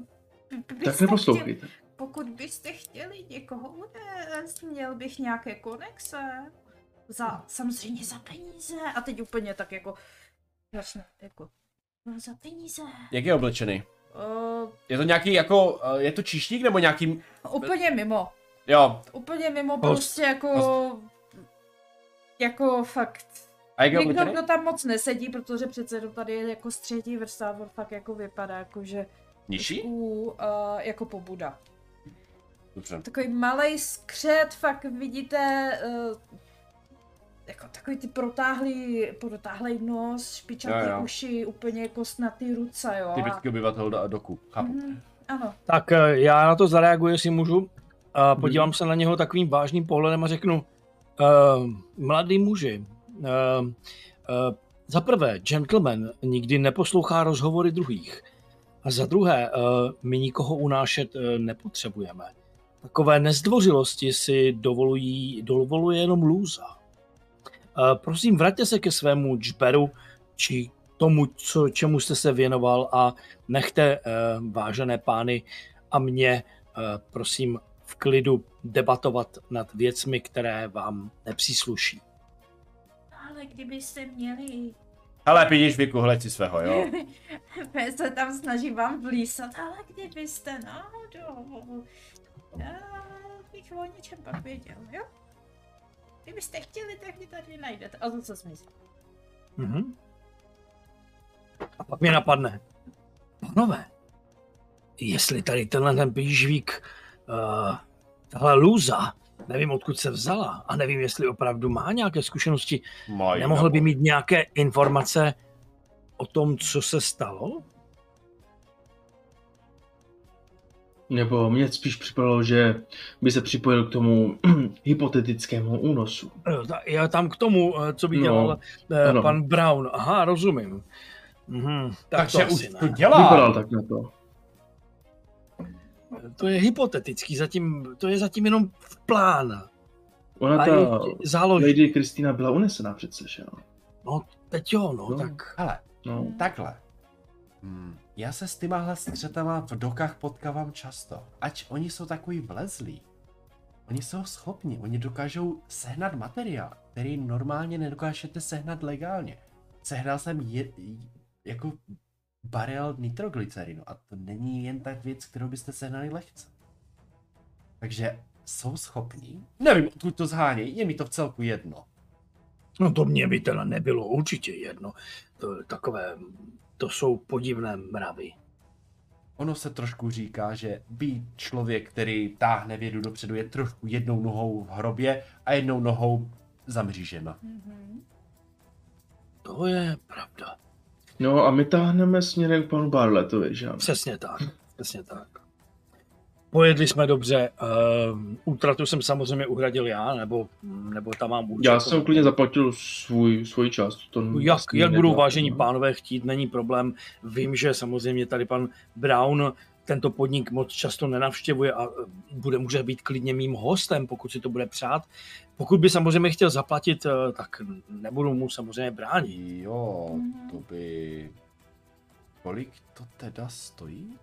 Tak chtěli, neposlouchejte. pokud byste chtěli někoho unést, měl bych nějaké konexe. Za, samozřejmě za peníze. A teď úplně tak jako, jasně, jako, no za peníze. Jak je oblečený? Uh, Je to nějaký jako, uh, je to číšník nebo nějaký, úplně mimo. jo, Úplně mimo, Host. prostě jako, jako fakt a jak Někdo, oblečený? kdo tam moc nesedí, protože přece jenom tady je jako střední vrstva, on fakt jako vypadá jako, že Nižší? u, uh, jako pobuda. Dobře. Takový malý skřet, fakt vidíte uh, jako takový ty protáhlý, protáhlý nos, špičatý Jo, jo. uši, úplně kostnatý ruce, jo. a- Typický obyvatel do, doku, chápu. Mhm, ano. Tak eh, já na to zareaguji, jestli můžu. A podívám se na něho takovým vážným pohledem a řeknu, uh, mladý muži, uh, uh, za prvé, gentleman nikdy neposlouchá rozhovory druhých. A za druhé, uh, my nikoho unášet uh, nepotřebujeme. Takové nezdvořilosti si dovolují, dovoluje jenom lůza. Uh, prosím, vraťte se ke svému džberu, či tomu, co, čemu jste se věnoval a nechte vážené pány a mě, prosím, v klidu debatovat nad věcmi, které vám nepřísluší. Ale kdybyste měli... Ale pídíš Viku, hleď si svého, jo? <laughs> Já se tam snažím vám vlísat, ale kdybyste náhodou... Já bych o něčem pak věděl, jo? Kdybyste chtěli, tak mě tady najdete. A to co smysl? Mhm. A pak mě napadne. Pánové, jestli tady tenhle ten pížvík, uh, tahle lůza, nevím odkud se vzala a nevím, jestli opravdu má nějaké zkušenosti, Mají, nemohl by nebo- mít nějaké informace o tom, co se stalo? Nebo mě spíš připadalo, že by se připojil k tomu <clears throat> hypotetickému únosu. Já tam k tomu, eh, co by No, dělal ano. pan Brown. Aha, rozumím. Mhm, tak Takže to už asi to dělá. Vypadal tak na to. To je hypotetický, zatím, to je zatím jenom v plán. Ona A ta je záloží. Lady Kristýna byla unesená přece, že jo? No, teď jo, no, No. tak. Hele, No. takhle. Hmm, já se s tymahle střetama v dokách potkávám často. Ať oni jsou takový vlezlí. Oni jsou schopni, oni dokážou sehnat materiál, který normálně nedokážete sehnat legálně. Sehnal jsem je, jako barel nitroglycerinu a to není jen tak věc, kterou byste sehnali lehce. Takže jsou schopní, nevím, odkud to zhánějí, je mi to v celku jedno. No to mě by teda nebylo určitě jedno. To je takové, to jsou podivné mravy. Ono se trošku říká, že být člověk, který táhne vědu dopředu, je trošku jednou nohou v hrobě a jednou nohou zamřížena. Mhm. To je. No a my táhneme směrem k panu Barletovi, že ano? Přesně tak, přesně tak. Pojedli jsme dobře, uh, útratu jsem samozřejmě uhradil já, nebo, nebo tam mám účet. Já jsem klidně zaplatil svůj, svůj část. To Jak, vlastně jak budou vážení no. pánové chtít, není problém. Vím, že samozřejmě tady pan Brown tento podnik moc často nenavštěvuje a eh, bude může být klidně mým hostem, pokud si to bude přát. Pokud by samozřejmě chtěl zaplatit, eh, tak nebudu mu samozřejmě bránit. Jo, Mhm. to by... Kolik to teda stojí?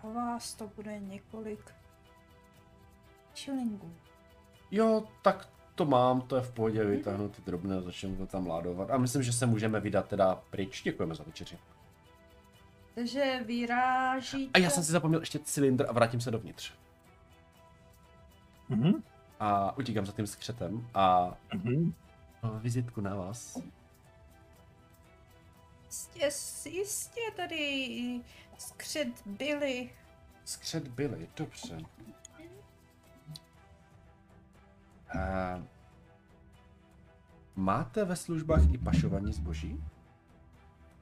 Pro vás to bude několik šilingů. Jo, tak to mám, to je v pohodě, vytáhnu ty drobné a začneme to tam ládovat. A myslím, že se můžeme vydat teda pryč. Děkujeme za večeři. Takže vyrážíte... A já jsem si zapomněl ještě cylindr a vrátím se dovnitř. Mhm. A utíkám za tím skřetem a Mhm. no, vizitku na vás. Jistě, jistě tady skřet byli. Skřet byly, dobře. A máte ve službách i pašování zboží?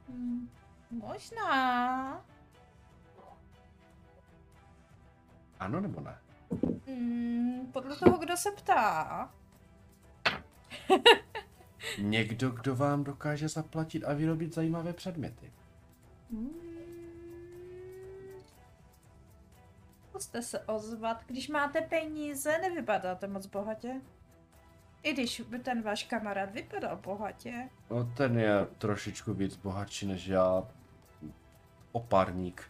Hm, možná. Ano nebo ne? Hm, podle toho, kdo se ptá. <laughs> Někdo, kdo vám dokáže zaplatit a vyrobit zajímavé předměty. Hm. Zkuste se ozvat. Když máte peníze, nevypadáte moc bohatě. I když by ten váš kamarád vypadal bohatě. No ten je trošičku víc bohatší než já. Opárník.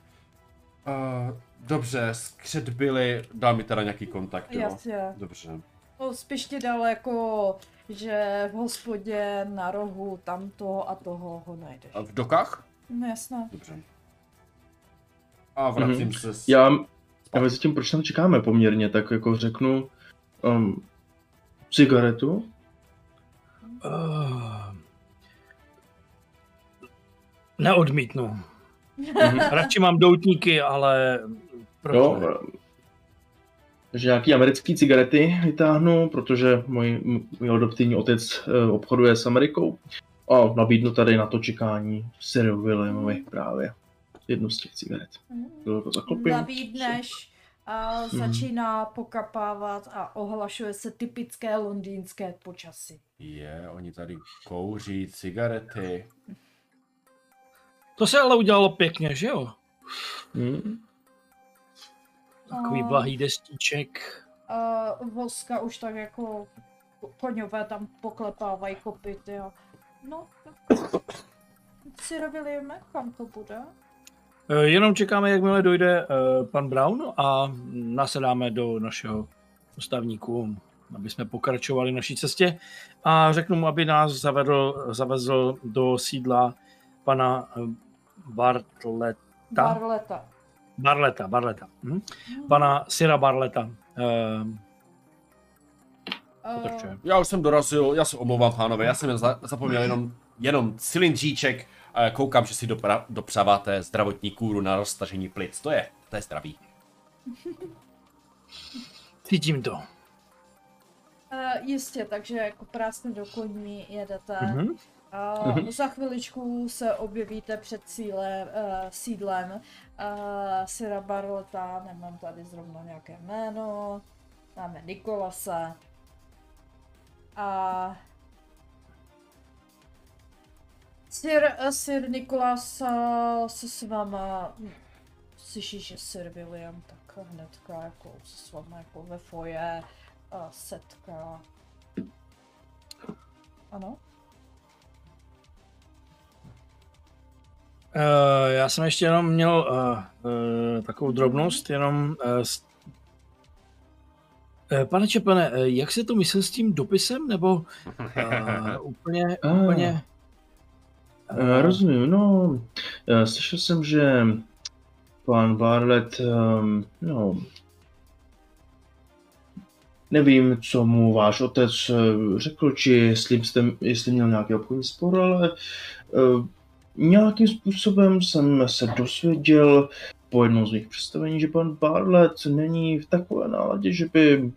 Uh, dobře, skřet byly, dá mi teda nějaký kontakt, jo? Jasně. Dobře. No, spíš ti dal jako, že v hospodě na rohu tam toho a toho ho najdeš. A v dokách? No jasné. Dobře. A vracím Mhm. se s... Já, já mezi tím, proč tam čekáme poměrně, tak jako řeknu um, cigaretu. Uh, neodmítnu. Mhm. Radši mám doutníky, ale proč Jo, ne? že nějaký americký cigarety vytáhnu, protože můj, můj adoptivní otec eh, obchoduje s Amerikou. A nabídnu tady na to čekání Cyril Williamovi právě jednu z těch cigaret. To to zaklopím. Nabídneš a Mhm. začíná pokapávat a ohlašuje se typické londýnské počasí. Je, oni tady kouří cigarety. To se ale udělalo pěkně, že jo? Hmm. Takový A- blahý destíček. A voska už tak jako ko- koňové tam poklepávají kopyty a... No, tak... Si Williame, kam to bude? Eh, Jenom čekáme, jakmile dojde eh, pan Brown a nasedáme do našeho dostavníku, aby jsme pokračovali naší cestě a řeknu mu, aby nás zavedl, zavezl do sídla pana eh, Bartleta. Barleta. Barleta, Barleta. Hm? Pana Sira Barleta. Eh, Uh, Potrčuje. Já už jsem dorazil, já se omlouvám pánové, já jsem za, zapomněl jenom, jenom cylindříček, a koukám, že si dopra, dopřáváte zdravotní kůru na roztažení plic, to je, to je zdravý. cítím to. uh, jistě, takže jako práskne do koní jedete. A za chviličku se objevíte před cíle, uh, sídlem uh, Sira Barleta, nemám tady zrovna nějaké jméno, máme Nikolase. A Sir, uh, Sir Nikolas se s váma, hm, slyší, že Sir William tak hnedka jako se s váma jako ve foje uh, setká. Ano? Uh, já jsem ještě jenom měl uh, uh, takovou drobnost, jenom uh, uh, Pane Čepene, uh, jak se to myslel s tím dopisem, nebo uh, <laughs> úplně, úplně... Eh, Rozumím, no, eh, slyšel jsem, že pan Barlet, um, no, nevím, co mu váš otec eh, řekl, či jestli, jste, jestli měl nějaký obchodní spor, ale uh, nějakým způsobem jsem se dosvěděl po jednom z mých představení, že pan Barlet není v takové náladě, že by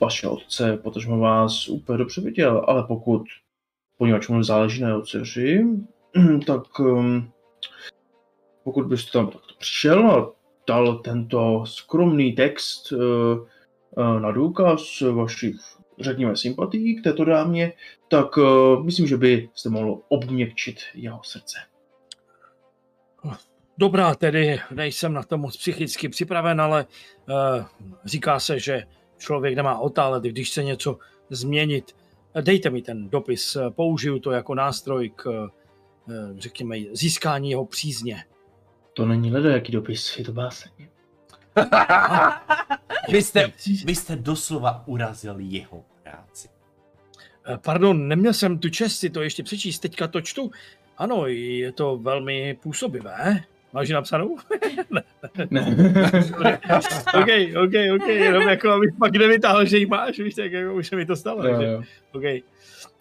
vaše otce, potažmo vás úplně dobře viděl, ale pokud poněvadž mu záleží na jeho dceři, <clears throat> tak um, pokud byste tam takto přišel a dal tento skromný text uh, uh, na důkaz vašich, řekněme, sympatií k této dámě, tak uh, myslím, že byste mohl obměkčit jeho srdce. Dobrá, tedy nejsem na to moc psychicky připraven, ale uh, říká se, že člověk nemá otálet, když chce něco změnit. Dejte mi ten dopis, použiju to jako nástroj k, eh, řekněme, získání jeho přízně. To není jaký dopis, je to báseň. Vy jste, vy jste doslova urazil jeho práci. Eh, Pardon, neměl jsem tu čest si to ještě přečíst, teďka to čtu. Ano, je to velmi působivé. Máš ji napsanou? <laughs> Ne. <laughs> OK, OK, OK, jenom jako abych pak nevytáhl, že ji máš, víš, tak jako už se mi to stalo. Jo, takže- jo. OK.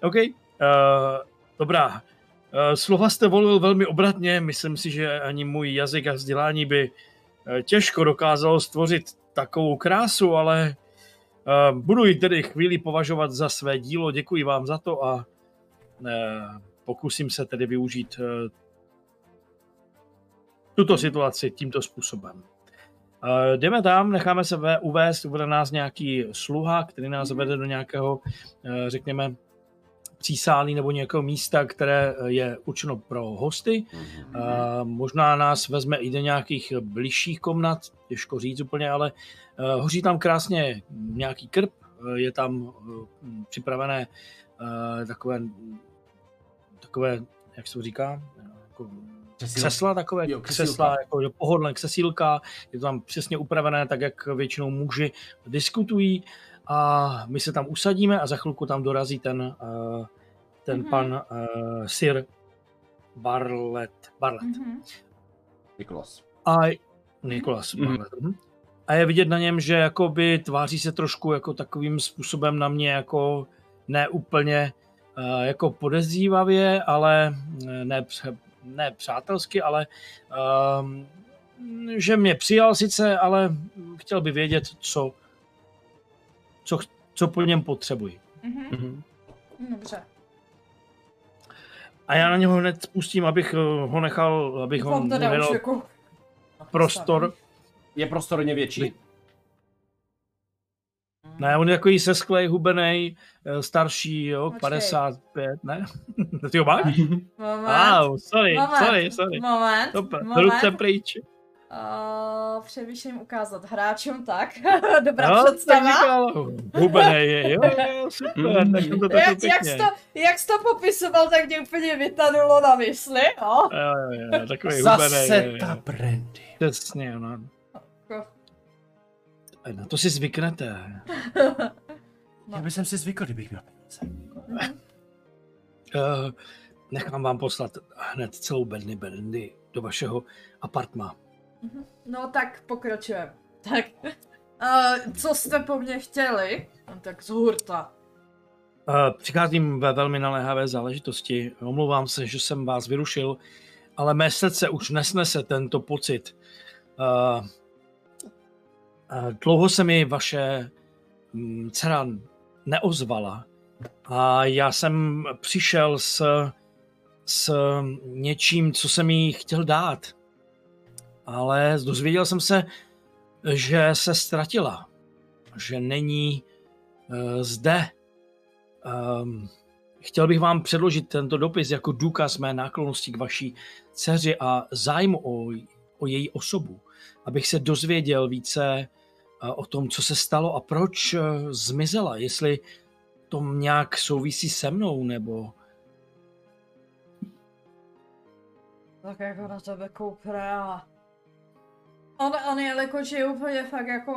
OK. Uh, dobrá. Uh, slova jste volil velmi obratně. Myslím si, že ani můj jazyk a vzdělání by uh, těžko dokázalo stvořit takovou krásu, ale uh, budu ji tedy chvíli považovat za své dílo. Děkuji vám za to a uh, pokusím se tedy využít tuto situaci tímto způsobem. Jdeme tam, necháme se uvést, bude nás nějaký sluha, který nás vede do nějakého, řekněme, přísálí nebo nějakého místa, které eh, je určeno pro hosty. Uh, možná nás vezme i do nějakých bližších komnat, těžko říct úplně, ale uh, hoří tam krásně nějaký krb, je tam připravené takové, takové, jak se to říká, jako křesla, takové? Jo, křesílka. křesla, jako pohodlné křesílka, je to tam přesně upravené tak, jak většinou muži diskutují a my se tam usadíme a za chvilku tam dorazí ten, uh, ten Mhm. mm-hmm. pan uh, Sir Barlet. Barlet. Mm-hmm. Mhm. Nikolas. A Nikolas Mhm. Barlet. Mm-hmm. A je vidět na něm, že jakoby tváří se trošku jako takovým způsobem na mě jako ne úplně uh, jako podezřívavě, ale eh, ne, ne přátelsky, ale um, že mě přijal sice, ale chtěl by vědět, co, co, co po něm potřebuji. Mhm. Mhm. Dobře. A já na něho hned spustím, abych eh, ho nechal, abych ho nedal jako... prostor. Je prostorně větší? Ne, on je takový sesklej, hubenej, eh, starší, jo, Počkej. 55, ne? <laughs> Ty ho máš? Moment. Wow, sorry, moment. sorry, sorry. Moment. Super, moment. ruce pryč. Uh, přemýšlím ukázat hráčům, tak. <laughs> Dobrá No, představa. říkal, Hubenej je, jo, jo, super, Mm. tak to tak Jak, jak, jsi to, jak jsi to popisoval, tak mě úplně vytanulo na mysli, jo. Jo, jo, jo, takový hubenej Zase je, ta jo. brandy. Přesně, no. Jako, Na to si zvyknete. <laughs> No. Já bych si zvykl, kdybych měl peníze. Uh, <laughs> nechám vám poslat hned celou Benny Bendy do vašeho apartma. No tak pokračujeme. Tak, uh, <laughs> co jste po mně chtěli? No, tak z hurta. Uh, přicházím ve velmi naléhavé záležitosti. Omlouvám se, že jsem vás vyrušil, ale mé srdce už nesnese tento pocit. Uh, uh, dlouho se mi vaše mm, dcera neozvala a já jsem přišel s, s něčím, co jsem jí chtěl dát. Ale dozvěděl jsem se, že se ztratila, že není uh, zde. Um, chtěl bych vám předložit tento dopis jako důkaz mé náklonosti k vaší dceři a zájmu o, o její osobu, abych se dozvěděl více uh, o tom, co se stalo a proč uh, zmizela, jestli to nějak souvisí se mnou, nebo... Tak jako na tebe koupre a... On, on jelikož je úplně fakt jako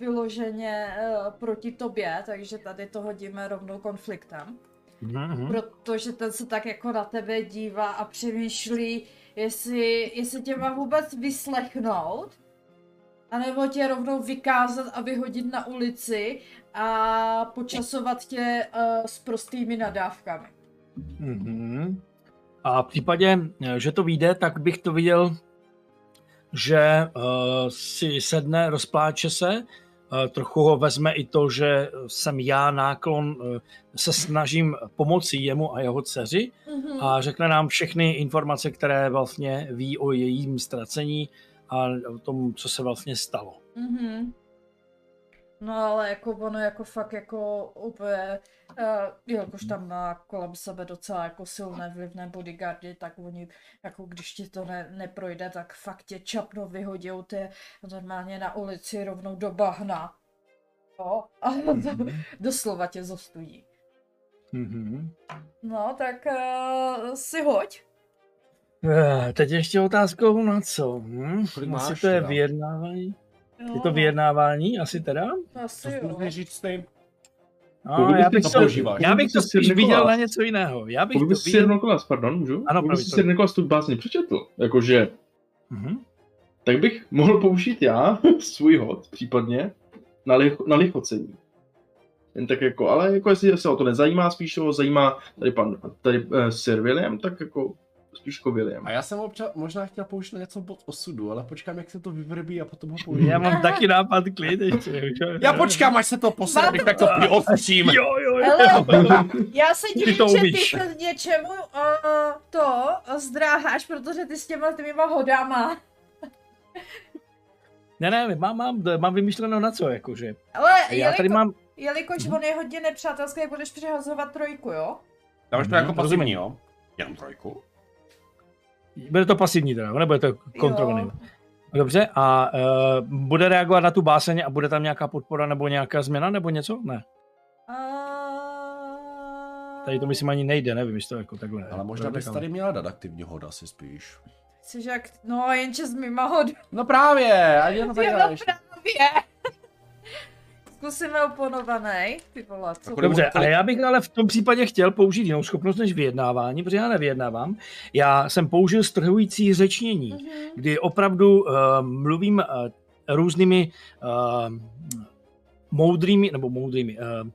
vyloženě uh, proti tobě, takže tady to hodíme rovnou konfliktem. Mhm. Protože ten se tak jako na tebe dívá a přemýšlí, jestli, jestli tě má vůbec vyslechnout, anebo tě rovnou vykázat a vyhodit na ulici a počasovat tě uh, s prostými nadávkami. Mhm. A v případě, eh, že to vyjde, tak bych to viděl, že uh, si sedne, rozpláče se, uh, trochu ho vezme i to, že jsem já náklon, uh, se snažím pomoci jemu a jeho dceři Mhm. a řekne nám všechny informace, které vlastně ví o jejím ztracení a o tom, co se vlastně stalo. Mhm. No ale jako ono jako fakt jako úplně, uh, jakož tam má kolem sebe docela jako silné vlivné bodyguardy, tak oni jako když ti to ne, neprojde, tak fakt tě čapno vyhodijou ty normálně na ulici rovnou do bahna. Jo? A <laughs> to, doslova tě zostudí. Mhm. No tak uh, si hoď. Eh, Teď ještě otázkou na co? Hm? Kolik Asi máš to je teda? Je to vyjednávání asi teda? no, Asi Co jo. můžeš říct ty? No, Pokud já bych to to, používáš. já bych to spíš viděl na něco jiného. Já bych Pokud to viděl... Sir Nikolas, pardon, můžu? Ano, Pokud si Sir Nikolas tu básni přečetl, jakože, Mhm. tak bych mohl použít já <laughs> svůj hod, případně, na, lich, na lichocení. Jen tak jako, ale jako jestli se o to nezajímá, spíš ho zajímá tady pan, tady uh, Sir William, tak jako spíš William. A já jsem obča- možná chtěl použít na něco bod osudu, ale počkám, jak se to vyvrbí a potom ho <laughs> použiju. Já mám taky nápad klid ještě. <laughs> Já počkám, až se to posere, abych tak to vyostřím. Jo, jo, jo. Hele, <laughs> já se Ty divím, to že ty se něčemu uh, to zdráháš, protože ty s těma tvýma hodama. Ne, ne, mám, mám, mám vymyšleno na co, jakože. Ale Já jeliko, tady mám, jelikož on je hodně nepřátelský, jak budeš přihazovat trojku, jo? Dáváš to Mhm, jako pasivní, jo? Jenom trojku? Bude to pasivní teda, nebude to kontrolný. Jo. Dobře, a uh, bude reagovat na tu báseň a bude tam nějaká podpora nebo nějaká změna nebo něco? Ne. A... Tady to myslím ani nejde, nevím, jestli to jako takhle. Ale možná bys tady měla dát aktivní hod asi spíš. Chceš jak, no jenže s mýma hodama. No právě, a je to <laughs> tak právě. Zkusíme oponovaný, ty vole, co? Kolik- Dobře, kolik- ale já bych ale v tom případě chtěl použít jinou schopnost než vyjednávání, protože já nevyjednávám. Já jsem použil strhující řečnění, Mhm. kdy opravdu uh, mluvím uh, různými uh, moudrými, nebo moudrými, uh,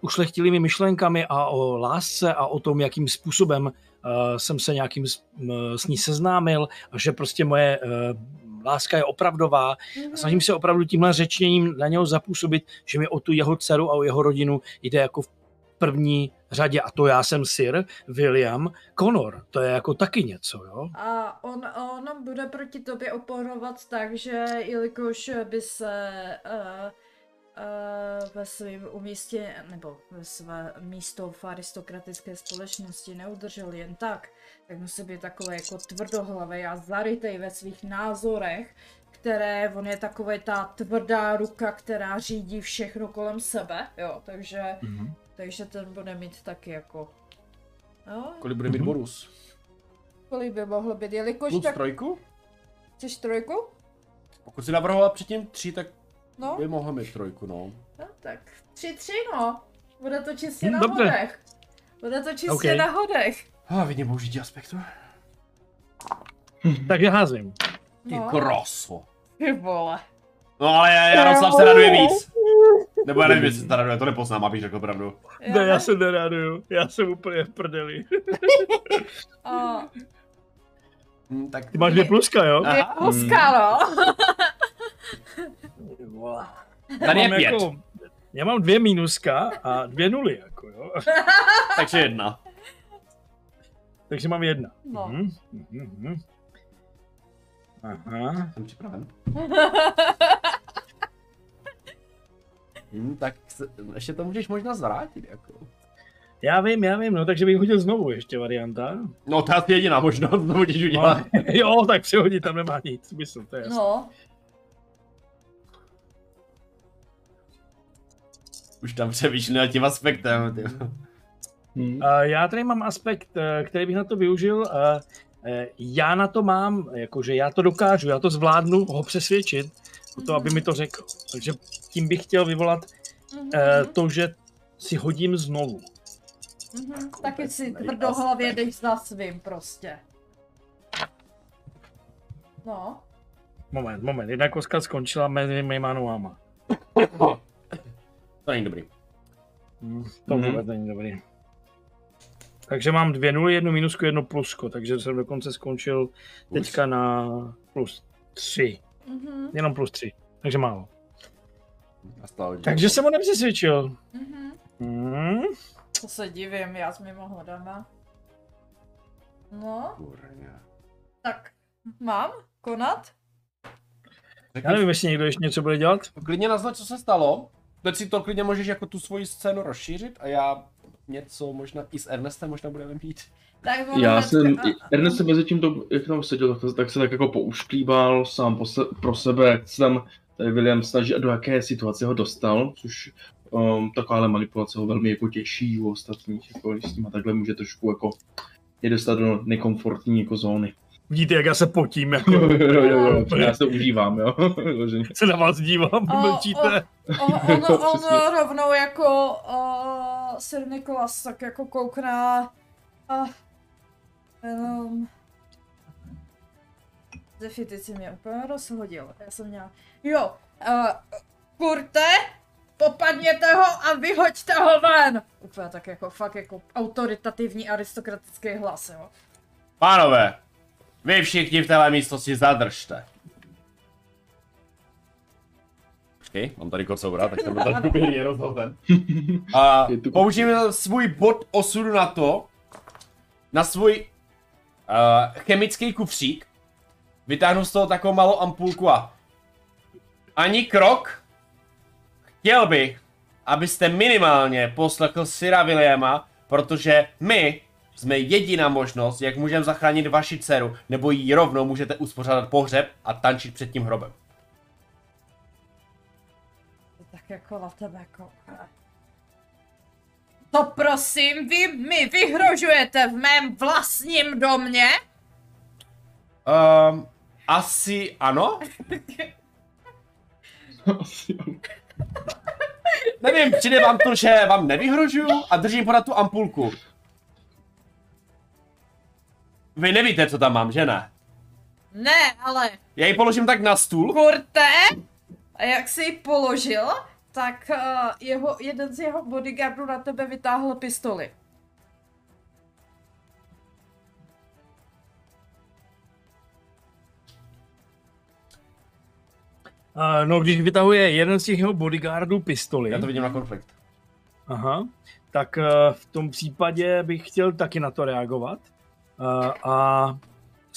ušlechtilými myšlenkami a o lásce a o tom, jakým způsobem uh, jsem se nějakým s, m, s ní seznámil a že prostě moje uh, láska je opravdová Mhm. Snažím se opravdu tímhle řečněním na něho zapůsobit, že mi o tu jeho dceru a o jeho rodinu jde jako v první řadě. A to já jsem Sir William Connor. To je jako taky něco, jo? A on, on bude proti tobě oponovat tak, že jelikož by se uh, uh, ve svém umístě, nebo ve své místo v aristokratické společnosti neudržel jen tak, tak musí být takový jako tvrdohlavý a zarytej ve svých názorech, které, on je takový ta tvrdá ruka, která řídí všechno kolem sebe, jo, takže, Mhm. takže ten bude mít taky jako, jo, Kolik bude mít Mhm. bonus? kolik by mohlo být, jelikož Plus tak, trojku? chceš trojku? Pokud si navrhovala předtím tři, tak No, by mohla mít trojku, no. no tak tři, tři, no, bude to čistě Hm, na dobře. hodech, bude to čistě OK. na hodech. A vidím použití aspektu. Takže házím. Ty No. kroso. Ty vole. No ale Jaroslav se raduje víc. Nebo já nevím, jestli se raduje, to nepoznám, abych řekl pravdu. Ne, já se neraduju. Já jsem úplně v prdeli. <laughs> A, Hm, tak Ty máš dvě pluska, jo? Aha. je huska, no. <laughs> Tady je Mám pět, Jako, já mám dvě mínuska a dvě nuly, jako jo. <laughs> takže jedna. Takže mám jedna. No. Mhm, mhm, mhm. Aha. Jsem připraven. <laughs> Hm, tak se, ještě to můžeš možná zvrátit, jako. Já vím, já vím, no takže bych hodil znovu ještě varianta. No to je asi jediná možnost, to můžeš No, udělat. <laughs> jo, tak přehodit tam nemá nic smysl, to je jasné. No, Už tam přemýšlím nad tím aspektem, ty. Hmm. A já tady mám aspekt, eh, který bych na to využil. eh, Já na to mám, jakože já to dokážu, já to zvládnu ho přesvědčit, o to, aby mi to řekl. Takže tím bych chtěl vyvolat eh, to, že si hodím znovu. mhm. Taky si tvrdohlavě jdeš za svým prostě. No, Moment, moment, jedna kostka skončila mezi mýma nohama. To není dobrý. To Mhm. vůbec není dobrý. Takže mám dvě nuly, jednu minusku, jedno plusko, takže jsem dokonce skončil teďka na plus tři. mhm, Jenom plus tři, takže málo. Takže jsem ho nepřesvědčil. mhm. Hmm. To se divím, já s mimo hodama. No, Kurňa. tak mám konat? Já nevím, jestli někdo ještě něco bude dělat. Klidně naznač, co se stalo. Teď si to klidně můžeš jako tu svoji scénu rozšířit a já něco možná i s Ernestem možná budeme mít. Tak on Já jsem, a- Ernest se mezi tím, to, jak tam seděl, tak, tak se tak jako poušklíbal sám po se, pro sebe, jak se tam tady William snaží a do jaké situace ho dostal, což um, takováhle manipulace ho velmi jako těší u ostatních, jako když s nima takhle může trošku jako je dostat do nekomfortní jako zóny. Vidíte, jak já se potím, jako jo, jo, jo, jo, <laughs> já se to užívám, jo. <laughs> Se na vás dívám, O, mlčíte. On, on, <laughs> on Přesně. rovnou jako uh, Sir Nicholas tak jako koukná a jenom Zephy, ty jsi mě úplně rozhodil. Já jsem měla, jo, uh, kurte, popadněte ho a vyhoďte ho ven. Úplně tak jako fakt jako autoritativní aristokratický hlas, jo. Pánové, vy všichni v téhle místnosti zadržte. Počkej, mám tady kocoura, tak jsem to tady <laughs> úplně rozhozen. <laughs> A použijeme svůj bod osudu na to, na svůj uh, chemický kufřík, vytáhnu z toho takovou malou ampulku a ani krok, chtěl bych, abyste minimálně poslechl Sira Williama, protože my jsme jediná možnost, jak můžeme zachránit vaši dceru, nebo jí rovnou můžete uspořádat pohřeb a tančit před tím hrobem. Tak jako na tebe kouká. To prosím, vy mi vyhrožujete v mém vlastním domě? Um, asi ano? Asi. Nevím, přijde vám to, že vám nevyhrožuju a držím pořád tu ampulku. Vy nevíte, co tam mám, že ne? Ne, ale Já ji položím tak na stůl. kurte, a jak si ji položil, tak uh, jeho, jeden z jeho bodyguardů na tebe vytáhl pistoli. A no, když vytahuje jeden z těch jeho bodyguardů pistoli, Já to vidím na konflikt. aha, tak eh, v tom případě bych chtěl taky na to reagovat. Eh, A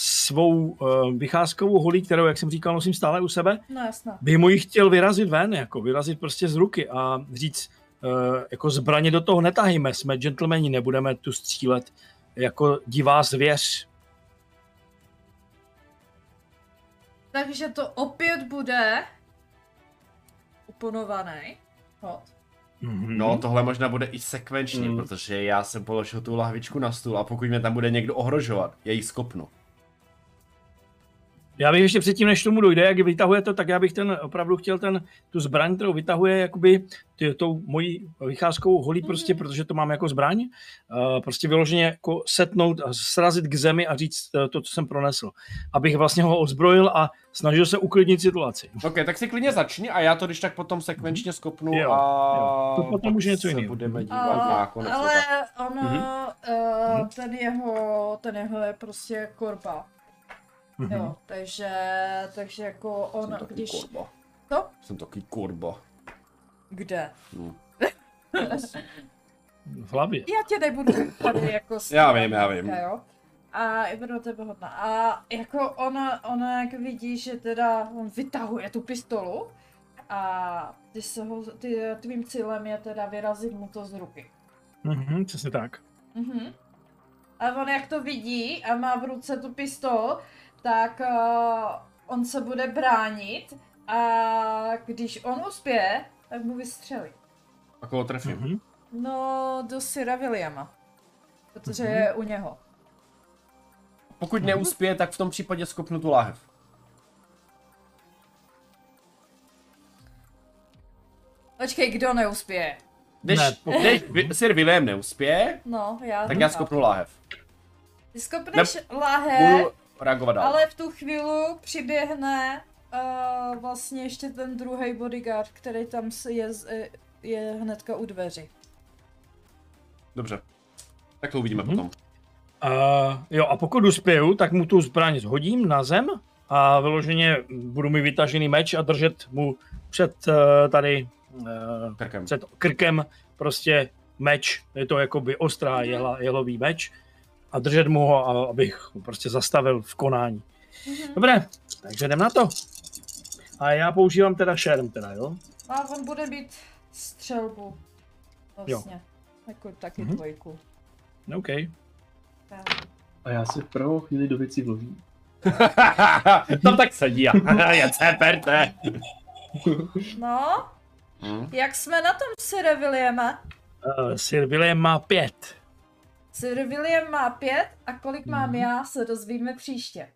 svou uh, vycházkovou holí, kterou, jak jsem říkal, nosím stále u sebe, No jasno. by mu ji chtěl vyrazit ven, jako vyrazit prostě z ruky a říct, uh, jako zbraně do toho netahejme, jsme gentlemani, nebudeme tu střílet jako divá zvěř. Takže to opět bude uponovaný hod. Mhm. No, tohle možná bude i sekvenčně, Mm. protože já jsem položil tu lahvičku na stůl a pokud mě tam bude někdo ohrožovat, já ji skopnu. Já bych ještě předtím, než tomu dojde, jak vytahuje to, tak já bych ten opravdu chtěl ten, tu zbraň, kterou vytahuje jakoby ty, tou mojí vycházkou holí prostě, Mhm. protože to mám jako zbraň, uh, prostě vyloženě jako setnout a srazit k zemi a říct uh, to, co jsem pronesl. Abych vlastně ho ozbrojil a snažil se uklidnit situaci. Ok, tak si klidně začni a já to když tak potom sekvenčně skopnu Jo, a jo. To potom už něco jiného. budeme A, dívat na konec. ale světa. ono, Mhm. uh, ten jeho, ten jeho je prostě korba. Mhm. Jo, takže, takže jako on, Jsem když... kurba. To? Jsem taky kurba. Kde? Hm. <laughs> V hlavě. Já tě nebudu tady jako... <laughs> Já vím, já vím. Jo? A je pro tebe hodná. A jako ona, ona jak vidí, že teda on vytahuje tu pistolu a ty se ho, ty, tvým cílem je teda vyrazit mu to z ruky. Mhm, přesně tak. Mhm. A on jak to vidí a má v ruce tu pistol, tak uh, on se bude bránit a když on uspěje, tak mu vystřelí. A koho trefím? Mhm. No, do Syra Williama. Protože Mhm. je u něho. Pokud neuspěje, tak v tom případě skopnu tu láhev. Počkej, kdo neuspěje? Když, Ne, když Sir William neuspěje, No, já... tak já skopnu láhev. Ty skopneš láhev, Budu reagovat dál. ale v tu chvíli přiběhne uh, vlastně ještě ten druhý bodyguard, který tam je, z- eh, je hnedka u dveří. Dobře. Tak to uvidíme Mhm. potom. Uh, jo, a pokud uspěju, tak mu tu zbraň zhodím na zem a vyloženě budu mi vytažený meč a držet mu před uh, tady uh, Krkem. před krkem prostě meč, je to jakoby ostrá jehla, jehlový meč a držet mu ho, a- abych ho prostě zastavil v konání. Mhm. Dobré, takže jdem na to. A já používám teda šerm teda, jo? A on bude mít střelbu. Vlastně. Jako taky Mhm. dvojku. OK. Tak. A já se v pravou chvíli do věcí vložím. <laughs> Tam tak sedí a <laughs> je ceperte. No, Hm? jak jsme na tom, Sir Williame? Uh, Sir William má pět. Sir William má pět a kolik mám Mhm. já, se dozvíme příště.